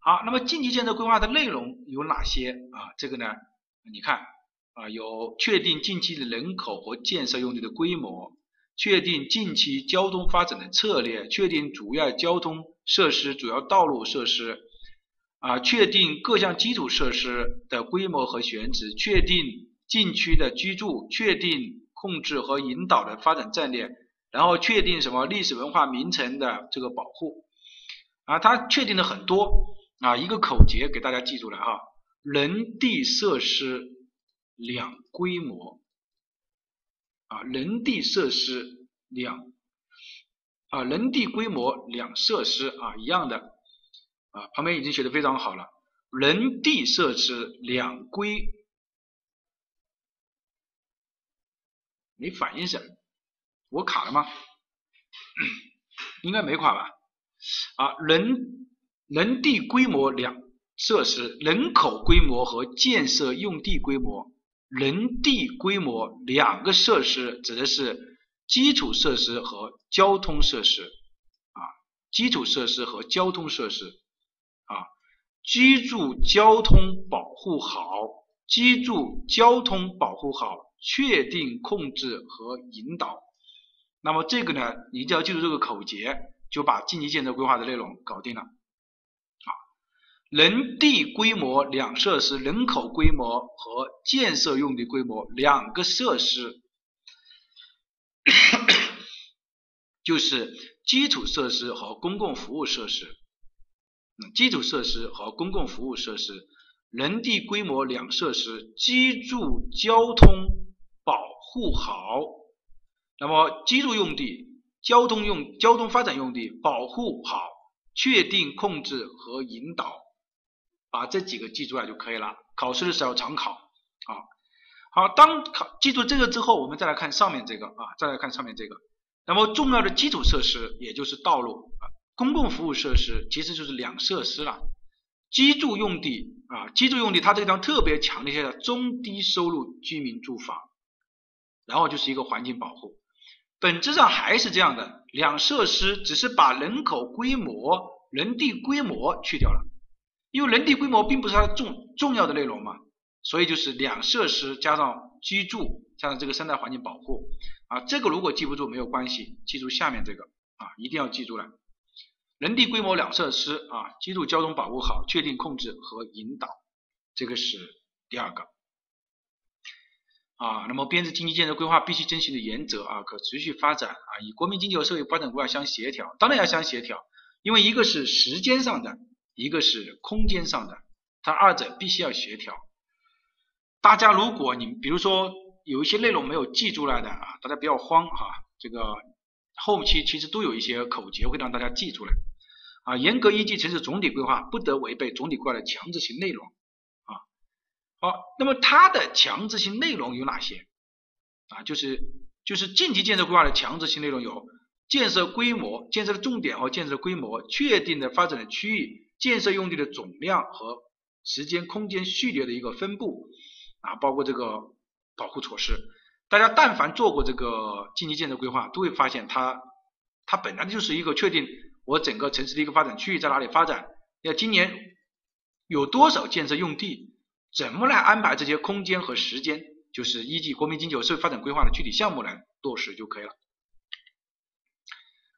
好，那么近期建设规划的内容有哪些啊？这个呢，你看啊，有确定近期的人口和建设用地的规模，确定近期交通发展的策略，确定主要交通设施、主要道路设施啊，确定各项基础设施的规模和选址，确定禁区的居住，确定控制和引导的发展战略。然后确定什么历史文化名城的这个保护啊，它确定了很多啊，一个口诀给大家记住了啊，人地设施两规模啊，人地设施两啊，人地规模两设施啊，一样的啊，旁边已经写的非常好了，人地设施两规，没反应是？我卡了吗？应该没卡吧？啊，人人地规模两设施，人口规模和建设用地规模。人地规模两个设施指的是基础设施和交通设施啊，基础设施和交通设施啊，居住交通保护好，居住交通保护好，确定控制和引导。那么这个呢，你只要记住这个口诀，就把近期建设规划的内容搞定了。人地规模两设施，人口规模和建设用地规模两个设施，*coughs* 就是基础设施和公共服务设施。基础设施和公共服务设施，人地规模两设施，居住交通保护好。那么居住用地、交通用、交通发展用地保护好，确定控制和引导。把这几个记住了就可以了，考试的时候常考啊。好，当考记住这个之后，我们再来看上面这个啊，再来看上面这个。那么重要的基础设施也就是道路啊，公共服务设施其实就是两设施了。居住用地啊，居住用地它这个地方特别强调一下中低收入居民住房，然后就是一个环境保护，本质上还是这样的，两设施只是把人口规模、人地规模去掉了。因为人地规模并不是它的重重要的内容嘛，所以就是两设施加上居住加上这个生态环境保护啊，这个如果记不住没有关系，记住下面这个啊，一定要记住了。人地规模两设施啊，居住交通保护好，确定控制和引导，这个是第二个啊。那么编制经济建设规划必须遵循的原则啊，可持续发展啊，与国民经济和社会发展规划相协调，当然要相协调，因为一个是时间上的。一个是空间上的，它二者必须要协调。大家如果你比如说有一些内容没有记出来的啊，大家不要慌哈，这个后期其实都有一些口诀会让大家记出来啊。严格依据城市总体规划，不得违背总体规划的强制性内容啊。好，那么它的强制性内容有哪些啊？就是就是近期建设规划的强制性内容有建设规模、建设的重点和建设的规模、确定的发展的区域。建设用地的总量和时间、空间序列的一个分布啊，包括这个保护措施。大家但凡做过这个近期建设规划，都会发现它它本来就是一个确定我整个城市的一个发展区域在哪里发展，要今年有多少建设用地，怎么来安排这些空间和时间，就是依据国民经济和社会发展规划的具体项目来落实就可以了。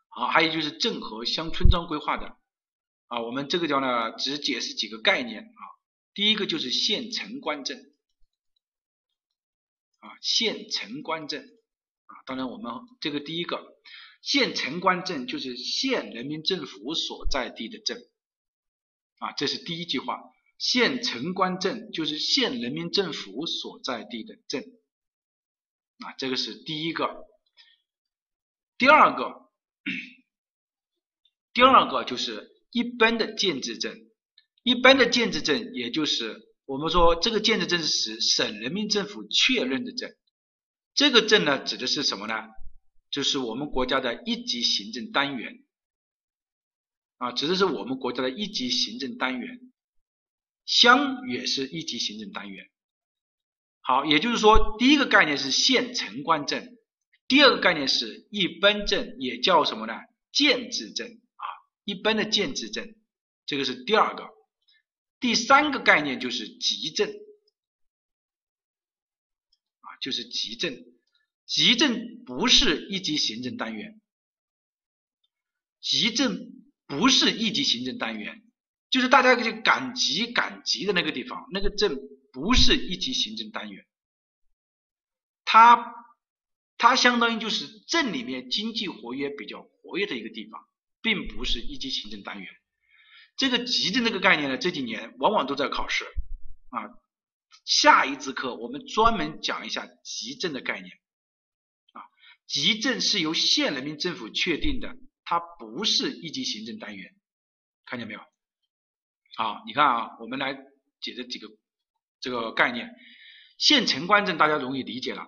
好，还有就是镇和乡村章规划的。啊，我们这个叫呢，只解释几个概念啊。第一个就是县城关镇啊，县城关镇啊。当然，我们这个第一个县城关镇就是县人民政府所在地的镇啊，这是第一句话。县城关镇就是县人民政府所在地的镇啊，这个是第一个。第二个，第二个就是。一般的建制镇，一般的建制镇，也就是我们说这个建制镇是省人民政府确认的镇，这个镇呢指的是什么呢？就是我们国家的一级行政单元啊，指的是我们国家的一级行政单元，乡也是一级行政单元。好，也就是说，第一个概念是县城关镇，第二个概念是一般镇，也叫什么呢？建制镇。一般的建制镇，这个是第二个，第三个概念就是集镇，啊，就是集镇。集镇不是一级行政单元，集镇不是一级行政单元，就是大家去赶集赶集的那个地方，那个镇不是一级行政单元，它它相当于就是镇里面经济活跃比较活跃的一个地方。并不是一级行政单元，这个集镇这个概念呢，这几年往往都在考试啊。下一次课我们专门讲一下集镇的概念啊。集镇是由县人民政府确定的，它不是一级行政单元，看见没有？好，你看啊，我们来解这几个这个概念。县城关镇大家容易理解了。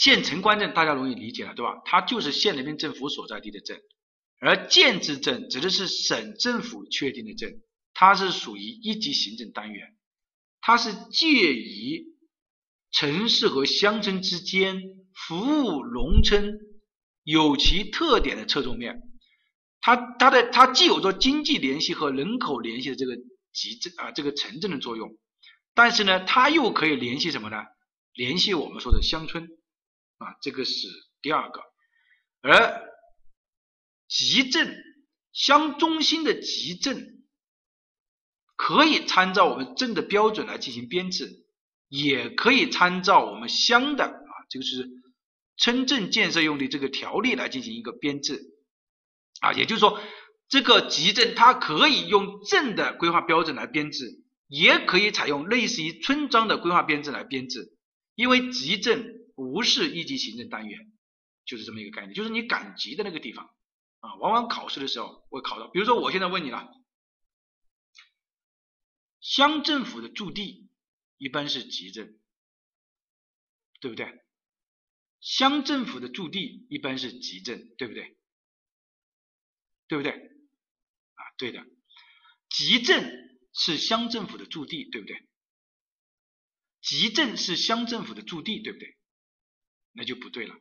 县城关镇大家容易理解了，对吧？它就是县人民政府所在地的镇。而建制镇指的是省政府确定的镇，它是属于一级行政单元，它是介于城市和乡村之间，服务农村，有其特点的侧重面。它它的它既有着经济联系和人口联系的这个集镇啊这个城镇的作用，但是呢，它又可以联系什么呢？联系我们说的乡村啊，这个是第二个。而集镇乡中心的集镇，可以参照我们镇的标准来进行编制，也可以参照我们乡的啊这个是村镇建设用的这个条例来进行一个编制。啊，也就是说，这个集镇它可以用镇的规划标准来编制，也可以采用类似于村庄的规划编制来编制。因为集镇不是一级行政单元，就是这么一个概念，就是你赶集的那个地方啊。往往考试的时候会考到，比如说我现在问你了，乡政府的驻地一般是集镇，对不对？乡政府的驻地一般是集镇，对不对？对不对？啊，对的，集镇是乡政府的驻地，对不对？集镇是乡政府的驻地，对不对？那就不对了，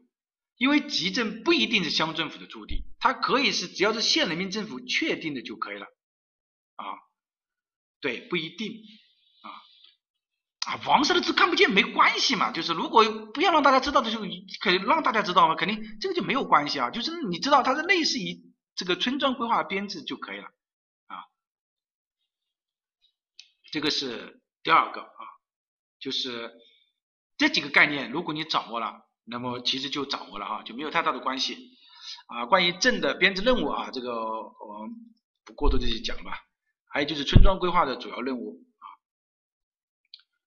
因为集镇不一定是乡政府的驻地，它可以是只要是县人民政府确定的就可以了啊。对，不一定啊啊，黄色的字看不见没关系嘛，就是如果不要让大家知道的时候，可以让大家知道嘛，肯定这个就没有关系啊，就是你知道它是类似于。这个村庄规划编制就可以了啊，这个是第二个啊，就是这几个概念，如果你掌握了，那么其实就掌握了哈，就没有太大的关系啊。关于镇的编制任务啊，这个我们不过多的去讲吧。还有就是村庄规划的主要任务啊，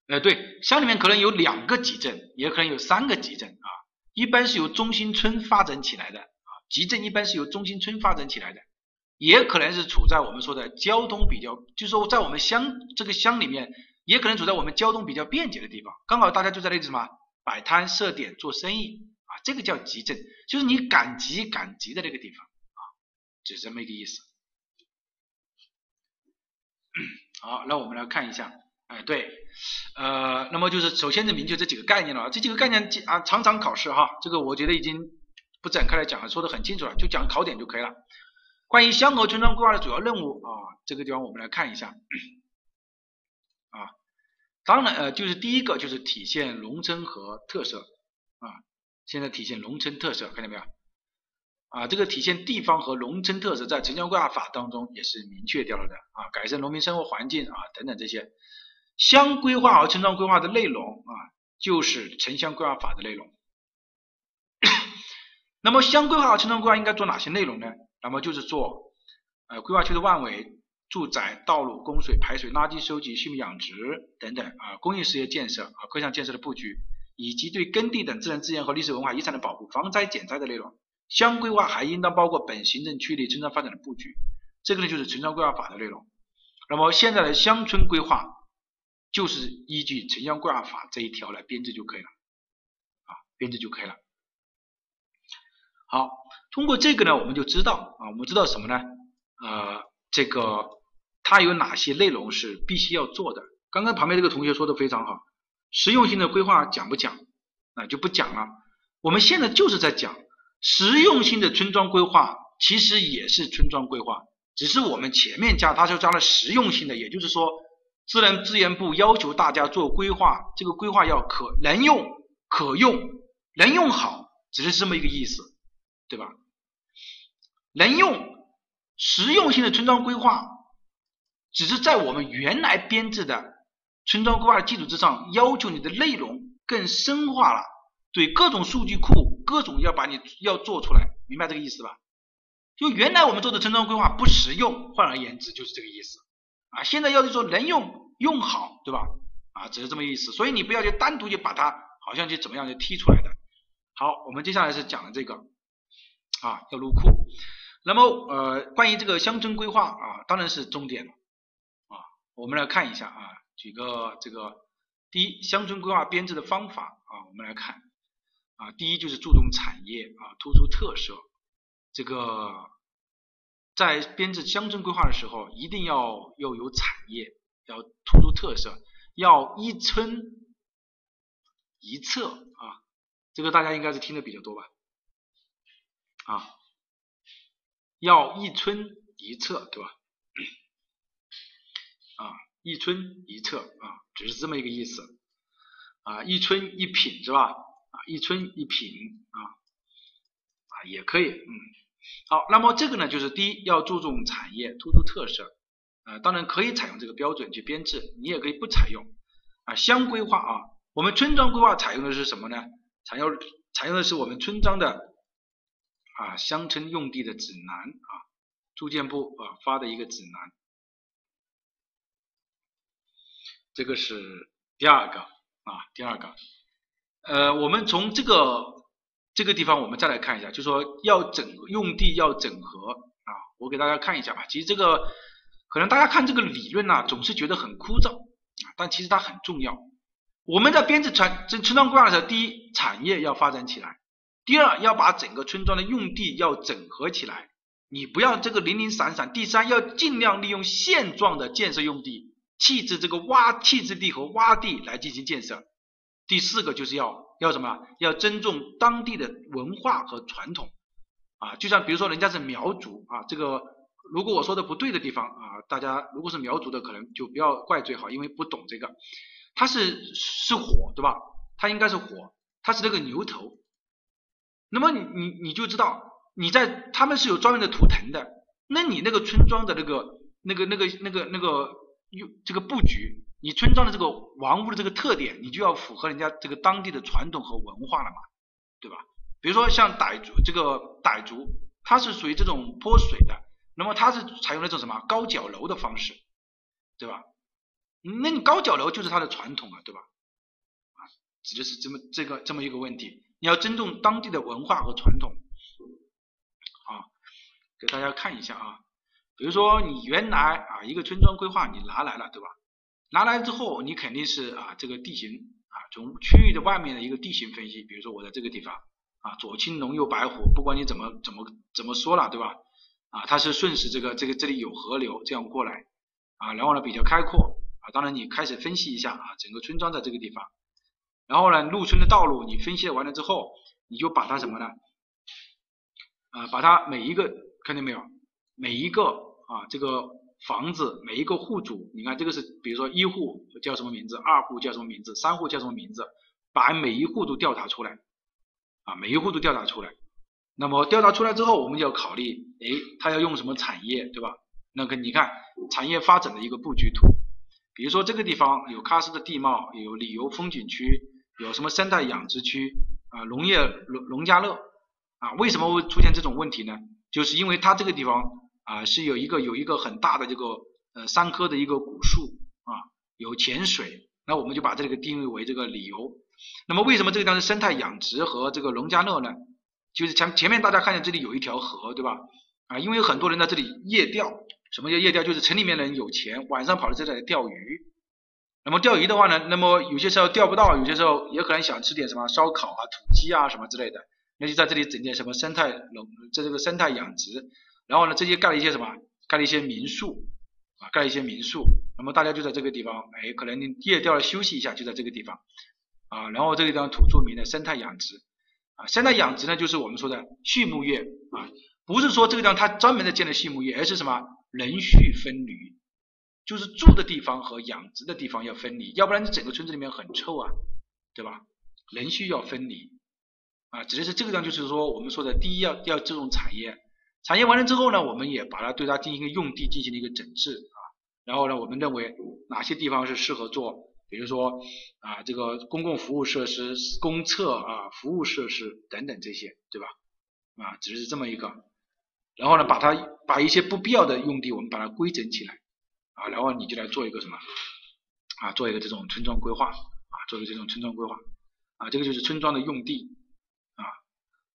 呃，对，乡里面可能有两个集镇，也可能有三个集镇啊，一般是由中心村发展起来的啊。集镇一般是由中心村发展起来的，也可能是处在我们说的交通比较，就是说在我们乡这个乡里面，也可能处在我们交通比较便捷的地方，刚好大家就在那个什么摆摊设点做生意啊，这个叫集镇，就是你赶集赶集的那个地方啊，就这么一个意思。好，那我们来看一下，哎，对，呃，那么就是首先得明确这几个概念了，这几个概念啊常常考试哈，这个我觉得已经。不展开来讲了，说的很清楚了，就讲考点就可以了。关于乡和村庄规划的主要任务啊，这个地方我们来看一下。当然呃，就是第一个就是体现农村和特色啊，现在体现农村特色，看见没有啊？这个体现地方和农村特色，在城乡规划法当中也是明确掉了的啊，改善农民生活环境啊等等这些乡规划和村庄规划的内容啊，就是城乡规划法的内容。*coughs* 那么乡规划和村庄规划应该做哪些内容呢？那么就是做呃规划区的外围住宅、道路、供水、排水、垃圾收集、畜牧养殖等等啊，工业事业建设啊，各项建设的布局，以及对耕地等自然资源和历史文化遗产的保护、防灾减灾的内容。乡规划还应当包括本行政区里村庄发展的布局，这个呢就是城乡规划法的内容。那么现在的乡村规划就是依据城乡规划法这一条来编制就可以了啊，编制就可以了。好，通过这个呢，我们就知道啊，我们知道什么呢？呃，这个它有哪些内容是必须要做的？刚刚旁边这个同学说的非常好，实用性的规划讲不讲？那就不讲了。我们现在就是在讲实用性的村庄规划，其实也是村庄规划，只是我们前面加，它就加了实用性的，也就是说，自然资源部要求大家做规划，这个规划要可能用、可用、能用好，只是这么一个意思。对吧？能用实用性的村庄规划，只是在我们原来编制的村庄规划的基础之上，要求你的内容更深化了，对各种数据库，各种要把你要做出来，明白这个意思吧？就原来我们做的村庄规划不实用，换而言之就是这个意思啊。现在要是说能用用好，对吧？啊，只是这么意思，所以你不要去单独去把它好像就怎么样就踢出来的。好，我们接下来是讲的这个。啊，要入库。那么，呃，关于这个乡村规划啊，当然是重点了。我们来看一下啊，举个这个，第一，乡村规划编制的方法啊，我们来看啊，第一就是注重产业啊，突出特色，这个在编制乡村规划的时候，一定要要有产业，要突出特色，要一村一策啊，这个大家应该是听的比较多吧？啊，要一村一策，对吧？一村一策啊，只是这么一个意思啊，一村一品是吧？啊，一村一品啊，啊也可以，嗯，好，那么这个呢，就是第一要注重产业，突出特色，啊，当然可以采用这个标准去编制，你也可以不采用啊。乡规划啊，我们村庄规划采用的是什么呢？采用采用的是我们村庄的啊乡村用地的指南啊，住建部啊发的一个指南。这个是第二个啊，第二个，呃，我们从这个这个地方我们再来看一下，就说要整用地要整合啊，我给大家看一下吧。其实这个可能大家看这个理论呢，总是觉得很枯燥啊，但其实它很重要。我们在编制村这村庄规划的时候，第一产业要发展起来，第二要把整个村庄的用地要整合起来，你不要这个零零散散。第三要尽量利用现状的建设用地。弃置这个洼弃置地和洼地来进行建设。第四个就是要要什么？要尊重当地的文化和传统啊，就像比如说人家是苗族啊，这个如果我说的不对的地方啊，大家如果是苗族的可能就不要怪罪哈，因为不懂这个。它是是火对吧？它应该是火，它是那个牛头。那么你你你就知道你在他们是有专门的图腾的，那你那个村庄的那个那个那个那个那个。用这个布局，你村庄的这个王屋的这个特点，你就要符合人家这个当地的传统和文化了嘛，对吧？比如说像傣族，这个傣族它是属于这种泼水的，那么它是采用那种什么高脚楼的方式，对吧？那你高脚楼就是它的传统啊，对吧？啊，指的是这么这个这么一个问题，你要尊重当地的文化和传统。好，给大家看一下啊。比如说你原来啊一个村庄规划你拿来了对吧？拿来之后你肯定是啊这个地形啊从区域的外面的一个地形分析，比如说我在这个地方啊左青龙右白虎，不管你怎么怎么怎么说了对吧？啊它是顺势这个这个这里有河流这样过来啊然后呢比较开阔啊当然你开始分析一下啊整个村庄在这个地方，然后呢入村的道路你分析完了之后你就把它什么呢？啊把它每一个看见没有每一个。啊，这个房子每一个户主，你看这个是，比如说一户叫什么名字，二户叫什么名字，三户叫什么名字，把每一户都调查出来，啊，每一户都调查出来。那么调查出来之后，我们就要考虑，哎，他要用什么产业，对吧？那个你看产业发展的一个布局图，比如说这个地方有喀斯的地貌，有旅游风景区，有什么生态养殖区，啊，农业农农家乐，啊，为什么会出现这种问题呢？就是因为它这个地方。啊，是有一个有一个很大的这个呃三棵的一个古树啊，有潜水，那我们就把这个定位为这个旅游。那么为什么这个地方是生态养殖和这个农家乐呢？就是前前面大家看见这里有一条河，对吧？啊，因为有很多人在这里夜钓。什么叫夜钓？就是城里面的人有钱，晚上跑到这里来钓鱼。那么钓鱼的话呢，那么有些时候钓不到，有些时候也可能想吃点什么烧烤啊、土鸡啊什么之类的，那就在这里整点什么生态农，在这个生态养殖。然后呢，这些盖了一些什么？盖了一些民宿啊，盖了一些民宿。那么大家就在这个地方，哎，可能你夜钓了休息一下，就在这个地方啊。然后这个地方土著民的生态养殖啊，生态养殖呢，就是我们说的畜牧业啊，不是说这个地方它专门的建了畜牧业，而是什么人畜分离，就是住的地方和养殖的地方要分离，要不然你整个村子里面很臭啊，对吧？人畜要分离啊，指的是这个地方，就是说我们说的第一要要这种产业。产业完成之后呢，我们也把它对它进行一个用地进行了一个整治啊，然后呢，我们认为哪些地方是适合做，比如说啊这个公共服务设施、公厕啊、服务设施等等这些，对吧？啊，只是这么一个，然后呢，把它把一些不必要的用地我们把它规整起来啊，然后你就来做一个什么啊，做一个这种村庄规划啊，做一个这种村庄规划啊，这个就是村庄的用地啊。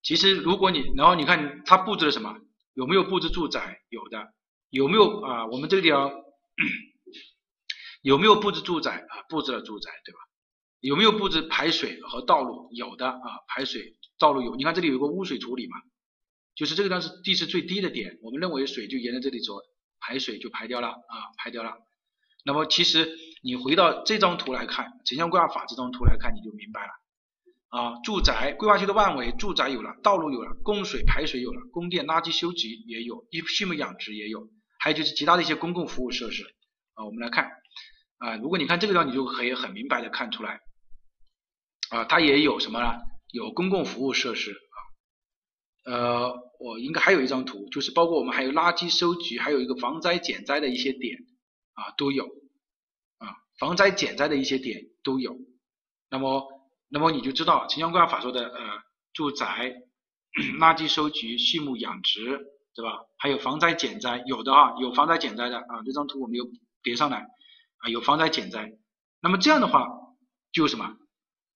其实如果你然后你看它布置了什么？有没有布置住宅？有的。有没有啊？我们这个地方有没有布置住宅啊？布置了住宅，对吧？有没有布置排水和道路？有的啊，排水道路有。你看这里有个污水处理嘛，就是这个地方是地势最低的点，我们认为水就沿着这里走，排水就排掉了啊，排掉了。那么其实你回到这张图来看，城乡规划法这张图来看，你就明白了啊。住宅规划区的外围，住宅有了，道路有了，供水排水有了，供电、垃圾收集也有，一畜牧养殖也有，还有就是其他的一些公共服务设施啊。我们来看啊，如果你看这个地方，你就可以很明白的看出来啊，它也有什么呢？有公共服务设施啊，呃，我应该还有一张图，就是包括我们还有垃圾收集，还有一个防灾减灾的一些点啊都有啊，防灾减灾的一些点都有。那么，那么你就知道城乡规划法说的呃，住宅、*clears throat* 垃圾收集、畜牧养殖，对吧？还有防灾减灾，有的啊，有防灾减灾的啊，这张图我们又叠上来啊，有防灾减灾。那么这样的话，就什么？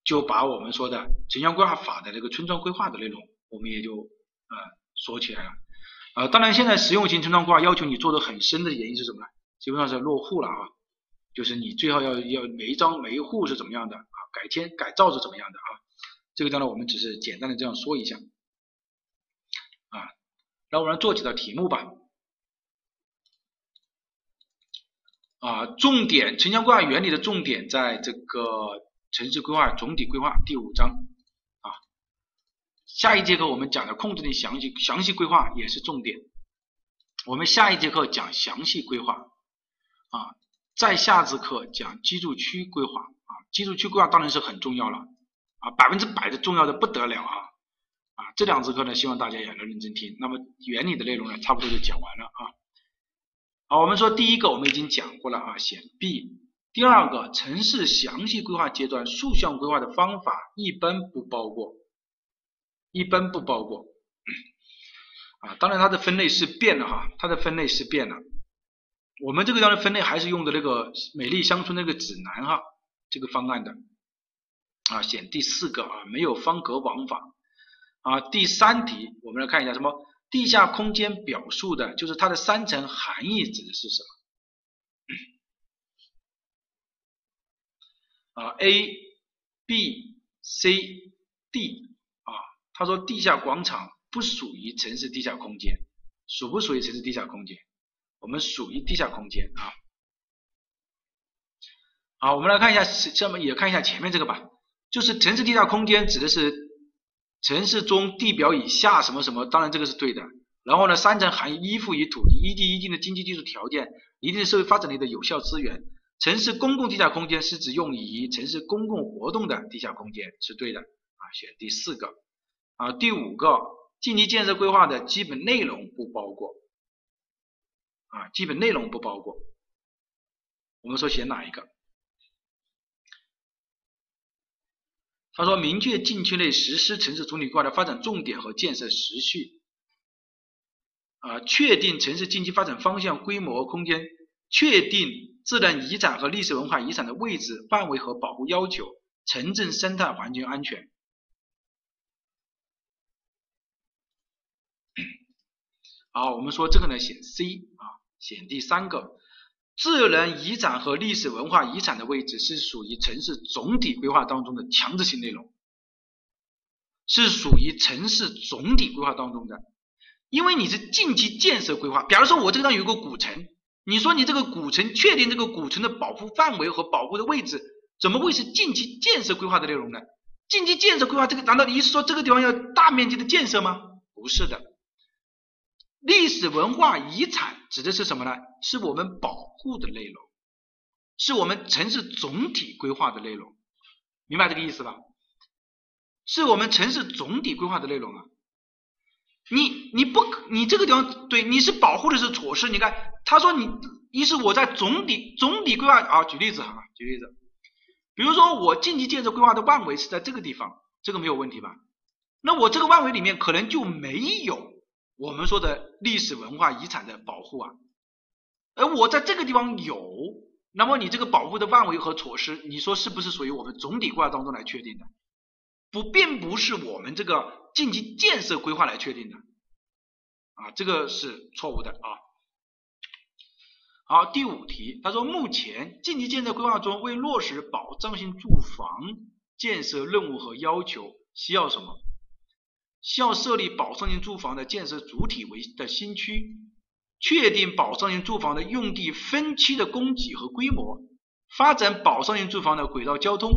就把我们说的城乡规划法的这个村庄规划的内容，我们也就呃说起来了。呃，当然现在实用型村庄规划要求你做的很深的原因是什么呢？基本上是落户了啊，就是你最好要要每一张每一户是怎么样的，改天改造是怎么样的啊？这个当然我们只是简单的这样说一下啊。那我们做几道题目吧。啊，重点城乡规划原理的重点在这个。城市规划总体规划第五章啊，下一节课我们讲的控制的详细详细规划也是重点。我们下一节课讲详细规划啊，在下节课讲居住区规划基础去规划当然是很重要了啊，百分之百的重要的不得了啊啊，这两节课呢，希望大家也能认真听。那么原理的内容呢，差不多就讲完了啊。好，我们说第一个我们已经讲过了啊，选 B。第二个，城市详细规划阶段竖向规划的方法一般不包括，一般不包括啊。当然，它的分类是变了哈，它的分类是变了。我们这个地方的分类还是用的那个美丽乡村那个指南哈，这个方案的啊。选第四个啊，没有方格网法啊。第三题，我们来看一下什么地下空间表述的，就是它的三层含义指的是什么？啊，A、B、C、D 啊，他说地下广场不属于城市地下空间，属不属于城市地下空间？我们属于地下空间啊。好，我们来看一下下面也看一下前面这个吧，就是城市地下空间指的是城市中地表以下什么什么，当然这个是对的。然后呢，三层含义依附于土地，依据一定的经济技术条件，一定社会发展力的有效资源。城市公共地下空间是指用于城市公共活动的地下空间，是对的啊，选第四个啊，第五个，近期建设规划的基本内容不包括啊，基本内容不包括，我们说选哪一个？他说明确禁区内实施城市总体规划的发展重点和建设时序啊，确定城市近期发展方向、规模、空间，确定。自然遗产和历史文化遗产的位置、范围和保护要求，城镇生态环境安全。好，我们说这个呢，选 C 啊，选第三个，自然遗产和历史文化遗产的位置是属于城市总体规划当中的强制性内容，是属于城市总体规划当中的，因为你是近期建设规划，比方说我这个地方有个古城。你说你这个古城确定这个古城的保护范围和保护的位置，怎么会是近期建设规划的内容呢？近期建设规划这个，难道你是说这个地方要大面积的建设吗？不是的，历史文化遗产指的是什么呢？是我们保护的内容，是我们城市总体规划的内容，明白这个意思吧？是我们城市总体规划的内容啊。你你不你这个地方对你是保护的是措施，你看他说你一是我在总体总体规划啊，举例子哈，举例子，比如说我近期建设规划的范围是在这个地方，这个没有问题吧？那我这个范围里面可能就没有我们说的历史文化遗产的保护啊，而我在这个地方有，那么你这个保护的范围和措施，你说是不是属于我们总体规划当中来确定的？不，并不是我们这个。近期建设规划来确定的啊，这个是错误的啊。好，第五题，他说目前近期建设规划中为落实保障性住房建设任务和要求需要什么？需要设立保障性住房的建设主体为的新区，确定保障性住房的用地分期的供给和规模，发展保障性住房的轨道交通，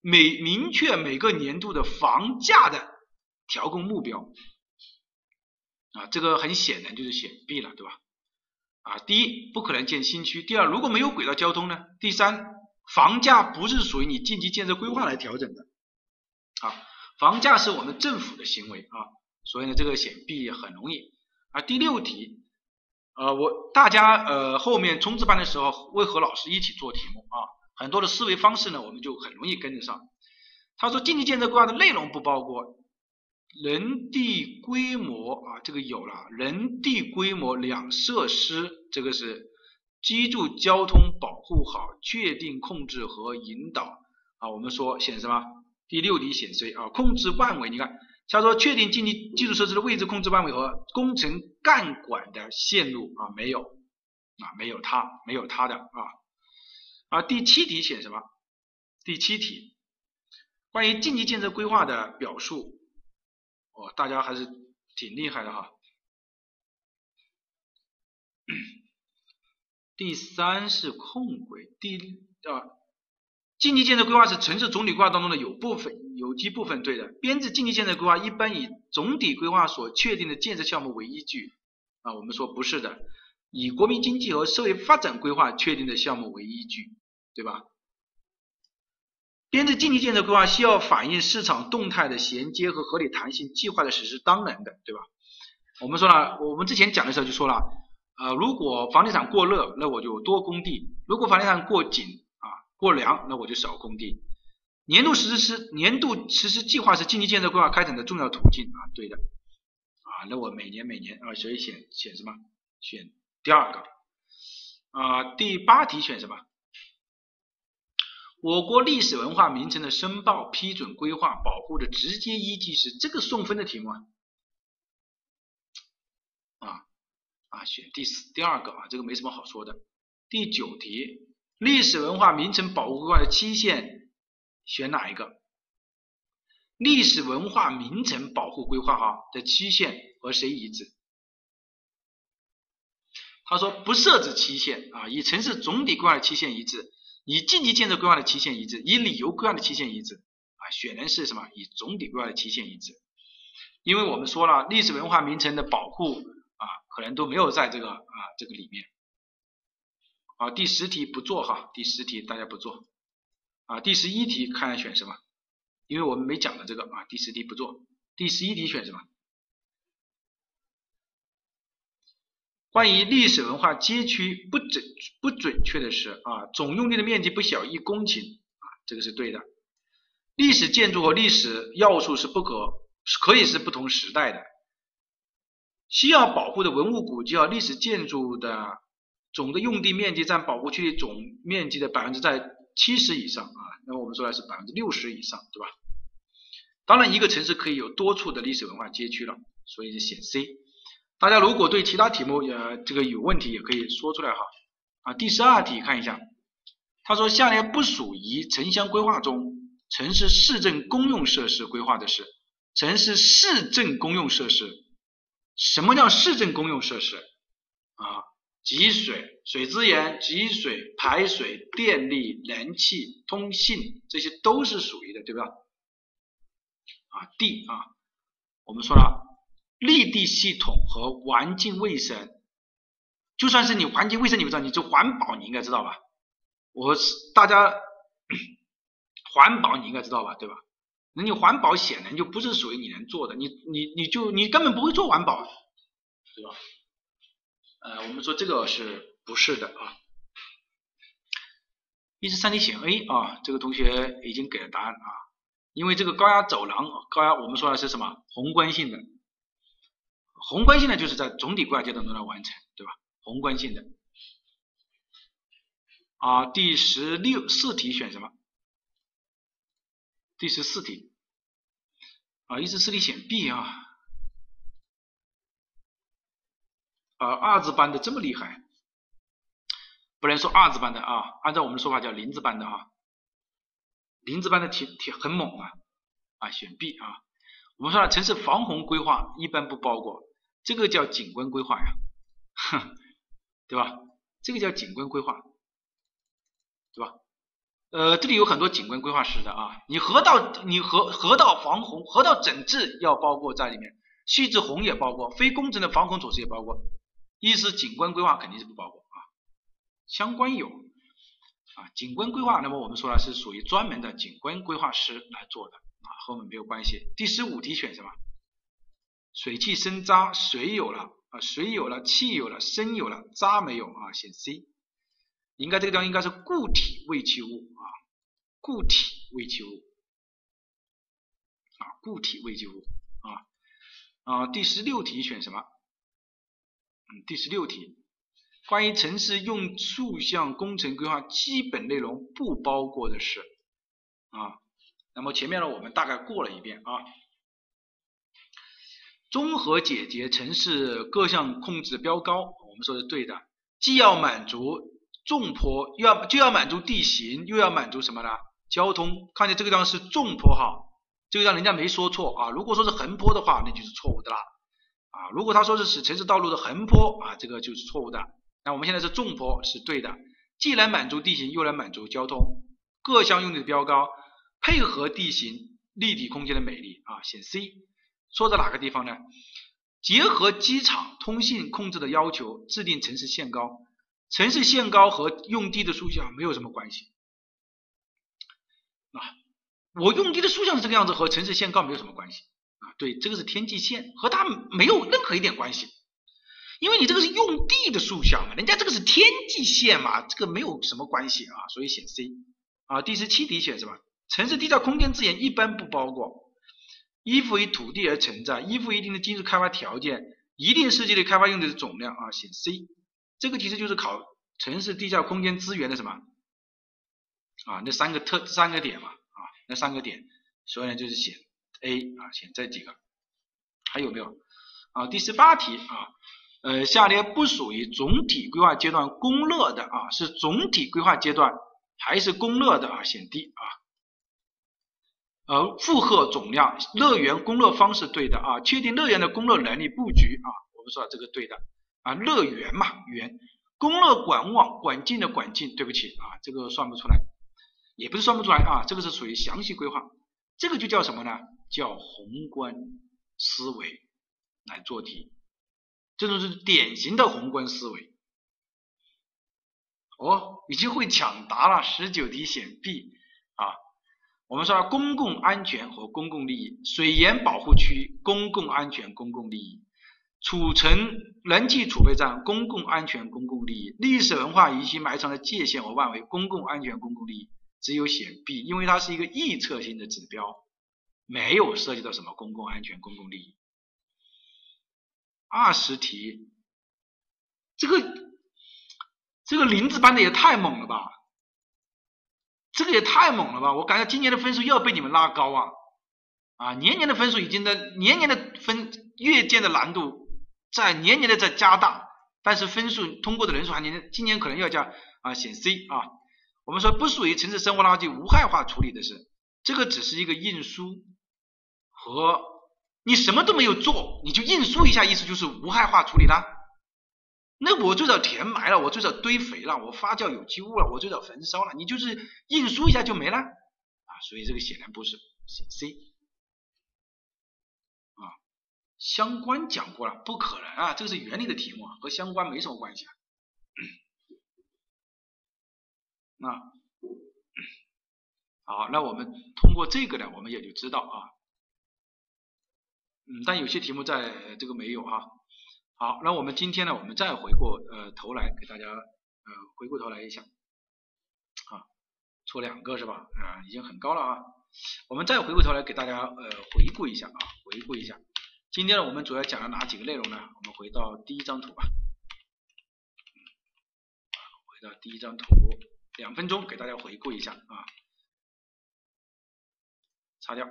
每明确每个年度的房价的调控目标。啊，这个很显然就是显 B 了，对吧？啊，第一不可能建新区，第二如果没有轨道交通呢？第三房价不是属于你近期建设规划来调整的，啊，房价是我们政府的行为啊，所以呢这个显 B 很容易。啊，第六题，呃，我大家呃后面冲刺班的时候会和老师一起做题目啊，很多的思维方式呢我们就很容易跟得上。他说经济建设规划的内容不包括。人地规模啊，这个有了，人地规模两设施，这个是居住交通保护好，确定控制和引导啊。我们说显什么？第六题显 C 啊，控制范围，你看他说确定经济基础设施的位置控制范围和工程干管的线路啊，没有啊，没有它，没有它的啊啊。第七题选什么？第七题关于近期建设规划的表述。哦，大家还是挺厉害的哈。第三是控轨，第啊，经济建设规划是城市总体规划当中的有部分有机部分，对的。编制经济建设规划一般以总体规划所确定的建设项目为依据啊，我们说不是的，以国民经济和社会发展规划确定的项目为依据，对吧？编制经济建设规划需要反映市场动态的衔接和合理弹性，计划的实施当然的，对吧？我们说了，我们之前讲的时候就说了，呃，如果房地产过热，那我就多供地；如果房地产过紧过凉，那我就少供地。年度实施年度实施计划是经济建设规划开展的重要途径啊，对的啊，那我每年每年啊，所以选选什么？选第二个啊，第八题选什么？我国历史文化名城的申报、批准、规划、保护的直接依据是这个送分的题目啊，啊啊，选第四第二个啊，这个没什么好说的。第九题，历史文化名城保护规划的期限选哪一个？历史文化名城保护规划哈的期限和谁一致？他说不设置期限啊，与城市总体规划的期限一致。以近期建设规划的期限一致，以旅游规划的期限一致啊，选的是什么？以总体规划的期限一致，因为我们说了，历史文化名城的保护啊，可能都没有在这个啊这个里面。啊，第十题不做哈，第十题大家不做啊，第十一题看选什么？因为我们没讲的这个啊，第十题不做，第十一题选什么？关于历史文化街区不准不准确的是啊，总用地的面积不小一公顷啊，这个是对的。历史建筑和历史要素是不可是可以是不同时代的，需要保护的文物古迹和历史建筑的总的用地面积占保护区域总面积的百分之在七十以上啊，那么我们说的是百分之六十以上，对吧？当然，一个城市可以有多处的历史文化街区了，所以是选 C。大家如果对其他题目呃这个有问题，也可以说出来哈。啊，第十二题看一下，他说下列不属于城乡规划中城市市政公用设施规划的是城市市政公用设施。什么叫市政公用设施？啊，集水、水资源、集水、排水、电力、燃气、通信，这些都是属于的，对吧？啊，地啊，我们说了。绿地系统和环境卫生，就算是你环境卫生你不知道，你这环保你应该知道吧？我是大家环保你应该知道吧，对吧？那你环保显然就不是属于你能做的，你你你就你根本不会做环保，对吧？呃，我们说这个是不是的啊？一至三题选 A 啊，这个同学已经给了答案啊，因为这个高压走廊，高压我们说的是什么？宏观性的。宏观性的就是在总体规划阶段中来完成，对吧？宏观性的啊，第十六四题选什么？第十四题啊，一至四题选 B 啊，啊二字班的这么厉害，不能说二字班的啊，按照我们的说法叫零字班的啊，零字班的题题很猛啊，啊选 B 啊。我们说了，城市防洪规划一般不包括，这个叫景观规划呀，哼对吧？这个叫景观规划，对吧？呃，这里有很多景观规划师的啊，你河道你河河道防洪、河道整治要包括在里面，细致洪也包括，非工程的防洪措施也包括，意思景观规划肯定是不包括啊，相关有啊，景观规划，那么我们说了是属于专门的景观规划师来做的啊，和我们没有关系。第十五题选什么？水汽生渣，水有了啊，水有了，气有了，生有了，渣没有啊，选 C。应该这个地方应该是固体废弃物啊，固体废弃物啊，固体废弃物啊啊。第十六题选什么？第十六题，关于城市用树项工程规划基本内容不包括的是啊。那么前面呢，我们大概过了一遍啊。综合解决城市各项控制标高，我们说的对的，既要满足。重坡又要就要满足地形，又要满足什么呢？交通。看见这个地方是重坡哈，这个地方人家没说错啊。如果说是横坡的话，那就是错误的啦啊。如果他说是使城市道路的横坡啊，这个就是错误的。那我们现在是纵坡是对的，既能满足地形，又能满足交通，各项用地的标高，配合地形立体空间的美丽啊，选 C。错在哪个地方呢？结合机场通信控制的要求，制定城市限高。城市限高和用地的数项没有什么关系啊，我用地的数项是这个样子，和城市限高没有什么关系啊。对，这个是天际线，和它没有任何一点关系，因为你这个是用地的数项嘛，人家这个是天际线嘛，这个没有什么关系啊，所以选 C 啊。第十七题选什么？城市地下空间资源一般不包括依附于土地而存在，依附一定的技术开发条件，一定世界的开发用地的总量啊，选 C。这个其实就是考城市地下空间资源的什么啊？那三个特三个点嘛啊，那三个点，所以呢就是选 A 啊，选这几个，还有没有啊？第十八题啊，呃，下列不属于总体规划阶段公乐的啊，是总体规划阶段还是公乐的啊？选 D 啊。呃，负荷总量，乐园供热方式对的啊，确定乐园的供热能力布局啊，我们说这个对的。啊，乐园嘛，园，供热管网管径的管径，对不起啊，这个算不出来，也不是算不出来啊，这个是属于详细规划，这个就叫什么呢？叫宏观思维来做题，这种是典型的宏观思维。哦，已经会抢答了，十九题选 B 啊，我们说公共安全和公共利益，水源保护区，公共安全，公共利益。储存燃气储备站，公共安全、公共利益；历史文化遗迹埋藏的界限和范围，公共安全、公共利益。只有选 B，因为它是一个预测性的指标，没有涉及到什么公共安全、公共利益。二十题，这个这个零字搬的也太猛了吧！这个也太猛了吧！我感觉今年的分数又要被你们拉高啊！啊，年年的分数已经在年年的分阅卷的难度。在年年的在加大，但是分数通过的人数还年今年可能要加啊，选 C 啊。我们说不属于城市生活垃圾无害化处理的是，这个只是一个运输和你什么都没有做，你就运输一下，意思就是无害化处理了。那我最早填埋了，我最早堆肥了，我发酵有机物了，我最早焚烧了，你就是运输一下就没了啊。所以这个显然不是，选 C 啊。相关讲过了，不可能啊，这个是原理的题目，和相关没什么关系啊。那好，那我们通过这个呢，我们也就知道啊，嗯，但有些题目在这个没有哈。好，那我们今天呢，我们再回过呃头来给大家呃回过头来一下啊，错两个是吧？啊，已经很高了啊。我们再回过头来给大家呃回顾一下啊，回顾一下。今天呢，我们主要讲了哪几个内容呢？我们回到第一张图吧。回到第一张图，两分钟给大家回顾一下啊。擦掉。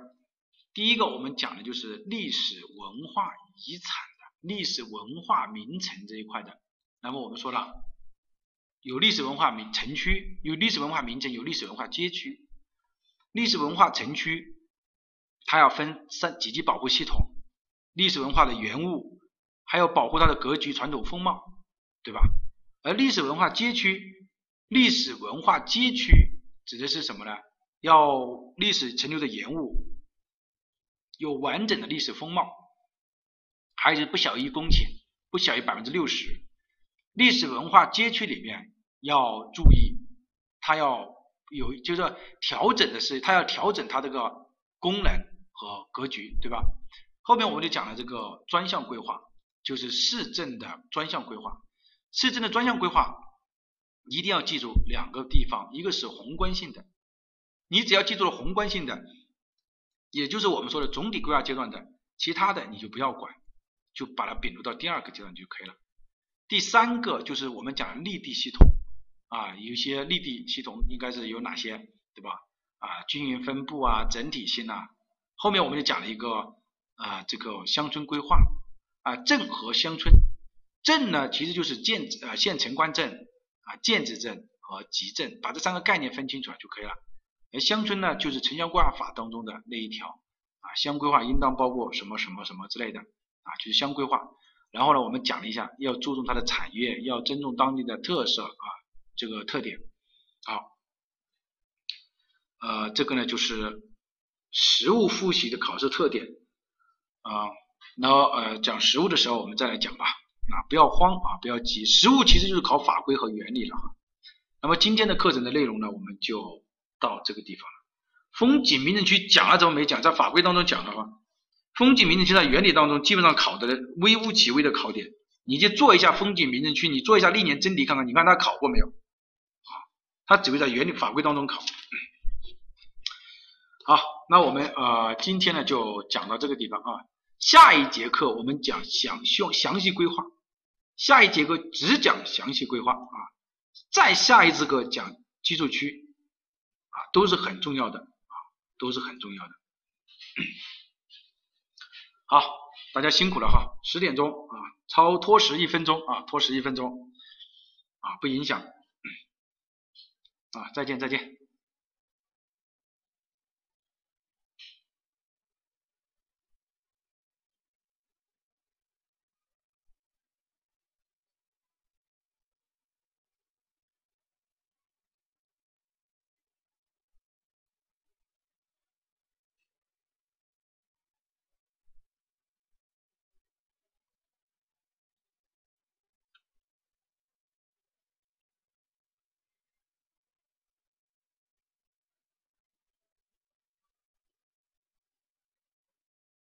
第一个我们讲的就是历史文化遗产的历史文化名城这一块的。那么我们说了，有历史文化名城区，有历史文化名城，有历史文化街区。历史文化城区它要分三几级保护系统，历史文化的原物，还有保护它的格局、传统风貌，对吧？而历史文化街区，历史文化街区指的是什么呢？要历史陈留的原物，有完整的历史风貌，还是不小于一公顷，不小于百分之六十。历史文化街区里面要注意，它要有就是调整的是，它要调整它这个功能和格局，对吧？后面我们就讲了这个专项规划，就是市政的专项规划。市政的专项规划一定要记住两个地方，一个是宏观性的，你只要记住了宏观性的，也就是我们说的总体规划阶段的，其他的你就不要管，就把它并入到第二个阶段就可以了。第三个就是我们讲立地系统啊，有些立地系统应该是有哪些，对吧？啊，均匀分布啊，整体性啊。后面我们就讲了一个啊，这个乡村规划啊，镇和乡村。镇呢，其实就是建呃县城关镇啊，建制镇和集镇，把这三个概念分清楚了就可以了。而乡村呢，就是城乡规划法当中的那一条啊，乡规划应当包括什么什么什么之类的啊，就是乡规划。然后呢，我们讲了一下，要注重它的产业，要尊重当地的特色啊，这个特点。好，呃，这个呢就是实物复习的考试特点啊。然后呃，讲实物的时候我们再来讲吧。啊，不要慌啊，不要急。实物其实就是考法规和原理了哈。那么今天的课程的内容呢，我们就到这个地方了。风景名胜区讲了怎么没讲？在法规当中讲的话，风景名胜区在原理当中基本上考的微乎其微的考点，你就做一下风景名胜区，你做一下历年真题看看，你看他考过没有？啊，他只会在原理法规当中考。好，那我们呃今天呢就讲到这个地方啊。下一节课我们讲详细详细规划。下一节课只讲详细规划啊，再下一次课讲居住区，都是很重要的啊，都是很重要的。好，大家辛苦了哈，十点钟啊，超拖时一分钟啊，拖时一分钟啊，不影响啊，再见再见。